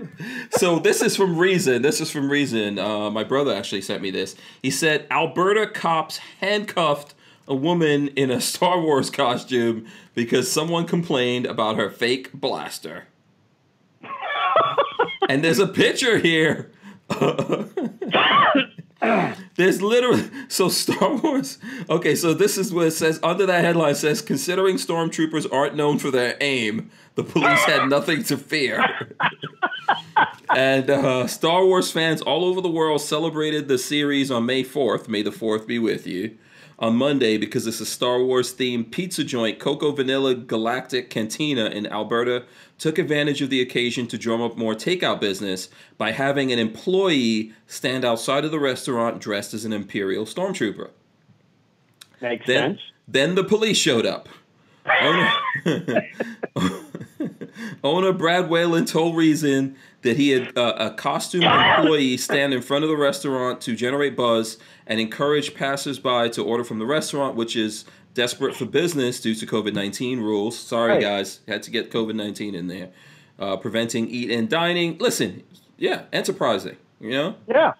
[laughs] so this is from Reason. This is from Reason. Uh, my brother actually sent me this. He said Alberta cops handcuffed a woman in a Star Wars costume because someone complained about her fake blaster. And there's a picture here. [laughs] There's literally so Star Wars. Okay, so this is what it says under that headline says considering stormtroopers aren't known for their aim, the police had nothing to fear. [laughs] and uh, Star Wars fans all over the world celebrated the series on May 4th. May the 4th be with you. On Monday, because it's a Star Wars themed pizza joint, Coco Vanilla Galactic Cantina in Alberta took advantage of the occasion to drum up more takeout business by having an employee stand outside of the restaurant dressed as an Imperial Stormtrooper. Makes Then, sense. then the police showed up. Owner, [laughs] Owner Brad Whalen told Reason that he had uh, a costume employee stand in front of the restaurant to generate buzz and encourage passersby to order from the restaurant, which is desperate for business due to COVID 19 rules. Sorry, Right. guys, had to get COVID 19 in there. Uh, preventing eat and dining. Listen, yeah, enterprising, you know? Yeah.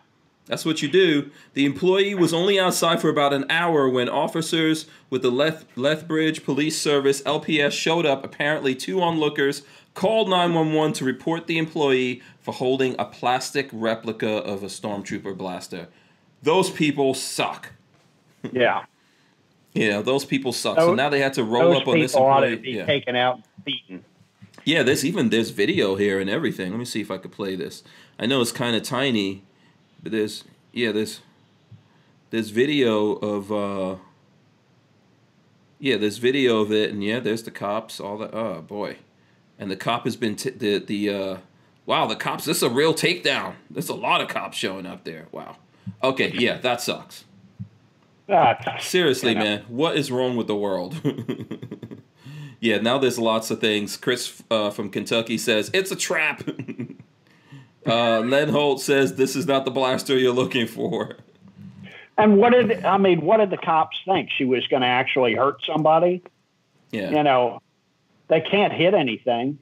That's what you do. The employee was only outside for about an hour when officers with the Leth- Lethbridge Police Service (LPS) showed up. Apparently, two onlookers called 911 to report the employee for holding a plastic replica of a stormtrooper blaster. Those people suck. Yeah. Know, those people suck. so now they had to roll up on this ought to be Yeah. taken out and beaten. Yeah, there's even there's video here and everything. Let me see if I could play this. I know it's kind of tiny, but there's yeah there's there's video of uh yeah there's video of it and yeah there's the cops all that oh boy and the cop has been t- the the uh wow the cops this is a real takedown there's a lot of cops showing up there wow okay yeah that sucks Ah, Seriously, man, what is wrong with the world? [laughs] yeah, now there's lots of things. Chris uh, from Kentucky says it's a trap. [laughs] uh, Len Holt says this is not the blaster you're looking for. And what did I mean? What did the cops think? She was going to actually hurt somebody? Yeah, You know, they can't hit anything.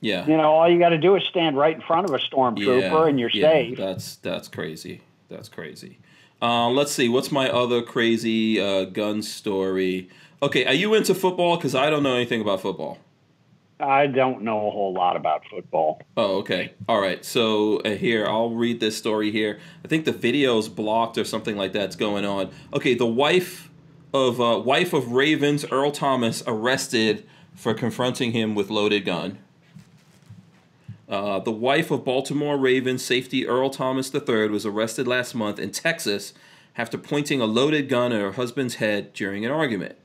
yeah, You know, all you got to do is stand right in front of a stormtrooper yeah, and you're yeah, safe. That's that's crazy. That's crazy. Uh, let's see. What's my other crazy uh, gun story? Okay, are you into football? Because I don't know anything about football. I don't know a whole lot about football. Oh, okay. All right. So uh, here, I'll read this story here. I think the video's blocked or something like that's going on. Okay, the wife of uh, wife of Ravens, Earl Thomas, arrested for confronting him with loaded gun. Uh, the wife of Baltimore Ravens safety Earl Thomas III was arrested last month in Texas after pointing a loaded gun at her husband's head during an argument.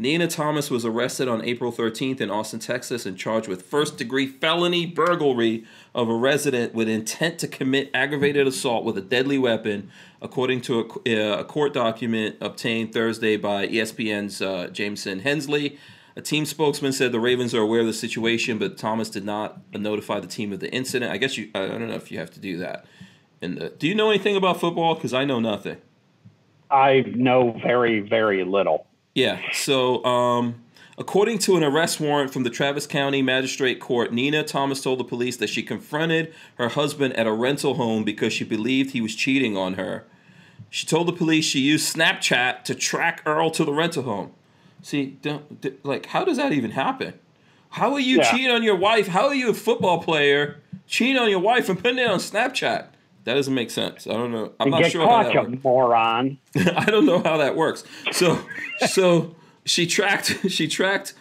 Nina Thomas was arrested on April 13th in Austin, Texas, and charged with first degree felony burglary of a resident with intent to commit aggravated assault with a deadly weapon, according to a, uh, a court document obtained Thursday by ESPN's uh, Jamison Hensley. A team spokesman said the Ravens are aware of the situation, but Thomas did not notify the team of the incident. I guess you, I don't know if you have to do that. And do you know anything about football? Because I know nothing. I know very, very little. Yeah. So, um, according to an arrest warrant from the Travis County Magistrate Court, Nina Thomas told the police that she confronted her husband at a rental home because she believed he was cheating on her. She told the police she used Snapchat to track Earl to the rental home. See, don't, d- like, how does that even happen? How are you Yeah. cheating on your wife? How are you a football player cheating on your wife and putting it on Snapchat? That doesn't make sense. I don't know. I'm And not sure how caught, that you works. moron. [laughs] I don't know how that works. So, so she tracked [laughs] she tracked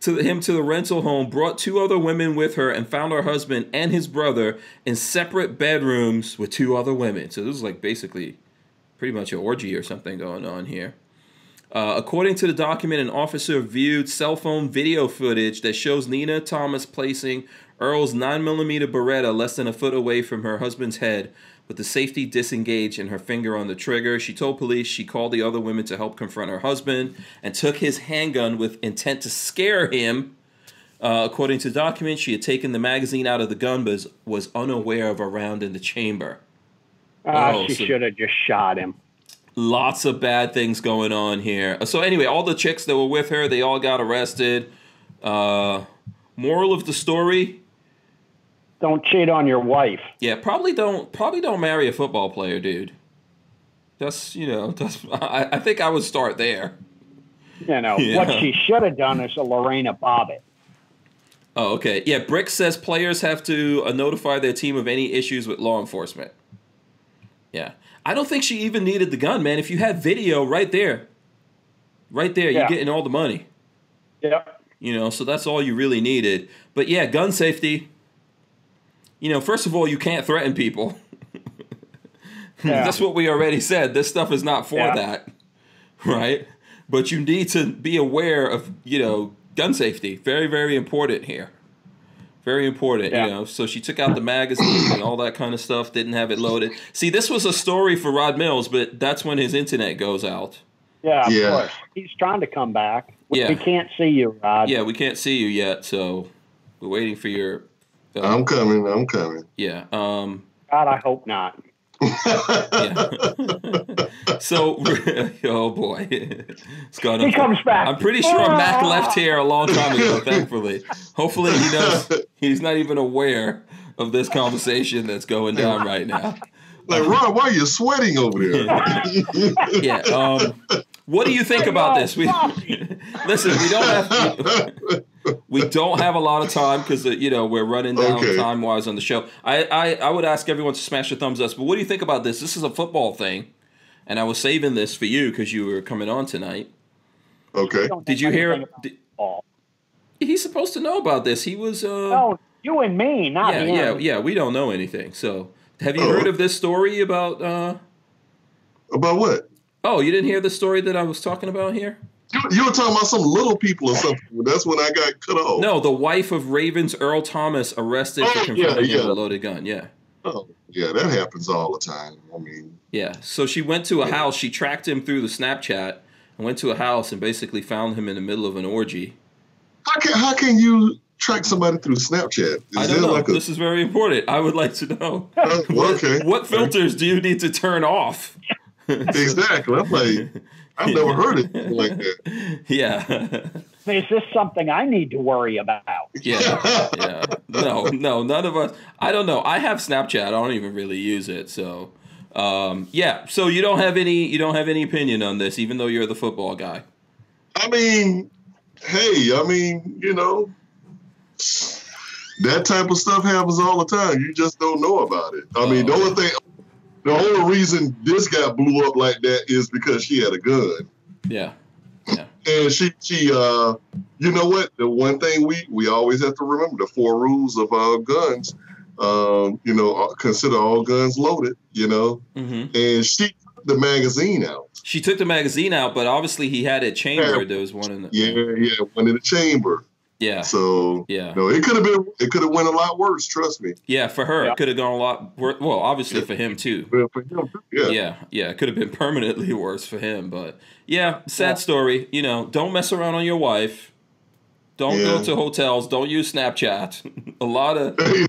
to the, him to the rental home, brought two other women with her, and found her husband and his brother in separate bedrooms with two other women. So this is like basically pretty much an orgy or something going on here. Uh, according to the document, an officer viewed cell phone video footage that shows Nina Thomas placing Earl's 9mm Beretta less than a foot away from her husband's head, with the safety disengaged and her finger on the trigger. She told police she called the other women to help confront her husband and took his handgun with intent to scare him. Uh, according to the document, she had taken the magazine out of the gun but was unaware of a round in the chamber. Ah, Oh, she so- should have just shot him. Lots of bad things going on here. So anyway, all the chicks that were with her, they all got arrested. Uh, moral of the story: Don't cheat on your wife. Yeah, probably don't probably don't marry a football player, dude. That's you know [laughs] that's I, I think I would start there. You know, [laughs] Yeah. what she should have done is a Lorena Bobbitt. Oh, okay. Yeah, Brick says players have to uh, notify their team of any issues with law enforcement. Yeah. I don't think she even needed the gun, man. If you had video right there, right there, you're getting all the money. Yep. You know, so that's all you really needed. But yeah, gun safety. You know, first of all, you can't threaten people. [laughs] Yeah. that's what we already said. This stuff is not for Yeah. that. Right? But you need to be aware of, you know, gun safety. Very, very important here. Very important, Yeah. you know. So she took out the magazine and all that kind of stuff, didn't have it loaded. See, this was a story for Rod Mills, but that's when his internet goes out. Yeah, of Yeah. course. He's trying to come back. We, Yeah. we can't see you, Rod. Yeah, we can't see you yet, so We're waiting for your. Uh, I'm coming. I'm coming. yeah. Um. God, I hope not. Yeah. [laughs] so, [laughs] oh boy, [laughs] it's gone. He comes back. I'm pretty sure Mac ah. left here a long time ago. Thankfully, hopefully he knows he's not even aware of this conversation that's going down right now. Like, Ron, why are you sweating over there? [laughs] Yeah. Um, what do you think about this? We [laughs] listen. We don't have [laughs] we don't have a lot of time because you know we're running down Okay. time wise on the show. I, I I would ask everyone to smash the thumbs up. But what do you think about this? This is a football thing, and I was saving this for you because you were coming on tonight. okay. Did you hear? anything Did, he's supposed to know about this. He was. Uh, No, you and me, not yeah, him. yeah, yeah. We don't know anything. So, have you Oh. heard of this story about? Uh, About what? oh, you didn't hear the story that I was talking about here? You, you were talking about some little people or something. That's when I got cut off. No, the wife of Ravens Earl Thomas arrested for Oh, confronting yeah, him with a loaded gun. Yeah. Oh, yeah, that happens all the time. I mean, Yeah. So she went to a house. She tracked him through the Snapchat and went to a house and basically found him in the middle of an orgy. how can how can you track somebody through Snapchat? Is I don't know. like a this is very important. I would like to know. [laughs] Oh, well, okay? What filters do you need to turn off? [laughs] Exactly. I'm like, I've never heard it like that. [laughs] Yeah. Is this something I need to worry about? Yeah. Yeah. No, no, none of us. I don't know. I have Snapchat. I don't even really use it. So, um, yeah. So you don't have any. You don't have any opinion on this, even though you're the football guy. I mean, hey, I mean, you know, that type of stuff happens all the time. You just don't know about it. I mean, the only thing, the only reason this guy blew up like that is because she had a gun. Yeah. Yeah. And she, she, uh, you know what? The one thing we we always have to remember: the four rules of uh, guns. Um, you know, uh, consider all guns loaded. You know, hmm and she took the magazine out. She took the magazine out, but obviously he had it chambered. There was one in the. Yeah, yeah, one in the chamber. Yeah. So Yeah. no, it could have been, it could have went a lot worse. Trust me. Yeah. For her, Yeah. it could have gone a lot. Worse. well, obviously for him too. But for him, yeah, Yeah, yeah, it could have been [laughs] permanently worse for him, but yeah, sad Yeah. story. You know, don't mess around on your wife. Don't go to hotels. Don't use Snapchat. [laughs] a lot of [laughs]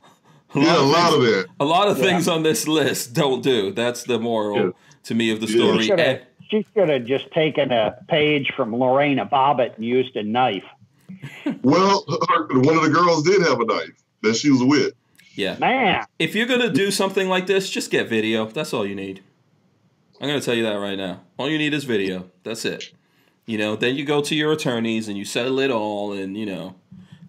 yeah, a lot of it. a lot of Yeah. things on this list don't do. That's the moral Yeah. to me of the story. should have And- she should have just taken a page from Lorena Bobbitt and used a knife. Well, her, one of the girls did have a knife that she was with. yeah, Man, if you're gonna do something like this, just get video. That's all you need. I'm gonna tell you that right now. All you need is video. That's it. You know, then you go to your attorneys and you settle it all, and you know,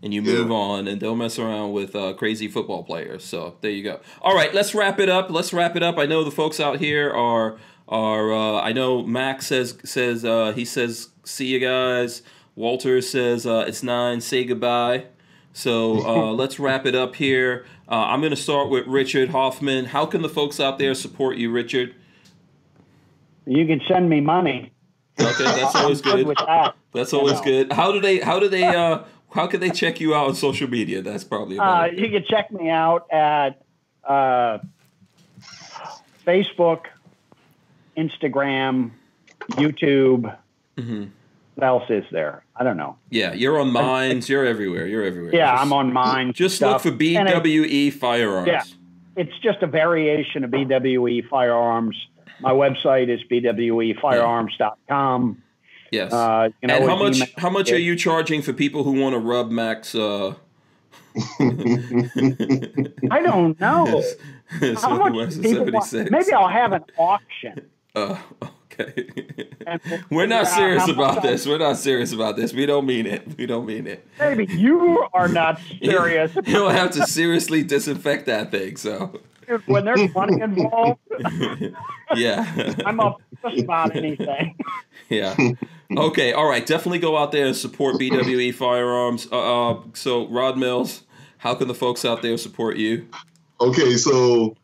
and you move Yeah. on, and don't mess around with uh, crazy football players. So there you go. All right, let's wrap it up. Let's wrap it up. I know the folks out here are are. Uh, I know Max says says uh, he says see you guys. Walter says uh, it's nine. Say goodbye. So uh, [laughs] let's wrap it up here. Uh, I'm going to start with Richard Hoffman. How can the folks out there support you, Richard? you can send me money. Okay, that's always good good. with that. That's You always know. good. How do they? How do they? Uh, how can they check you out on social media? That's probably Uh, about it. you can check me out at uh, Facebook, Instagram, YouTube. hmm What else is there? I don't know. Yeah, you're on mines. You're everywhere. You're everywhere. Yeah, Just- I'm on mine. Just stuff. look for And it- BWE firearms. Yeah. it's just a variation of BWE firearms. My website is bwefirearms.com. Yes. Uh, you can and how much? email- How much are you charging for people who want to rub Max? Uh, I don't know. [laughs] How much people want? Maybe I'll have an auction. Uh, okay. [laughs] And We're not figure serious about I- this. We're not serious about this. We don't mean it. We don't mean it. Maybe you are not [laughs] serious. [laughs] You'll have to seriously disinfect that thing. So, Dude, when there's money involved, yeah. I'm up just about anything. yeah. Okay. All right. Definitely go out there and support BWE Firearms. Uh, uh, so, Rod Mills, how can the folks out there support you? Okay, so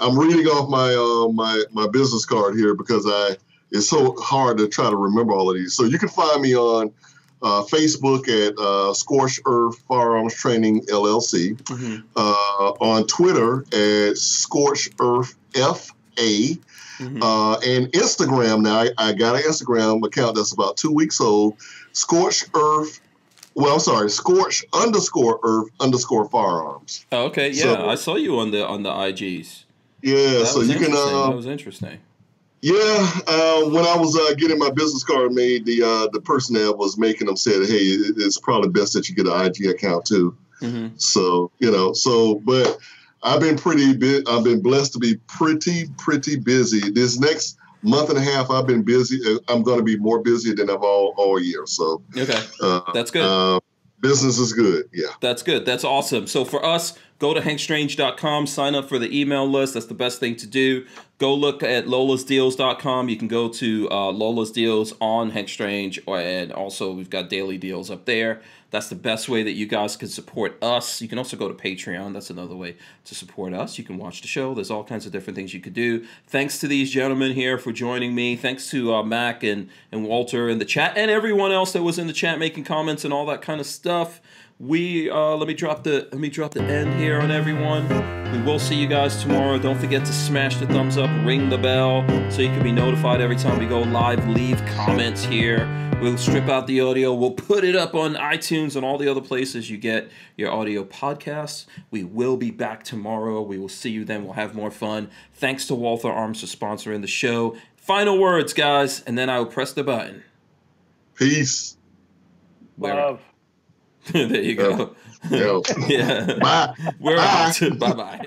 I'm reading off my uh, my my business card here because I it's so hard to try to remember all of these. So you can find me on uh, Facebook at uh, Scorched Earth Firearms Training LLC, uh, on Twitter at Scorched Earth FA, Mhm. uh, and Instagram. Now I, I got an Instagram account that's about two weeks old. Scorched Earth well, I'm sorry, Scorch underscore Earth underscore Firearms. Oh, okay, yeah, So- I saw you on the on the IGs. Yeah, That so you can. interesting. Uh, that was interesting. Yeah, uh, when I was uh, getting my business card made, the uh, the person that was making them said, "Hey, it's probably best that you get an IG account too." hmm So you know, so but I've been pretty bit. I've been blessed to be pretty pretty busy. This next month and a half, I've been busy. uh, I'm going to be more busy than I've all all year. So Okay, uh, That's good. Uh, business is good. Yeah. that's good. That's awesome. So for us, go to hankstrange.com, sign up for the email list. That's the best thing to do. Go look at lolasdeals.com. You can go to uh, Lola's Deals on Hank Strange, or, and also we've got daily deals up there. That's the best way that you guys can support us. You can also go to Patreon. That's another way to support us. You can watch the show. There's all kinds of different things you could do. Thanks to these gentlemen here for joining me. Thanks to uh, Mac and, and Walter in the chat and everyone else that was in the chat making comments and all that kind of stuff. We uh, let me drop the let me drop the end here on everyone. We will see you guys tomorrow. Don't forget to smash the thumbs up, ring the bell, so you can be notified every time we go live. Leave comments here. We'll strip out the audio. We'll put it up on iTunes and all the other places you get your audio podcasts. We will be back tomorrow. We will see you then. We'll have more fun. Thanks to Walther Arms for sponsoring the show. Final words, guys, and then I will press the button. Peace. Love. [laughs] there you go. Yo. [laughs] yeah. Bye. We're Bye. out. bye [laughs] bye.